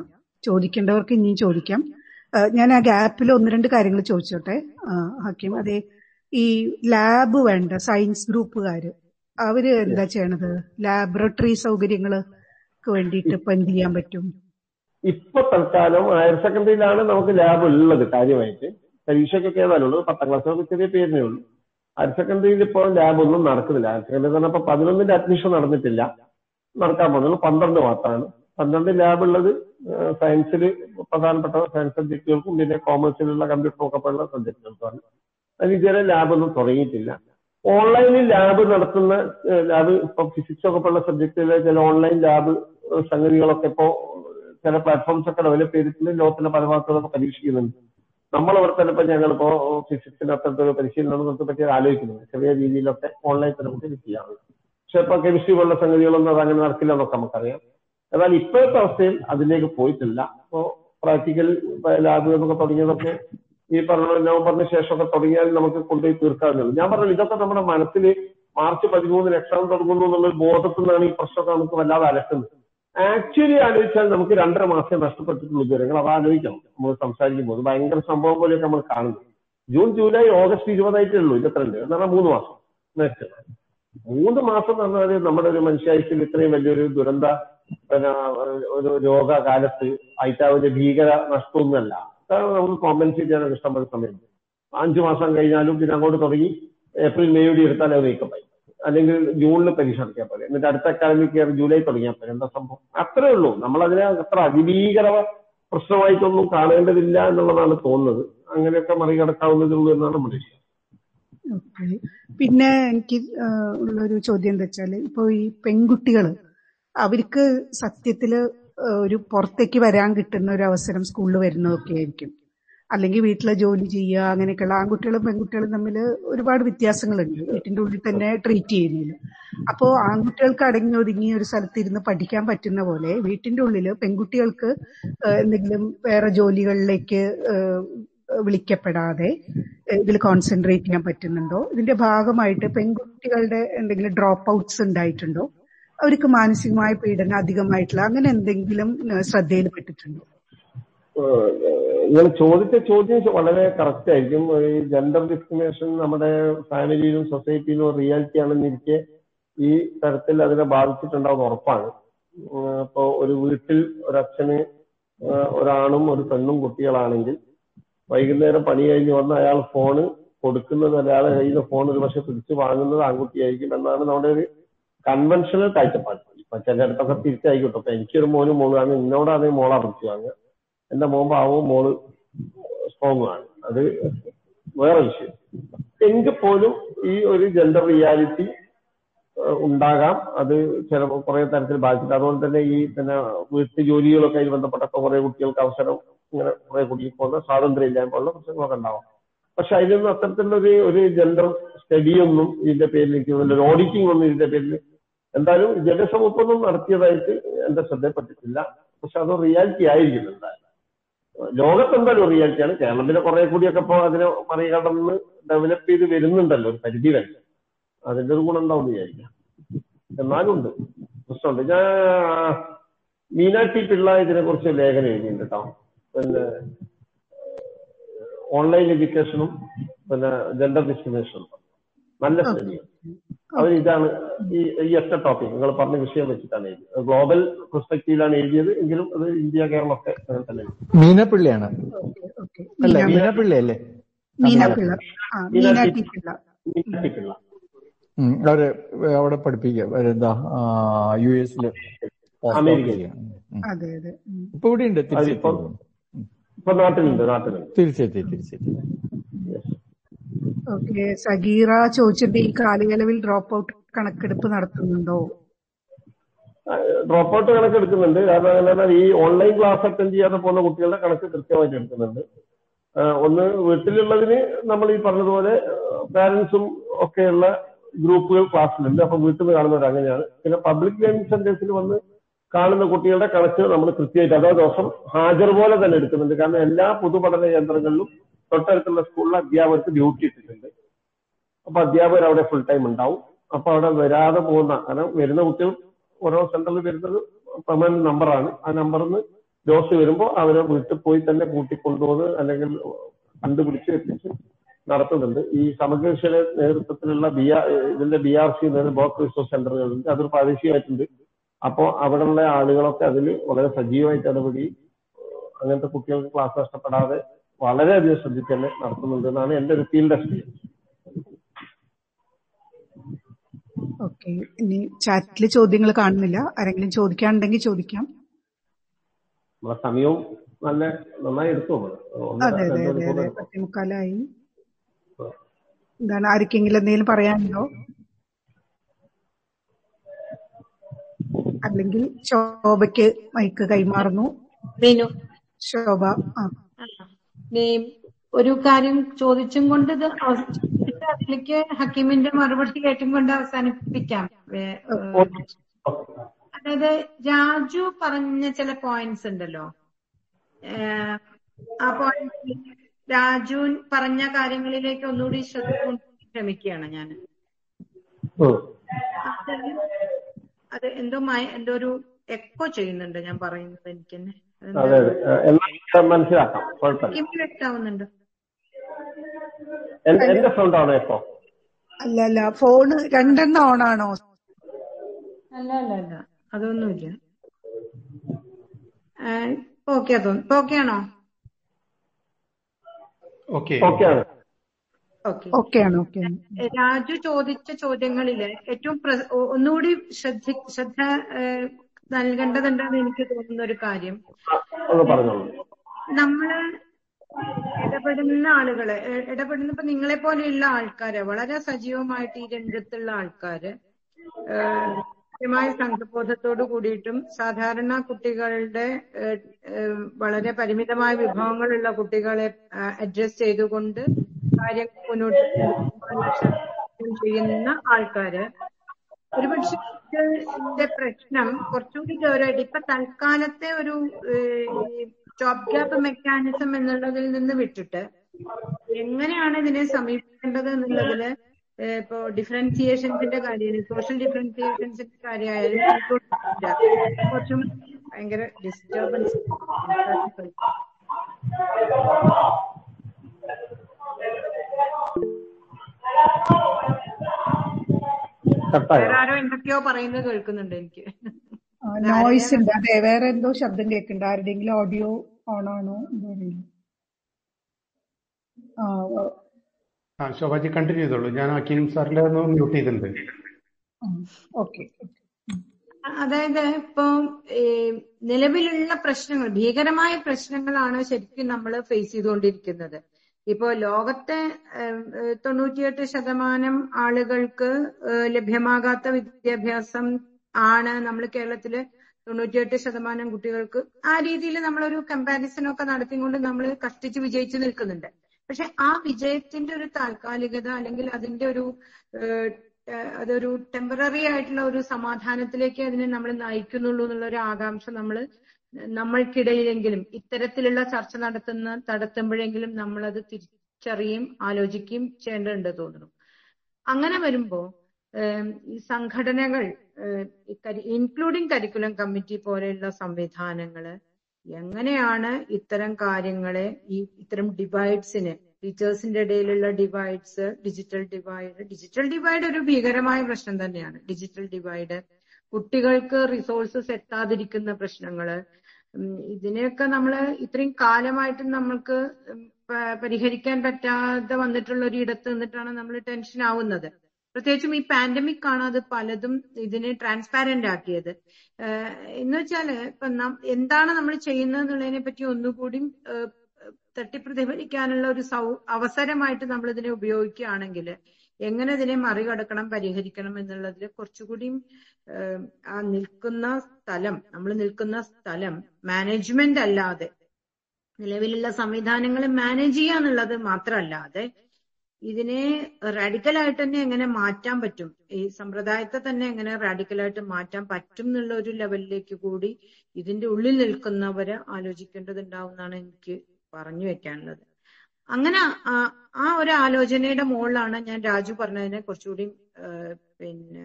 ചോദിക്കേണ്ടവർക്ക് ഇനിയും ചോദിക്കാം. ഞാൻ ആ ഗ്യാപ്പിൽ ഒന്ന് രണ്ട് കാര്യങ്ങൾ ചോദിച്ചോട്ടെ. ഹക്കീം അതെ ഈ ലാബ് വേണ്ട സയൻസ് ഗ്രൂപ്പുകാര് അവർ എന്താ ചെയ്യണത്? ലാബറട്ടറി സൗകര്യങ്ങൾ വേണ്ടിയിട്ട് ഇപ്പൊ എന്ത് ചെയ്യാൻ പറ്റും? ഇപ്പൊ തൽക്കാലം ഹയർ സെക്കൻഡറിയിലാണ് നമുക്ക് ലാബ് ഉള്ളത് കാര്യമായിട്ട്. പരീക്ഷയ്ക്കൊക്കെ ഏതായാലുള്ളൂ പത്താം ക്ലാസ്സൊക്കെ ചെറിയ പേരിനേ ഉള്ളൂ. ഹയർ സെക്കൻഡറിയിൽ ഇപ്പോൾ ലാബ് ഒന്നും നടക്കുന്നില്ല. ഹയർ സെക്കൻഡറി ഇപ്പൊ പതിനൊന്നിന്റെ അഡ്മിഷൻ നടന്നിട്ടില്ല. നടക്കാൻ പോകുന്നത്. പന്ത്രണ്ട് മാത്രമാണ്. പന്ത്രണ്ട് ലാബ് ഉള്ളത് സയൻസിൽ പ്രധാനപ്പെട്ട സയൻസ് സബ്ജക്റ്റുകൾക്കും പിന്നെ കോമേഴ്സിലുള്ള കമ്പ്യൂട്ടർ ഒക്കെ പോലുള്ള സബ്ജക്റ്റുകൾക്കാണ് അതിന് ഇതുവരെ ലാബൊന്നും തുടങ്ങിയിട്ടില്ല. ഓൺലൈനിൽ ലാബ് നടത്തുന്ന ലാബ് ഇപ്പൊ ഫിസിക്സ് ഒക്കെ പോലുള്ള സബ്ജക്റ്റിലെ ചില ഓൺലൈൻ ലാബ് സംഗതികളൊക്കെ ഇപ്പോ ചില പ്ലാറ്റ്ഫോംസ് ഒക്കെ ഡെവലപ്പ് ചെയ്തിട്ടുണ്ട്. ലോകത്തിന്റെ പല ഭാഗത്തുനിന്നൊക്കെ പരീക്ഷിക്കുന്നുണ്ട്. നമ്മളവിടെ തന്നെ ഇപ്പൊ ഞങ്ങളിപ്പോ ഫിസിക്സിന് അത്തരത്തിലൊരു പരിശീലനം നമുക്ക് പറ്റി ആലോചിക്കുന്നുണ്ട്. ചെറിയ രീതിയിലൊക്കെ ഓൺലൈൻ തന്നെ നമുക്ക് ഇപ്പൊ കെമിസ്ട്രി പോലുള്ള സംഗതികളൊന്നും അത് അങ്ങനെ നടക്കില്ല എന്നൊക്കെ നമുക്കറിയാം. എന്നാൽ ഇപ്പോഴത്തെ അവസ്ഥയിൽ അതിലേക്ക് പോയിട്ടില്ല. അപ്പോ പ്രാക്ടിക്കൽ ലാബ് എന്നൊക്കെ തുടങ്ങിയതൊക്കെ ഈ പറഞ്ഞ നവംബറിന് ശേഷമൊക്കെ തുടങ്ങിയാൽ നമുക്ക് കൊണ്ടുപോയി തീർക്കാവുന്നതാണ്. ഞാൻ പറഞ്ഞു ഇതൊക്കെ നമ്മുടെ മനസ്സിൽ മാർച്ച് പതിമൂന്നിന് എക്സാം തുടങ്ങുന്നു എന്നുള്ള ബോധത്തിൽ നിന്നാണ് ഈ പ്രശ്നമൊക്കെ നമുക്ക് വല്ലാതെ അലട്ടുന്നത്. ആക്ച്വലി ആലോചിച്ചാൽ നമുക്ക് രണ്ടര മാസം നഷ്ടപ്പെട്ടിട്ടുള്ള വിവരങ്ങൾ. അത് ആലോചിക്കണം. നമ്മൾ സംസാരിക്കുമ്പോൾ ഭയങ്കര സംഭവം പോലെയൊക്കെ നമ്മൾ കാണുന്നത്. ജൂൺ ജൂലൈ ഓഗസ്റ്റ് ഇരുപതായിട്ടേ ഉള്ളൂ. ഇരുപത്തിരണ്ട് എന്ന് പറഞ്ഞാൽ മൂന്ന് മാസം. നേരത്തെ മൂന്ന് മാസം പറഞ്ഞാൽ നമ്മുടെ ഒരു മനുഷ്യായുസിൽ ഇത്രയും വലിയൊരു ദുരന്ത ഒരു രോഗകാലത്ത് ആയിട്ട് ഒരു ഭീകര നഷ്ടമൊന്നുമല്ല. കാരണം നമുക്ക് കോമ്പൻസേറ്റ് ചെയ്യാനൊക്കെ ഇഷ്ടംപോലെ സമയത്ത് അഞ്ചു മാസം കഴിഞ്ഞാലും പിന്നെ അങ്ങോട്ട് തുടങ്ങി ഏപ്രിൽ മേയോടി എടുത്താൽ അത് നീക്കമായി അല്ലെങ്കിൽ ജൂണിൽ പരീക്ഷ നടത്തിയാൽ പോലെ എന്നിട്ട് അടുത്ത അക്കാദമിക് ഇയർ ജൂലൈ തുടങ്ങിയാൽ പോലെ എന്താ സംഭവം? അത്രേ ഉള്ളൂ. നമ്മൾ അതിനെ അത്ര അതിഭീകര പ്രശ്നമായിട്ടൊന്നും കാണേണ്ടതില്ല എന്നുള്ളതാണ് തോന്നുന്നത്. അങ്ങനെയൊക്കെ മറികടക്കാവുന്നതേ ഉള്ളൂ എന്നാണ് വിഷയം പിന്നെ എനിക്ക് ഉള്ളൊരു ചോദ്യം എന്താ വെച്ചാൽ ഇപ്പൊ ഈ പെൺകുട്ടികൾ അവർക്ക് സത്യത്തിൽ ഒരു പുറത്തേക്ക് വരാൻ കിട്ടുന്ന ഒരു അവസരം സ്കൂളിൽ വരുന്നതൊക്കെ ആയിരിക്കും. അല്ലെങ്കിൽ വീട്ടിലെ ജോലി ചെയ്യുക അങ്ങനെയൊക്കെയുള്ള ആൺകുട്ടികളും പെൺകുട്ടികളും തമ്മിൽ ഒരുപാട് വ്യത്യാസങ്ങളുണ്ട്. വീട്ടിന്റെ ഉള്ളിൽ തന്നെ ട്രീറ്റ് ചെയ്യുന്നതിൽ അപ്പോ ആൺകുട്ടികൾക്ക് അടങ്ങി ഒതുങ്ങി ഒരു സ്ഥലത്തിരുന്ന് പഠിക്കാൻ പറ്റുന്ന പോലെ വീട്ടിന്റെ ഉള്ളിൽ പെൺകുട്ടികൾക്ക് എന്തെങ്കിലും വേറെ ജോലികളിലേക്ക് വിളിക്കപ്പെടാതെ ഇതിൽ കോൺസെൻട്രേറ്റ് ചെയ്യാൻ പറ്റുന്നുണ്ടോ? ഇതിന്റെ ഭാഗമായിട്ട് പെൺകുട്ടികളുടെ എന്തെങ്കിലും ഡ്രോപ്പ് ഔട്ട്സ് ഉണ്ടായിട്ടുണ്ടോ? അവർക്ക് മാനസികമായ പീഡനം അധികമായിട്ടുള്ള അങ്ങനെ എന്തെങ്കിലും ശ്രദ്ധയിൽ ശ്രദ്ധയിൽപ്പെട്ടിട്ടുണ്ടോ നിങ്ങൾ ചോദിച്ച ചോദ്യം വളരെ കറക്റ്റ് ആയിരിക്കും. ഈ ജെൻഡർ ഡിസ്ക്രിമിനേഷൻ നമ്മുടെ ഫാമിലിയിലും സൊസൈറ്റിയിലും റിയാലിറ്റി ആണെന്നിരിക്കെ ഈ തരത്തിൽ അതിനെ ബാധിച്ചിട്ടുണ്ടാവുന്ന ഉറപ്പാണ്. ഇപ്പോൾ ഒരു വീട്ടിൽ ഒരച്ഛന് ഒരാണും ഒരു പെണ്ണും കുട്ടികളാണെങ്കിൽ വൈകുന്നേരം പണി കഴിഞ്ഞ് വന്ന അയാൾ ഫോണ് കൊടുക്കുന്നത് അയാളെ കയ്യിൽ നിന്ന് ഫോൺ ഒരു പക്ഷെ പിടിച്ചു വാങ്ങുന്നത് ആൺകുട്ടിയായിരിക്കും എന്നാണ് നമ്മുടെ ഒരു കൺവെൻഷണൽ കാഴ്ചപ്പാട്. ചിലയിടത്തൊക്കെ തിരിച്ചായിക്കോട്ടെ. ഇപ്പൊ എനിക്കൊരു മോനും മോളാണ് എന്നോടാണ് മോളെ പിടിച്ചു വാങ്ങുക. എന്റെ മോൻ പാവവും മോൾ സ്ട്രോങ് ആണ്. അത് വേറെ വിഷയം. എങ്കിൽ പോലും ഈ ഒരു ജെൻഡർ റിയാലിറ്റി ഉണ്ടാകാം. അത് ചില കുറെ തരത്തിൽ ബാധിച്ചിട്ട് അതുപോലെ തന്നെ ഈ പിന്നെ വീട്ടു ജോലികളൊക്കെ ആയി ബന്ധപ്പെട്ടൊക്കെ കുറെ കുട്ടികൾക്ക് അവസരം ഇങ്ങനെ കുറെ കുടുങ്ങിപ്പോകുന്ന പോകുന്ന സ്വാതന്ത്ര്യം ഇല്ലായ്മയുള്ള പ്രശ്നങ്ങളൊക്കെ ഉണ്ടാവാം. പക്ഷെ അതിനൊന്നും അത്തരത്തിലുള്ള ഒരു ഒരു ജെൻഡർ സ്റ്റഡിയൊന്നും ഇതിന്റെ പേരിൽ ഒരു ഓഡിറ്റിംഗ് ഒന്നും ഇതിന്റെ പേരിൽ എന്തായാലും ജനസമൂഹമൊന്നും നടത്തിയതായിട്ട് എന്റെ ശ്രദ്ധയപ്പെട്ടിട്ടില്ല പക്ഷെ അത് റിയാലിറ്റി ആയിരിക്കും എന്തായാലും. ലോകത്ത് എന്തായാലും റിയാലിറ്റിയാണ് കേരളത്തിലെ കുറെ കൂടിയൊക്കെ ഇപ്പോൾ അതിനെ മറികടന്ന് ഡെവലപ്പ് ചെയ്ത് വരുന്നുണ്ടല്ലോ ഒരു പരിധി വരെ അതിന്റെ ഒരു ഗുണം ഉണ്ടാവും വിചാരിക്കാം. എന്നാലും ഉണ്ട് പ്രശ്നമുണ്ട്. ഞാൻ മീനാക്ഷി പിള്ള ഇതിനെ കുറിച്ച് ലേഖനം എഴുതിയിട്ടുണ്ട് കേട്ടോ. പിന്നെ ഓൺലൈൻ എഡ്യൂക്കേഷനും പിന്നെ ജെൻഡർ ഡിസ്ക്രിമിനേഷനും നല്ല സ്റ്റഡിയാണ് അവർ ഇതാണ് ഈ ഈ ഒറ്റ ടോപ്പിക് നിങ്ങൾ പറഞ്ഞ വിഷയം വെച്ചിട്ടാണ് എഴുതിയത്. ഗ്ലോബൽ പെർസ്പെക്റ്റീവിലാണ് എഴുതിയത് എങ്കിലും അത് ഇന്ത്യ കേരളമൊക്കെ അങ്ങനെ തന്നെ. മീനപ്പിള്ളിയാണ്. Okay okay. അല്ല മീന മീനപ്പിള്ളി. അല്ലേ അവർ അവിടെ പഠിപ്പിക്കുക എന്താ യു എസിൽ അമേരിക്കയിലാണ് അതെ അതെ. ഉം. ഇപ്പൊ ഇവിടെ ഉണ്ട് അതിപ്പം ഇപ്പൊ നാട്ടിലുണ്ട് നാട്ടിലുണ്ട്. തീർച്ചയായും തീർച്ചയായും ഓക്കെ സഗീറ ചോദിച്ചിട്ട് ഈ കാലയളവിൽ ഡ്രോപ്പ് ഔട്ട് കണക്കെടുപ്പ് നടത്തുന്നുണ്ടോ? ഡ്രോപ്പ് ഔട്ട് കണക്ക് എടുക്കുന്നുണ്ട് കാരണം ഈ ഓൺലൈൻ ക്ലാസ് അറ്റൻഡ് ചെയ്യാതെ പോകുന്ന കുട്ടികളുടെ കണക്ക് കൃത്യമായിട്ട് എടുക്കുന്നുണ്ട്. ഒന്ന് വീട്ടിലുള്ളതിന് നമ്മൾ ഈ പറഞ്ഞതുപോലെ പാരന്റ്സും ഒക്കെയുള്ള ഗ്രൂപ്പുകൾ ക്ലാസ്സിലുണ്ട് അപ്പൊ വീട്ടിൽ നിന്ന് കാണുന്നവർ അങ്ങനെയാണ് പിന്നെ പബ്ലിക് ലേണിംഗ് സെന്റേഴ്സിൽ വന്ന് കാണുന്ന കുട്ടികളുടെ കണക്ക് നമ്മൾ കൃത്യമായിട്ട് അതോ ദിവസം ഹാജർ പോലെ തന്നെ എടുക്കുന്നുണ്ട്. കാരണം എല്ലാ പൊതുപഠന കേന്ദ്രങ്ങളിലും തൊട്ടടുത്തുള്ള സ്കൂളിലെ അധ്യാപകർക്ക് ഡ്യൂട്ടി ഇട്ടിട്ടുണ്ട്. അപ്പൊ അധ്യാപകർ അവിടെ ഫുൾ ടൈം ഉണ്ടാവും. അപ്പൊ അവിടെ വരാതെ പോകുന്ന കാരണം വരുന്ന കുട്ടികൾ ഓരോ സെന്ററിൽ വരുന്നത് പെർമനന്റ് നമ്പറാണ് ആ നമ്പറിൽ നിന്ന് ഡോസ് വരുമ്പോൾ അവരെ വീട്ടിൽ പോയി തന്നെ കൂട്ടിക്കൊണ്ടുപോകുന്നത് അല്ലെങ്കിൽ കണ്ടുപിടിച്ച് എത്തിച്ച് നടത്തുന്നുണ്ട്. ഈ സമഗ്രശയുടെ നേതൃത്വത്തിലുള്ള ബി ആർ ഇതിന്റെ B R C block resource സെന്ററുകളുണ്ട് അതൊരു പ്രാദേശികമായിട്ടുണ്ട്. അപ്പോൾ അവിടെയുള്ള ആളുകളൊക്കെ അതിൽ വളരെ സജീവമായിട്ട് ഇടപെടി അങ്ങനത്തെ കുട്ടികൾക്ക് ക്ലാസ് നഷ്ടപ്പെടാതെ വളരെയധികം ശ്രദ്ധിച്ച് തന്നെ നടത്തുന്നുണ്ട് എന്നാണ് എന്റെ ഒരു ഫീൽഡ് എക്സ്പീരിയൻസ്. ഓക്കെ. ഇനി ചാറ്റിൽ ചോദ്യങ്ങൾ കാണുന്നില്ല. ആരെങ്കിലും ചോദിക്കാനുണ്ടെങ്കിൽ ചോദിക്കാം. നമ്മളെ സമയവും നല്ല നന്നായി എടുത്തു അതെ അതെ രണ്ട് അതെ മണിക്കൂർ അതെ. എടുത്തു. പത്തിമുക്കാലായി. എന്താണ് ആർക്കെങ്കിലും എന്തെങ്കിലും പറയാനുണ്ടോ? അല്ലെങ്കിൽ ശോഭയ്ക്ക് മൈക്ക് കൈമാറുന്നു. മീനു. ശോഭ ഒരു കാര്യം ചോദിച്ചും കൊണ്ട് ഇത് അവസാനിപ്പിച്ചിട്ട് അതിലേക്ക് ഹക്കീമിന്റെ മറുപടി കേട്ടും കൊണ്ട് അവസാനിപ്പിക്കാം. അതായത് രാജു പറഞ്ഞ ചില പോയിന്റ്സ് ഉണ്ടല്ലോ. ആ പോയിന്റ് രാജു പറഞ്ഞ കാര്യങ്ങളിലേക്ക് ഒന്നുകൂടി ശ്രദ്ധ കൊണ്ടുപോകാൻ ശ്രമിക്കുകയാണ് ഞാൻ. അത് എന്തോ മയ- എന്തോ ഒരു എക്കോ ചെയ്യുന്നുണ്ട് ഞാൻ പറയുന്നത് എനിക്ക് തന്നെ അതെ മനസ്സിലാക്കാം. എന്റെ സൗണ്ട് ആണോ അല്ല അല്ല. ഫോണ് രണ്ടെണ്ണം ഓണാണോ അല്ല അല്ല അല്ല. അതൊന്നുമില്ല. ഓക്കെ അതോ ഇപ്പൊ ഓക്കെ ആണോ? ഓക്കെ ഓക്കെ ആണ്. ഓക്കെ. ആണ് രാജു ചോദിച്ച ചോദ്യങ്ങളിൽ ഏറ്റവും ഒന്നുകൂടി ശ്രദ്ധ ശ്രദ്ധ നൽകേണ്ടതുണ്ടെന്ന് എനിക്ക് തോന്നുന്ന ഒരു കാര്യം നമ്മൾ ഇടപെടുന്ന ആളുകൾ ഇടപെടുന്ന ഇപ്പൊ നിങ്ങളെ പോലെയുള്ള ആൾക്കാര് വളരെ സജീവമായിട്ട് ഈ രംഗത്തുള്ള ആൾക്കാര് കൃത്യമായ സംഘബോധത്തോട് കൂടിയിട്ടും സാധാരണ കുട്ടികളുടെ വളരെ പരിമിതമായ വിഭവങ്ങളുള്ള കുട്ടികളെ അഡ്രസ് ചെയ്തുകൊണ്ട് കാര്യങ്ങൾ മുന്നോട്ട് ചെയ്യുന്ന ആൾക്കാര് ഒരുപക്ഷെ ഇതിന്റെ പ്രശ്നം കുറച്ചുകൂടി ഗൗരവമായിട്ട് ഇപ്പൊ തൽക്കാലത്തെ ഒരു ജോബ് ഗ്യാപ്പ് മെക്കാനിസം എന്നുള്ളതിൽ നിന്ന് വിട്ടിട്ട് എങ്ങനെയാണ് ഇതിനെ സമീപിക്കേണ്ടത് എന്നുള്ളതിൽ ഇപ്പോ ഡിഫറൻസിയേഷൻസിന്റെ കാര്യം സോഷ്യൽ ഡിഫറൻസിയേഷൻസിന്റെ കാര്യമായാലും. കുറച്ചും ഭയങ്കര ഡിസ്റ്റർബൻസ് എന്തൊക്കെയോ പറയുന്നത് കേൾക്കുന്നുണ്ട് എനിക്ക്. നോയിസ് ഉണ്ട്. അതെ വേറെ എന്തോ ശബ്ദം കേൾക്കുന്നുണ്ട്. ആരുടെങ്കിലും ഓഡിയോ ഓൺ ആണോ? ആ ആ ശോഭാജി കണ്ടിന്യൂ ചെയ്തോളൂ. ഞാൻ അക്കീം സാറിന്റെ ഒന്ന് മ്യൂട്ട് ചെയ്തിട്ടുണ്ട്. ഓക്കെ അതായത് ഇപ്പൊ നിലവിലുള്ള പ്രശ്നങ്ങൾ ഭീകരമായ പ്രശ്നങ്ങളാണ് ശരിക്കും നമ്മൾ ഫേസ് ചെയ്തുകൊണ്ടിരിക്കുന്നത്. ഇപ്പോ ലോകത്തെ തൊണ്ണൂറ്റിയെട്ട് ശതമാനം ആളുകൾക്ക് ലഭ്യമാകാത്ത വിദ്യാഭ്യാസം ആണ് നമ്മൾ കേരളത്തിൽ തൊണ്ണൂറ്റിയെട്ട് ശതമാനം കുട്ടികൾക്ക്. ആ രീതിയിൽ നമ്മളൊരു കമ്പാരിസൺ ഒക്കെ നടത്തിക്കൊണ്ട് നമ്മൾ കഷ്ടിച്ച് വിജയിച്ചു നിൽക്കുന്നുണ്ട്. പക്ഷെ ആ വിജയത്തിന്റെ ഒരു താൽക്കാലികത അല്ലെങ്കിൽ അതിന്റെ ഒരു അതൊരു ടെമ്പററി ആയിട്ടുള്ള ഒരു സമാധാനത്തിലേക്ക് അതിനെ നമ്മൾ നയിക്കുന്നുള്ളൂ എന്നുള്ള ഒരു ആകാംക്ഷ നമ്മൾ നമ്മൾക്കിടയിലെങ്കിലും ഇത്തരത്തിലുള്ള ചർച്ച നടത്തുന്ന നടത്തുമ്പോഴെങ്കിലും അത് തിരിച്ചറിയും ആലോചിക്കുകയും ചെയ്യേണ്ടതുണ്ട് തോന്നുന്നു. അങ്ങനെ വരുമ്പോ ഈ സംഘടനകൾ ഇൻക്ലൂഡിംഗ് കരിക്കുലം കമ്മിറ്റി പോലെയുള്ള സംവിധാനങ്ങൾ എങ്ങനെയാണ് ഇത്തരം കാര്യങ്ങളെ ഈ ഇത്തരം ഡിവൈഡ്സിന് ടീച്ചേഴ്സിന്റെ ഇടയിലുള്ള divides digital divide digital divide ഒരു ഭീകരമായ പ്രശ്നം തന്നെയാണ്. ഡിജിറ്റൽ ഡിവൈഡ് കുട്ടികൾക്ക് റിസോഴ്സസ് എത്താതിരിക്കുന്ന പ്രശ്നങ്ങൾ ഇതിനെയൊക്കെ നമ്മൾ ഇത്രയും കാലമായിട്ട് നമ്മൾക്ക് പരിഹരിക്കാൻ പറ്റാതെ വന്നിട്ടുള്ള ഒരു ഇടത്ത് നിന്നിട്ടാണ് നമ്മൾ ടെൻഷൻ ആവുന്നത്. പ്രത്യേകിച്ചും ഈ പാൻഡമിക് ആണ് അത് പലതും ഇതിനെ ട്രാൻസ്പാരന്റ് ആക്കിയത്. എന്ന് വെച്ചാൽ ഇപ്പൊ എന്താണ് നമ്മൾ ചെയ്യുന്നത് എന്നുള്ളതിനെ പറ്റി ഒന്നുകൂടി തട്ടിപ്രതിഫലിക്കാനുള്ള ഒരു സൗ അവസരമായിട്ട് നമ്മൾ ഇതിനെ ഉപയോഗിക്കുകയാണെങ്കിൽ എങ്ങനെ ഇതിനെ മറികടക്കണം പരിഹരിക്കണം എന്നുള്ളതിൽ കുറച്ചുകൂടി ആ നിൽക്കുന്ന സ്ഥലം നമ്മൾ നിൽക്കുന്ന സ്ഥലം മാനേജ്മെന്റ് അല്ലാതെ നിലവിലുള്ള സംവിധാനങ്ങൾ മാനേജ് ചെയ്യുക എന്നുള്ളത് മാത്രമല്ലാതെ ഇതിനെ റാഡിക്കലായിട്ട് തന്നെ എങ്ങനെ മാറ്റാൻ പറ്റും? ഈ സമ്പ്രദായത്തെ തന്നെ എങ്ങനെ റാഡിക്കലായിട്ട് മാറ്റാൻ പറ്റും എന്നുള്ള ഒരു ലെവലിലേക്ക് കൂടി ഇതിന്റെ ഉള്ളിൽ നിൽക്കുന്നവരെ ആലോചിക്കേണ്ടതുണ്ടാവുന്നതാണ് എനിക്ക് പറഞ്ഞു വെക്കാനുള്ളത്. അങ്ങനെ ആ ഒരു ആലോചനയുടെ മുകളിലാണ് ഞാൻ രാജു പറഞ്ഞതിനെ കുറച്ചുകൂടി പിന്നെ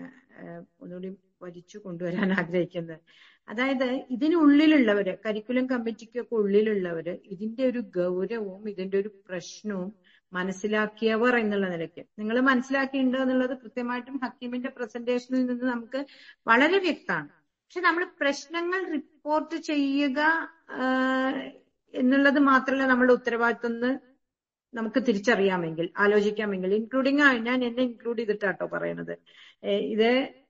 ഒന്നുകൂടി വലിച്ചു കൊണ്ടുവരാൻ ആഗ്രഹിക്കുന്നത്. അതായത് ഇതിനുള്ളിലുള്ളവര് കരിക്കുലം കമ്മിറ്റിക്കൊക്കെ ഉള്ളിലുള്ളവര് ഇതിന്റെ ഒരു ഗൗരവവും ഇതിന്റെ ഒരു പ്രശ്നവും മനസ്സിലാക്കിയവർ എന്നുള്ള നിലയ്ക്ക്. നിങ്ങൾ മനസ്സിലാക്കിയിട്ടുണ്ട് എന്നുള്ളത് കൃത്യമായിട്ടും ഹക്കീമിന്റെ പ്രസന്റേഷനിൽ നിന്ന് നമുക്ക് വളരെ വ്യക്തമാണ്. പക്ഷെ നമ്മൾ പ്രശ്നങ്ങൾ റിപ്പോർട്ട് ചെയ്യുക എന്നുള്ളത് മാത്രമല്ല നമ്മുടെ ഉത്തരവാദിത്വം നമുക്ക് തിരിച്ചറിയാമെങ്കിൽ ആലോചിക്കാമെങ്കിൽ ഇൻക്ലൂഡിങ് ഞാൻ എന്നെ ഇൻക്ലൂഡ് ചെയ്തിട്ടാട്ടോ പറയണത്. ഇത്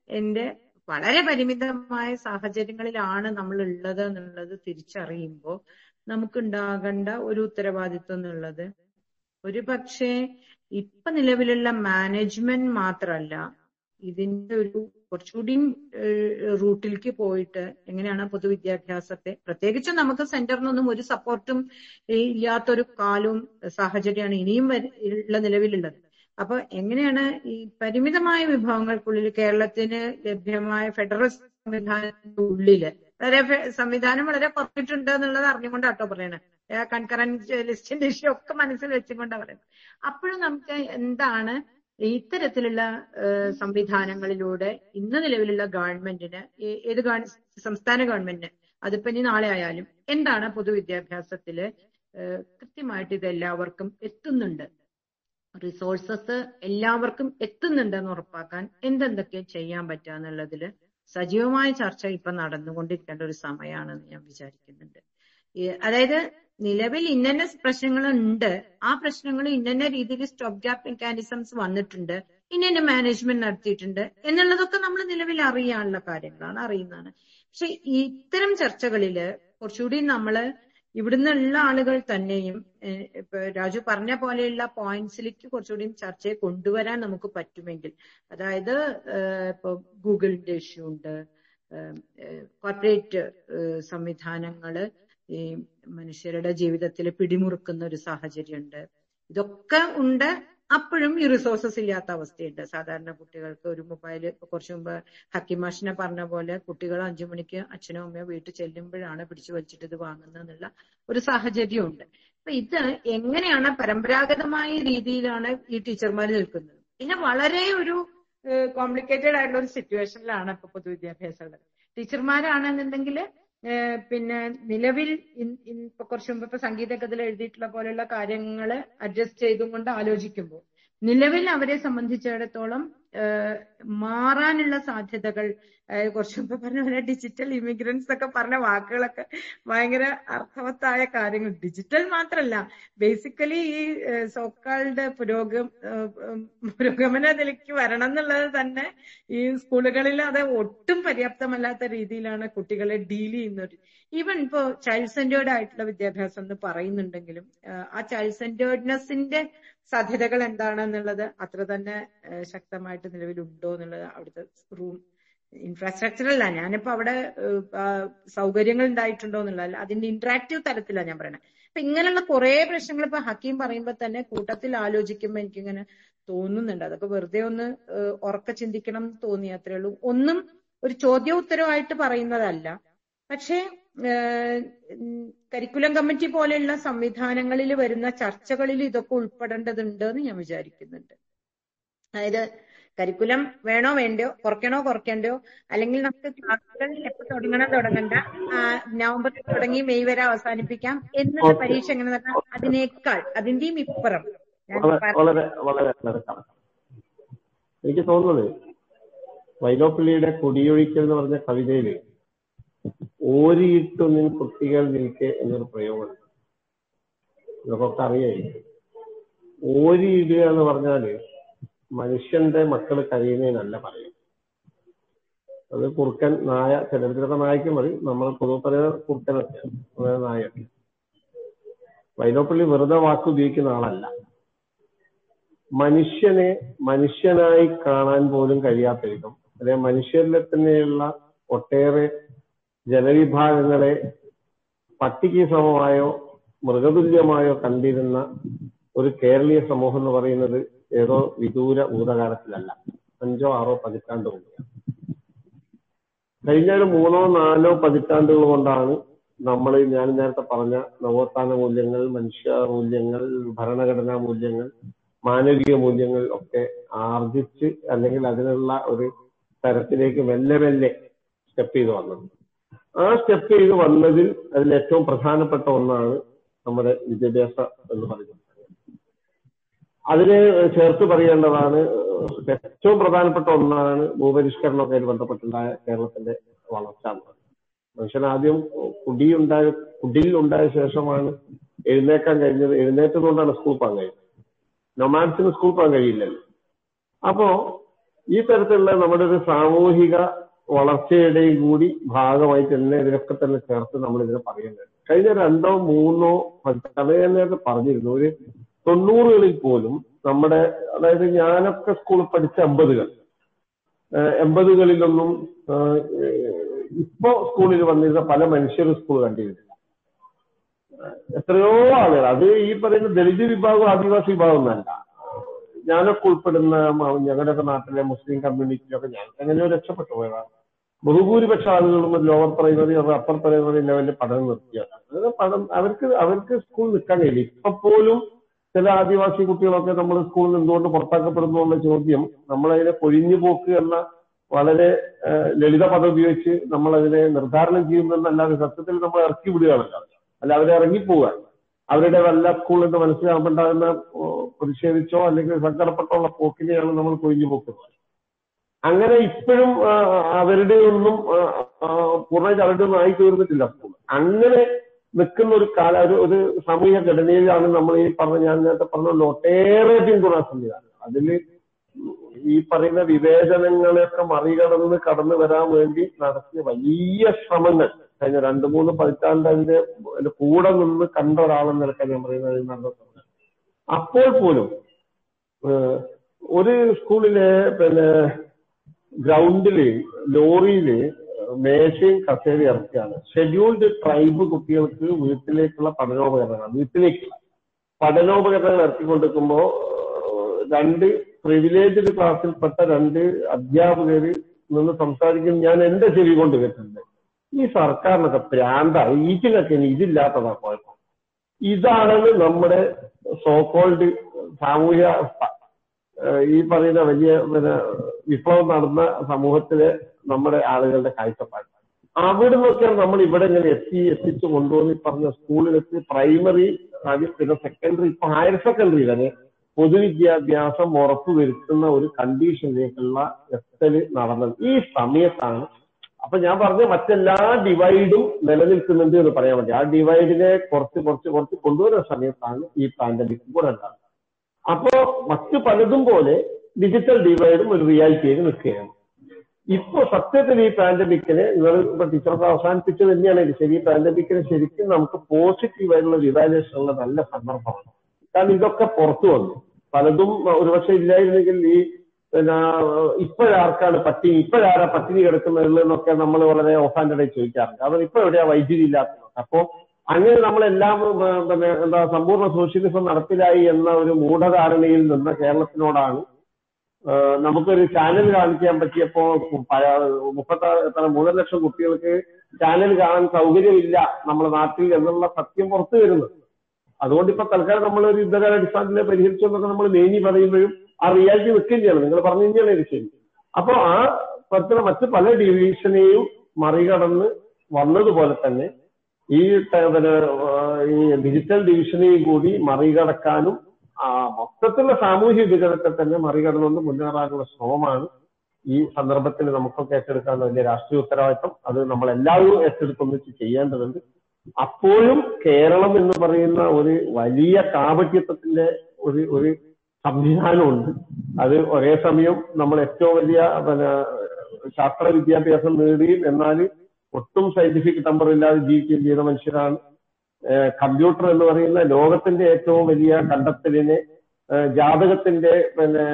എന്റെ വളരെ പരിമിതമായ സാഹചര്യങ്ങളിലാണ് നമ്മൾ ഉള്ളത് എന്നുള്ളത് തിരിച്ചറിയുമ്പോൾ നമുക്കുണ്ടാകേണ്ട ഒരു ഉത്തരവാദിത്വം എന്നുള്ളത്. ഒരു പക്ഷേ ഇപ്പൊ നിലവിലുള്ള മാനേജ്മെന്റ് മാത്രമല്ല ഇതിന്റെ ഒരു കുറച്ചുകൂടി റൂട്ടിലേക്ക് പോയിട്ട് എങ്ങനെയാണ് പൊതുവിദ്യാഭ്യാസത്തെ പ്രത്യേകിച്ച് നമുക്ക് സെന്ററിനൊന്നും ഒരു സപ്പോർട്ടും ഇല്ലാത്തൊരു കാലവും സാഹചര്യമാണ് ഇനിയും ഉള്ള നിലവിലുള്ളത്. അപ്പൊ എങ്ങനെയാണ് ഈ പരിമിതമായ വിഭവങ്ങൾക്കുള്ളിൽ കേരളത്തിന് ലഭ്യമായ ഫെഡറൽ സംവിധാനത്തിന്റെ ഉള്ളിൽ വളരെ സംവിധാനം വളരെ കുറഞ്ഞിട്ടുണ്ട് എന്നുള്ളത് അറിഞ്ഞുകൊണ്ടാട്ടോ പറയണത് കൺകറന്റ് ലിസ്റ്റിന്റെ ഇഷ്യൂ ഒക്കെ മനസ്സിൽ വെച്ചുകൊണ്ടാണ് പറയുന്നത് അപ്പോഴും നമുക്ക് എന്താണ് ഇത്തരത്തിലുള്ള സംവിധാനങ്ങളിലൂടെ ഇന്ന് നിലവിലുള്ള ഗവൺമെന്റിന് ഏത് സംസ്ഥാന ഗവൺമെന്റിന് അതിപ്പോ ഇനി നാളെ ആയാലും എന്താണ് പൊതുവിദ്യാഭ്യാസത്തിൽ കൃത്യമായിട്ട് ഇത് എല്ലാവർക്കും എത്തുന്നുണ്ട്? റിസോഴ്സസ് എല്ലാവർക്കും എത്തുന്നുണ്ടെന്ന് ഉറപ്പാക്കാൻ എന്തെന്തൊക്കെ ചെയ്യാൻ പറ്റുക എന്നുള്ളതിൽ സജീവമായ ചർച്ച ഇപ്പൊ നടന്നുകൊണ്ടിരിക്കേണ്ട ഒരു സമയമാണെന്ന് ഞാൻ വിചാരിക്കുന്നുണ്ട്. അതായത് നിലവിൽ ഇന്നന്ന പ്രശ്നങ്ങളുണ്ട്. ആ പ്രശ്നങ്ങൾ ഇന്നന്ന രീതിയിൽ സ്റ്റോപ്പ് ഗ്യാപ്പ് മെക്കാനിസംസ് വന്നിട്ടുണ്ട്. ഇന്നന്ന മാനേജ്മെന്റ് നടത്തിയിട്ടുണ്ട്. എന്നുള്ളതൊക്കെ നമ്മൾ നിലവിൽ അറിയാനുള്ള കാര്യങ്ങളാണ് അറിയുന്നതാണ്. പക്ഷെ ഇത്തരം ചർച്ചകളിൽ കുറച്ചുകൂടി നമ്മൾ ഇവിടുന്നുള്ള ആളുകൾ തന്നെയും ഇപ്പൊ രാജു പറഞ്ഞ പോലെയുള്ള പോയിന്റ്സിലേക്ക് കുറച്ചുകൂടി ചർച്ചയെ കൊണ്ടുവരാൻ നമുക്ക് പറ്റുമെങ്കിൽ അതായത് ഇപ്പൊ ഗൂഗിളിന്റെ ഇഷ്യൂ ഉണ്ട് കോർപ്പറേറ്റ് സംവിധാനങ്ങൾ ഈ മനുഷ്യരുടെ ജീവിതത്തിൽ പിടിമുറുക്കുന്ന ഒരു സാഹചര്യമുണ്ട്. ഇതൊക്കെ ഉണ്ട്. അപ്പോഴും ഈ റിസോഴ്സസ് ഇല്ലാത്ത അവസ്ഥയുണ്ട്. സാധാരണ കുട്ടികൾക്ക് ഒരു മൊബൈൽ കുറച്ചു മുമ്പ് ഹക്കിമാഷിനെ പറഞ്ഞ പോലെ കുട്ടികൾ അഞ്ചു മണിക്ക് അച്ഛനും അമ്മയോ വീട്ടിൽ ചെല്ലുമ്പോഴാണ് പിടിച്ചു വലിച്ചിട്ട് ഇത് വാങ്ങുന്നതെന്നുള്ള ഒരു സാഹചര്യമുണ്ട്. അപ്പൊ ഇത് എങ്ങനെയാണ് പരമ്പരാഗതമായ രീതിയിലാണ് ഈ ടീച്ചർമാർ നിൽക്കുന്നത്? പിന്നെ വളരെ ഒരു കോംപ്ലിക്കേറ്റഡ് ആയിട്ടുള്ള ഒരു സിറ്റുവേഷനിലാണ് ഇപ്പൊ പൊതുവിദ്യാഭ്യാസം ഉള്ളത്. ടീച്ചർമാരാണെന്നുണ്ടെങ്കിൽ പിന്നെ നിലവിൽ ഇപ്പൊ കുറച്ചു മുമ്പ് ഇപ്പൊ സംഗീതക്കത്തിൽ എഴുതിയിട്ടുള്ള പോലെയുള്ള കാര്യങ്ങൾ അഡ്ജസ്റ്റ് ചെയ്തും കൊണ്ട് ആലോചിക്കുമ്പോൾ നിലവിൽ അവരെ സംബന്ധിച്ചിടത്തോളം മാറാനുള്ള സാധ്യതകൾ കുറച്ചുമ്പോ പറഞ്ഞ പോലെ ഡിജിറ്റൽ ഇമിഗ്രൻസ് ഒക്കെ പറഞ്ഞ വാക്കുകളൊക്കെ ഭയങ്കര അർത്ഥവത്തായ കാര്യങ്ങൾ. ഡിജിറ്റൽ മാത്രല്ല ബേസിക്കലി ഈ സോക്കാൾഡ് പുരോഗം പുരോഗമന നിലയ്ക്ക് വരണം എന്നുള്ളത് തന്നെ ഈ സ്കൂളുകളിൽ അത് ഒട്ടും പര്യാപ്തമല്ലാത്ത രീതിയിലാണ് കുട്ടികളെ ഡീൽ ചെയ്യുന്നത്. ഈവൻ ഇപ്പോ ചൈൽഡ് സെന്റേർഡ് ആയിട്ടുള്ള വിദ്യാഭ്യാസം എന്ന് പറയുന്നുണ്ടെങ്കിലും ആ ചൈൽഡ് സെന്റേർഡ്നെസിന്റെ സാധ്യതകൾ എന്താണെന്നുള്ളത് അത്ര തന്നെ ശക്തമായിട്ട് നിലവിലുണ്ടോ എന്നുള്ളത് അവിടുത്തെ റൂം ഇൻഫ്രാസ്ട്രക്ചർ അല്ല. ഞാനിപ്പോ അവിടെ സൗകര്യങ്ങൾ ഉണ്ടായിട്ടുണ്ടോ എന്നുള്ളതല്ല. അതിന്റെ ഇന്ററാക്റ്റീവ് തലത്തിലാണ് ഞാൻ പറയുന്നത് അപ്പൊ ഇങ്ങനെയുള്ള കുറെ പ്രശ്നങ്ങൾ ഇപ്പൊ ഹക്കീം പറയുമ്പോൾ തന്നെ കൂട്ടത്തിൽ ആലോചിക്കുമ്പോൾ എനിക്കിങ്ങനെ തോന്നുന്നുണ്ട്. അതൊക്കെ വെറുതെ ഒന്ന് ഉറക്ക ചിന്തിക്കണം തോന്നി അത്രേ ഉള്ളൂ. ഒന്നും ഒരു ചോദ്യോത്തരമായിട്ട് പറയുന്നതല്ല. പക്ഷേ കരിക്കുലം കമ്മിറ്റി പോലെയുള്ള സംവിധാനങ്ങളിൽ വരുന്ന ചർച്ചകളിൽ ഇതൊക്കെ ഉൾപ്പെടേണ്ടതുണ്ട് എന്ന് ഞാൻ വിചാരിക്കുന്നുണ്ട്. അതായത് കരിക്കുലം വേണോ വേണ്ടയോ കുറയ്ക്കണോ കുറയ്ക്കണ്ടോ അല്ലെങ്കിൽ നമുക്ക് ക്ലാസ്സുകൾ എപ്പോ തുടങ്ങണം തുടങ്ങണ്ട നവംബറിൽ തുടങ്ങി മെയ് വരെ അവസാനിപ്പിക്കാം എന്നുള്ള. പരീക്ഷ എങ്ങനെ നടക്കാം അതിനേക്കാൾ അതിന്റെയും ഇപ്പുറം. വളരെ വളരെ എനിക്ക് തോന്നുന്നത് വൈലോപ്പിള്ളിയുടെ കൊടിയൊഴിക്കൽ എന്ന് പറഞ്ഞ കവിതയിൽ ഓരിയിട്ടുന്നിൻ കുട്ടികൾ നിൽക്കെ എന്നൊരു പ്രയോഗമുണ്ട്. ഇതൊക്കെ അറിയായിരിക്കും ഓരിയിടുക എന്ന് പറഞ്ഞാൽ മനുഷ്യന്റെ മക്കൾ കരയുന്നതിനല്ല പറയും അത് കുറുക്കൻ നായ ചിലർക്ക് നായ്ക്ക് മതി. നമ്മൾ പൊതുവെ പറയുന്ന കുറുക്കനൊക്കെയാണ് അതായത് വൈലോപ്പള്ളി വെറുതെ വാക്ക് ഉപയോഗിക്കുന്ന ആളല്ല. മനുഷ്യനെ മനുഷ്യനായി കാണാൻ പോലും കഴിയാത്ത വിധം അല്ലെ മനുഷ്യരിലെ തന്നെയുള്ള ഒട്ടേറെ ജനവിഭാഗങ്ങളെ പട്ടിക്ക് സമമായോ മൃഗതുല്യമായോ കണ്ടിരുന്ന ഒരു കേരളീയ സമൂഹം എന്ന് പറയുന്നത് ഏതോ വിദൂര ഭൂതകാലത്തിലല്ല. അഞ്ചോ ആറോ പതിറ്റാണ്ട് കൊണ്ടാണ് കഴിഞ്ഞ ഒരു മൂന്നോ നാലോ പതിറ്റാണ്ടുകൾ കൊണ്ടാണ് നമ്മൾ ഞാൻ നേരത്തെ പറഞ്ഞ നവോത്ഥാന മൂല്യങ്ങൾ മനുഷ്യ മൂല്യങ്ങൾ ഭരണഘടനാ മൂല്യങ്ങൾ മാനവിക മൂല്യങ്ങൾ ഒക്കെ ആർജിച്ച് അല്ലെങ്കിൽ അതിനുള്ള ഒരു തരത്തിലേക്ക് മെല്ലെ മെല്ലെ സ്റ്റെപ്പ് ചെയ്ത് വന്നത്. ആ സ്റ്റെപ്പ് ചെയ്ത് വന്നതിൽ അതിൽ ഏറ്റവും പ്രധാനപ്പെട്ട ഒന്നാണ് നമ്മുടെ വിദ്യാഭ്യാസ എന്ന് പറയുന്നത്. അതിന് ചേർത്ത് പറയേണ്ടതാണ് ഏറ്റവും പ്രധാനപ്പെട്ട ഒന്നാണ് ഭൂപരിഷ്കരണമൊക്കെ ആയിട്ട് ബന്ധപ്പെട്ടുണ്ടായ കേരളത്തിന്റെ വളർച്ച മനുഷ്യൻ ആദ്യം കുടിയുണ്ടായ കുടിയിൽ ഉണ്ടായ ശേഷമാണ് എഴുന്നേക്കാൻ കഴിഞ്ഞത്. എഴുന്നേറ്റതുകൊണ്ടാണ് സ്കൂൾ പോകാൻ കഴിഞ്ഞത് നൊമാൻസിന് സ്കൂൾ പോകാൻ കഴിയില്ലല്ലോ. അപ്പോ ഈ തരത്തിലുള്ള നമ്മുടെ ഒരു സാമൂഹിക വളർച്ചയുടെയും കൂടി ഭാഗമായി തന്നെ ഇതിനൊക്കെ തന്നെ ചേർത്ത് നമ്മൾ ഇതിനെ പറയുന്നത് കഴിഞ്ഞ രണ്ടോ മൂന്നോ സമയം പറഞ്ഞിരുന്നു. ഒരു തൊണ്ണൂറുകളിൽ പോലും നമ്മുടെ അതായത് ഞാനൊക്കെ സ്കൂളിൽ പഠിച്ച എൺപതുകൾ എൺപതുകളിലൊന്നും ഇപ്പോ സ്കൂളിൽ വന്നിരുന്ന പല മനുഷ്യരും സ്കൂൾ കണ്ടിരുന്നില്ല. എത്രയോ ആളുകൾ. അത് ഈ പറയുന്ന ദളിത് വിഭാഗവും ആദിവാസി വിഭാഗം ഒന്നല്ല. ഞാനൊക്കെ ഉൾപ്പെടുന്ന ഞങ്ങളുടെയൊക്കെ നാട്ടിലെ മുസ്ലിം കമ്മ്യൂണിറ്റിയിലൊക്കെ ഞാൻ എങ്ങനെയോ രക്ഷപ്പെട്ടു പോയതാണ്. ബഹുഭൂരിപക്ഷ ആളുകളും ലോവർ പ്രൈമറി അപ്പർ പ്രൈമറി ലെവലിൽ പഠനം നിർത്തിയാണ് പഠനം അവർക്ക് അവർക്ക് സ്കൂൾ നിൽക്കാൻ കഴിയില്ല. ഇപ്പൊ പോലും ചില ആദിവാസി കുട്ടികളൊക്കെ നമ്മൾ സ്കൂളിൽ നിന്ന് എന്തുകൊണ്ട് പുറത്താക്കപ്പെടുന്നു എന്നുള്ള ചോദ്യം നമ്മളതിനെ പൊഴിഞ്ഞു പോക്ക് എന്ന വളരെ ലളിത പദം ഉപയോഗിച്ച് നമ്മൾ അതിനെ നിർദ്ധാരണം ചെയ്യുന്നതെന്നല്ലാതെ സത്യത്തിൽ നമ്മൾ ഇറക്കി വിടുകയാണ് അല്ല അവരെ ഇറങ്ങിപ്പോവുകയാണ് അവരുടെ വല്ല സ്കൂളിൽ നിന്ന് മനസ്സിലാകുമ്പോണ്ടാകുന്ന പ്രതിഷേധിച്ചോ അല്ലെങ്കിൽ സങ്കടപ്പെട്ടുള്ള പോക്കിനെയാണ് നമ്മൾ കൊഴിഞ്ഞു പോക്കുന്നത്. അങ്ങനെ ഇപ്പോഴും അവരുടെ ഒന്നും പൂർണ ആയി തീർന്നിട്ടില്ല അങ്ങനെ നിൽക്കുന്ന ഒരു കാല ഒരു ഒരു സാമൂഹിക ഘടനയിലാണ് നമ്മൾ ഈ പറഞ്ഞ ഞാൻ നേരത്തെ പറഞ്ഞ ഒട്ടേറെ പിന്തുണ സംവിധാനം അതിൽ ഈ പറയുന്ന വിവേചനങ്ങളെയൊക്കെ മറികടന്ന് കടന്നു വരാൻ വേണ്ടി നടത്തിയ വലിയ ശ്രമങ്ങൾ. കഴിഞ്ഞ രണ്ടു മൂന്ന് പതിറ്റാണ്ട് അതിന്റെ കൂടെ നിന്ന് കണ്ട ഒരാളെന്ന് നിലക്കാൻ ഞാൻ പറയുന്നത്. അപ്പോൾ പോലും ഒരു സ്കൂളിലെ പിന്നെ ഗ്രൗണ്ടിൽ ലോറിയിൽ മേശയും കസേരയും ഇറക്കുകയാണ് ഷെഡ്യൂൾഡ് ട്രൈബ് കുട്ടികൾക്ക് വീട്ടിലേക്കുള്ള പഠനോപകരണങ്ങൾ വീട്ടിലേക്ക് പഠനോപകരണങ്ങൾ ഇറക്കിക്കൊണ്ടിരിക്കുമ്പോ രണ്ട് പ്രിവിലേജഡ് ക്ലാസ്സിൽപ്പെട്ട രണ്ട് അധ്യാപകര് നിന്ന് സംസാരിക്കും ഞാൻ എന്റെ ചെവി കൊണ്ട് കേട്ടിട്ടുണ്ട്. ഈ സർക്കാരിനൊക്കെ പ്രാന്ത ഈറ്റിനൊക്കെ ഇതില്ലാത്തതാ കുഴപ്പം. ഇതാണ് നമ്മുടെ സോക്കോൾഡ് സാമൂഹ്യ ഈ പറയുന്ന വലിയ പിന്നെ വിപ്ലവം നടന്ന സമൂഹത്തിലെ നമ്മുടെ ആളുകളുടെ കാഴ്ചപ്പാട്. അവിടെ നിന്നൊക്കെ നമ്മൾ ഇവിടെ ഇങ്ങനെ എത്തി എത്തിച്ചു കൊണ്ടുവന്ന് പറഞ്ഞ സ്കൂളിലെത്തി പ്രൈമറി പിന്നെ സെക്കൻഡറി ഇപ്പൊ ഹയർ സെക്കൻഡറി വരെ പൊതുവിദ്യാഭ്യാസം ഉറപ്പുവരുത്തുന്ന ഒരു കണ്ടീഷനിലേക്കുള്ള എത്തൽ നടന്നത്. ഈ സമയത്താണ് അപ്പൊ ഞാൻ പറഞ്ഞ മറ്റെല്ലാ ഡിവൈഡും നിലനിൽക്കുന്നുണ്ട് എന്ന് പറയാൻ പറ്റും ആ ഡിവൈഡിനെ കുറച്ച് കുറച്ച് കുറച്ച് കൊണ്ടുവരുന്ന സമയത്താണ് ഈ പാൻഡമിക് കൂടെ ഉണ്ടാകുന്നത്. അപ്പോ മറ്റു പലതും പോലെ ഡിജിറ്റൽ ഡിവൈഡും ഒരു റിയാലിറ്റിയിൽ നിൽക്കുകയാണ്. ഇപ്പൊ സത്യത്തിൽ ഈ പാൻഡമിക്കിന് നിങ്ങൾ ഇപ്പൊ ടീച്ചർക്ക് അവസാനിപ്പിച്ചു തന്നെയാണ്. ശരി പാൻഡമിക്കിനെ ശരിക്കും നമുക്ക് പോസിറ്റീവായിട്ടുള്ള ഒരു ഇവാലുവേഷൻ ഉള്ള നല്ല സന്ദർഭമാണ്. കാരണം ഇതൊക്കെ പുറത്തു വന്നു. പലതും ഒരുപക്ഷെ ഇല്ലായിരുന്നെങ്കിൽ ഈ പിന്നെ ഇപ്പോഴാർക്കാണ് പട്ടിണി ഇപ്പോഴാരാ പട്ടിണി കിടക്കുന്നത് എന്നൊക്കെ നമ്മൾ വളരെ ഓഫാൻഡായി ചോദിക്കാറുണ്ട്. അവർ ഇപ്പൊ എവിടെയാ വൈദ്യുതി ഇല്ലാത്തത്? അപ്പോ അങ്ങനെ നമ്മളെല്ലാം പിന്നെ എന്താ സമ്പൂർണ സോഷ്യലിസം നടപ്പിലായി എന്ന ഒരു മൂഢധാരണയിൽ നിന്ന് കേരളത്തിനോടാണ്. നമുക്കൊരു ചാനൽ കാണിക്കാൻ പറ്റിയപ്പോ മുപ്പത്തി എത്ര മൂന്നര ലക്ഷം കുട്ടികൾക്ക് ചാനൽ കാണാൻ സൗകര്യമില്ല നമ്മുടെ നാട്ടിൽ എന്നുള്ള സത്യം പുറത്തു വരുന്നത്. അതുകൊണ്ട് ഇപ്പൊ തൽക്കാലം നമ്മൾ ഒരു യുദ്ധകാല അടിസ്ഥാനത്തിൽ പരിഹരിച്ചു എന്നൊക്കെ നമ്മൾ മേനി പറയുമ്പോഴും ആ റിയാലിറ്റി നിൽക്കുകയാണ് നിങ്ങൾ പറഞ്ഞു കഴിഞ്ഞാൽ ശരി. അപ്പൊ ആ തരത്തിലുള്ള മറ്റ് പല ഡിവിഷനെയും മറികടന്ന് വന്നതുപോലെ തന്നെ ഈ പിന്നെ ഈ ഡിജിറ്റൽ ഡിവിഷനെയും കൂടി മറികടക്കാനും ആ മൊത്തത്തിലുള്ള സാമൂഹ്യ വികസനത്തെ തന്നെ മറികടന്നുകൊണ്ട് മുന്നേറാനുള്ള ശ്രമമാണ് ഈ സന്ദർഭത്തിൽ നമുക്കൊക്കെ ഏറ്റെടുക്കാനുള്ള വലിയ രാഷ്ട്രീയ ഉത്തരവാദിത്തം. അത് നമ്മൾ എല്ലാവരും ഏറ്റെടുത്തൊന്നിച്ച് ചെയ്യേണ്ടതുണ്ട്. അപ്പോഴും കേരളം എന്ന് പറയുന്ന ഒരു വലിയ കാപട്യത്വത്തിന്റെ ഒരു ഒരു സംവിധാനമുണ്ട്. അത് ഒരേ സമയം നമ്മൾ ഏറ്റവും വലിയ പിന്നെ ശാസ്ത്ര വിദ്യാഭ്യാസം നേടിയും എന്നാൽ ഒട്ടും സയന്റിഫിക് നമ്പർ ഇല്ലാതെ ജീവിക്കുകയും ചെയ്ത മനുഷ്യരാണ് കമ്പ്യൂട്ടർ എന്ന് പറയുന്ന ലോകത്തിന്റെ ഏറ്റവും വലിയ കണ്ടെത്തലിനെ ജാതകത്തിന്റെ പിന്നെ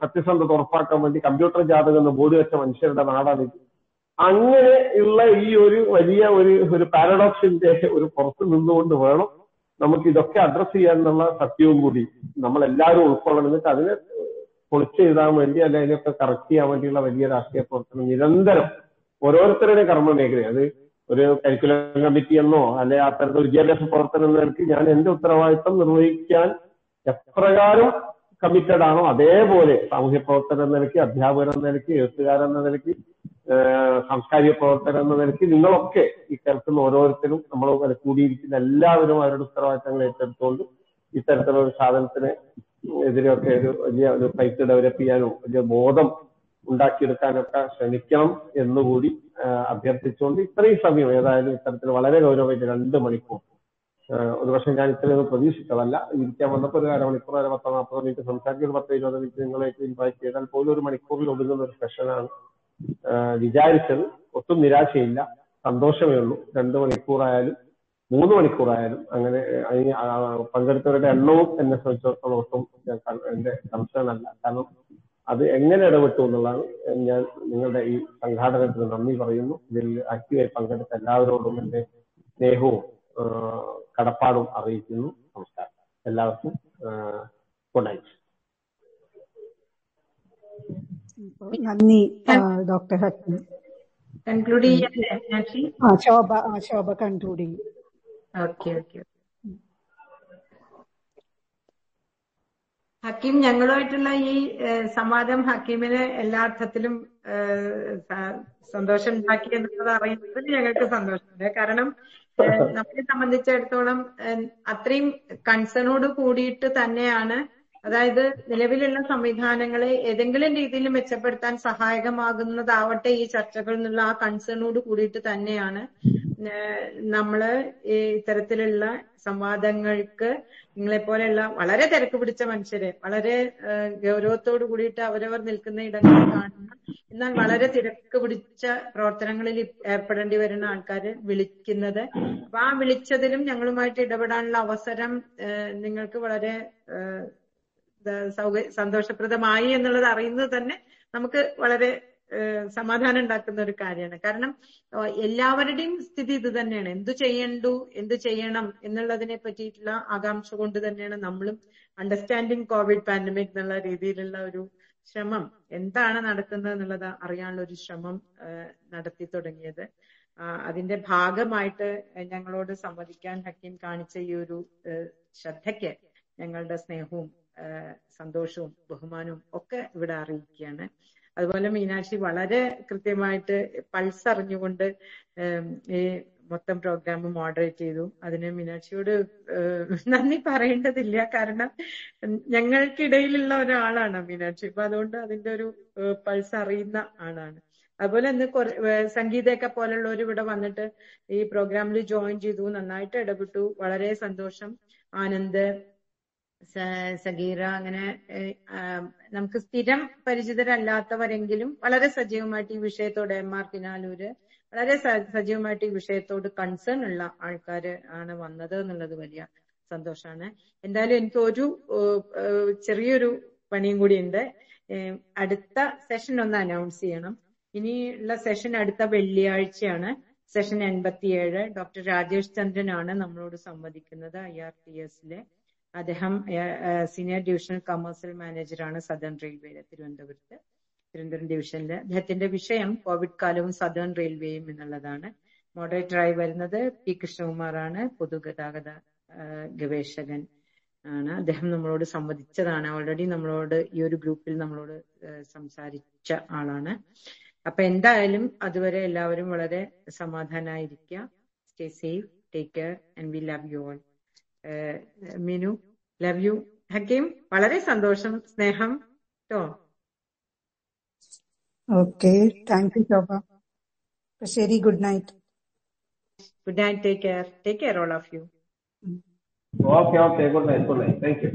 സത്യസന്ധത ഉറപ്പാക്കാൻ വേണ്ടി കമ്പ്യൂട്ടർ ജാതകം എന്ന് ബോധി വെച്ച മനുഷ്യരുടെ നാടാണ് ഇത്. അങ്ങനെ ഉള്ള ഈ ഒരു വലിയ ഒരു ഒരു പാരഡോക്സിന്റെ ഒരു പുറത്ത് നിന്നുകൊണ്ട് വേണം നമുക്ക് ഇതൊക്കെ അഡ്രസ് ചെയ്യാനുള്ള സത്യവും കൂടി. നമ്മൾ എല്ലാവരും ഉൾക്കൊള്ളണം. എന്നിട്ട് അതിനെ പൊളിച്ചെഴുതാൻ വേണ്ടി അല്ലെ അതിനൊക്കെ കറക്റ്റ് ചെയ്യാൻ വേണ്ടിയുള്ള വലിയ രാഷ്ട്രീയ പ്രവർത്തനം നിരന്തരം ഓരോരുത്തരുടെ കർമ്മ മേഖല അത് ഒരു കരിക്കുലം കമ്മിറ്റി എന്നോ അല്ലെ അത്തരത്തിൽ വിദ്യാഭ്യാസ പ്രവർത്തനം ഞാൻ എന്റെ ഉത്തരവാദിത്വം നിർവഹിക്കാൻ എപ്രകാരം കമ്മിറ്റഡ് ആണോ അതേപോലെ സാമൂഹ്യ പ്രവർത്തനം എന്ന നിലയ്ക്ക് അധ്യാപകർ എന്ന നിലയ്ക്ക് എഴുത്തുകാരൻ എന്ന നിലയ്ക്ക് സാംസ്കാരിക പ്രവർത്തനം എന്ന നിലയ്ക്ക് നിങ്ങളൊക്കെ ഈ കേൾക്കുന്ന ഓരോരുത്തരും നമ്മൾ കൂടിയിരിക്കുന്ന എല്ലാവരും അവരുടെ ഉത്തരവാദിത്തങ്ങൾ ഏറ്റെടുത്തുകൊണ്ട് ഇത്തരത്തിലുള്ള സാധനത്തിന് എതിരെയൊക്കെ ഒരു വലിയ ഒരു ഫൈറ്റ് ഡെവലപ്പ് ചെയ്യാനും വലിയ ബോധം ഉണ്ടാക്കിയെടുക്കാനൊക്കെ ശ്രമിക്കണം എന്നുകൂടി അഭ്യർത്ഥിച്ചുകൊണ്ട് ഇത്രയും സമയം ഏതായാലും ഇത്തരത്തിൽ വളരെ ഗൗരവമായിട്ട് രണ്ട് മണിക്കൂർ. ഒരു ഒരുപക്ഷെ ഞാൻ ഇത്രയൊന്നും പ്രതീക്ഷിച്ചതല്ല. ഇരിക്കാൻ വന്നപ്പോൾ ഒരു അരമണിക്കൂർ അര പത്തോ നാൽപ്പത് മിനിറ്റ് സംസാരിച്ച് ഒരു പത്ത് ഇരുപത് മിനിറ്റ് നിങ്ങളേക്ക് ഇൻവൈറ്റ് ചെയ്താൽ പോലും ഒരു മണിക്കൂറിൽ ഒതുങ്ങുന്ന ഒരു സെഷനാണ് വിചാരിച്ചത് ഒട്ടും നിരാശയില്ല. സന്തോഷമേ ഉള്ളൂ. രണ്ട് മണിക്കൂറായാലും മൂന്ന് മണിക്കൂറായാലും അങ്ങനെ പങ്കെടുത്തവരുടെ എണ്ണവും എന്നെ സംബന്ധിച്ചിടത്തോളം ഒട്ടും എന്റെ സംശയമല്ല കാരണം അത് എങ്ങനെ ഇടപെട്ടു എന്നുള്ളതാണ് ഞാൻ നിങ്ങളുടെ ഈ സംഘാടനത്തിന് നന്ദി പറയുന്നു. ഇതിൽ ആക്റ്റീവായി പങ്കെടുത്ത എല്ലാവരോടും എന്റെ സ്നേഹവും കടപ്പാടും അറിയിക്കുന്നു. നമസ്കാരം. എല്ലാവർക്കും ഗുഡ് നൈറ്റ് നന്ദി ഡോക്ടർ ഹക്കീം. കൺക്ലൂഡ് ചെയ്യാൻ ശോഭ ശോഭ കൺക്ലൂഡ് ചെയ്യും. ഓക്കെ ഓക്കെ ഹക്കീം ഞങ്ങളുമായിട്ടുള്ള ഈ സംവാദം ഹക്കീമിന് എല്ലാ അർത്ഥത്തിലും സന്തോഷം ഉണ്ടാക്കി എന്നുള്ളത് അറിയുന്നതിൽ ഞങ്ങൾക്ക് സന്തോഷമുണ്ട്. കാരണം നമ്മളെ സംബന്ധിച്ചിടത്തോളം അത്രയും കൺസേണോട് കൂടിയിട്ട് തന്നെയാണ് അതായത് നിലവിലുള്ള സംവിധാനങ്ങളെ ഏതെങ്കിലും രീതിയിൽ മെച്ചപ്പെടുത്താൻ സഹായകമാകുന്നതാവട്ടെ ഈ ചർച്ചകൾ എന്നുള്ള ആ കൺസേണോട് കൂടിയിട്ട് തന്നെയാണ് നമ്മൾ ഇത്തരത്തിലുള്ള സംവാദങ്ങൾക്ക് നിങ്ങളെ പോലെയുള്ള വളരെ തിരക്ക് പിടിച്ച മനുഷ്യരെ വളരെ ഗൗരവത്തോട് കൂടിയിട്ട് അവരവർ നിൽക്കുന്ന ഇടങ്ങളിൽ കാണുന്ന എന്നാൽ വളരെ തിരക്ക് പിടിച്ച പ്രവർത്തനങ്ങളിൽ ഏർപ്പെടേണ്ടി വരുന്ന ആൾക്കാരെ വിളിക്കുന്നത്. അപ്പൊ ആ വിളിച്ചതിലും ഞങ്ങളുമായിട്ട് ഇടപെടാനുള്ള അവസരം നിങ്ങൾക്ക് വളരെ സന്തോഷപ്രദമായി എന്നുള്ളത് അറിയുന്നത് തന്നെ നമുക്ക് വളരെ സമാധാനം ഉണ്ടാക്കുന്ന ഒരു കാര്യമാണ്. കാരണം എല്ലാവരുടെയും സ്ഥിതി ഇത് തന്നെയാണ്. എന്തു ചെയ്യണ്ടു എന്തു ചെയ്യണം എന്നുള്ളതിനെ പറ്റിയിട്ടുള്ള ആകാംക്ഷ കൊണ്ട് തന്നെയാണ് നമ്മളും അണ്ടർസ്റ്റാൻഡിങ് കോവിഡ് പാൻഡമിക് എന്നുള്ള രീതിയിലുള്ള ഒരു ശ്രമം. എന്താണ് നടക്കുന്നത് എന്നുള്ളത് അറിയാനുള്ള ഒരു ശ്രമം നടത്തി തുടങ്ങിയത്. അതിന്റെ ഭാഗമായിട്ട് ഞങ്ങളോട് സംവദിക്കാൻ ഹക്കീം കാണിച്ച ഈ ഒരു ശ്രദ്ധയ്ക്ക് ഞങ്ങളുടെ സ്നേഹവും സന്തോഷവും ബഹുമാനവും ഒക്കെ ഇവിടെ അറിയിക്കുകയാണ്. അതുപോലെ മീനാക്ഷി വളരെ കൃത്യമായിട്ട് പൾസ് അറിഞ്ഞുകൊണ്ട് ഈ മൊത്തം പ്രോഗ്രാം മോഡറേറ്റ് ചെയ്തു. അതിന് മീനാക്ഷിയോട് നന്ദി പറയേണ്ടതില്ല. കാരണം ഞങ്ങൾക്കിടയിലുള്ള ഒരാളാണ് മീനാക്ഷി. അപ്പൊ അതുകൊണ്ട് അതിന്റെ ഒരു പൾസ് അറിയുന്ന ആളാണ്. അതുപോലെ ഇന്ന് സംഗീതയൊക്കെ പോലുള്ളവർ ഇവിടെ വന്നിട്ട് ഈ പ്രോഗ്രാമിൽ ജോയിൻ ചെയ്തു. നന്നായിട്ട് ഇടപെട്ടു. വളരെ സന്തോഷം ആനന്ദ് സഗീറ അങ്ങനെ നമുക്ക് സ്ഥിരം പരിചിതരല്ലാത്തവരെങ്കിലും വളരെ സജീവമായിട്ട് ഈ വിഷയത്തോട് എം ആർ കിനാലൂര് വളരെ സജീവമായിട്ട് ഈ വിഷയത്തോട് കൺസേൺ ഉള്ള ആൾക്കാർ ആണ് വന്നത് എന്നുള്ളത് വലിയ സന്തോഷമാണ് എന്തായാലും എനിക്ക് ഒരു ചെറിയൊരു പണിയും കൂടി ഉണ്ട്. അടുത്ത സെഷൻ ഒന്ന് അനൗൺസ് ചെയ്യണം. ഇനിയുള്ള സെഷൻ അടുത്ത വെള്ളിയാഴ്ചയാണ്. സെഷൻ എൺപത്തിയേഴ്. ഡോക്ടർ രാജേഷ് ചന്ദ്രനാണ് നമ്മളോട് സംവദിക്കുന്നത് ഐ ആർ ടി എസിലെ. അദ്ദേഹം സീനിയർ ഡിവിഷണൽ കമേഴ്സ്യൽ മാനേജറാണ് സദേൺ റെയിൽവേയിലെ തിരുവനന്തപുരത്ത്. തിരുവനന്തപുരം ഡിവിഷനിലെ അദ്ദേഹത്തിന്റെ വിഷയം കോവിഡ് കാലവും സദേൺ റെയിൽവേയും എന്നുള്ളതാണ്. മോഡറേറ്ററായി വരുന്നത് പി കൃഷ്ണകുമാറാണ്. പൊതുഗതാഗത ഗവേഷകൻ ആണ്. അദ്ദേഹം നമ്മളോട് സംവദിച്ചതാണ്. ഓൾറെഡി നമ്മളോട് ഈ ഒരു ഗ്രൂപ്പിൽ നമ്മളോട് സംസാരിച്ച ആളാണ്. അപ്പൊ എന്തായാലും അതുവരെ എല്ലാവരും വളരെ സമാധാനായിരിക്കുക. Stay safe take care and we love you all Minu love you Hakeem വളരെ സന്തോഷം. സ്നേഹം. കേട്ടോ ഓക്കെ താങ്ക് യു ശോഭ. അപ്പൊ ശരി good night good night take care take care all of you okay okay good night good night thank you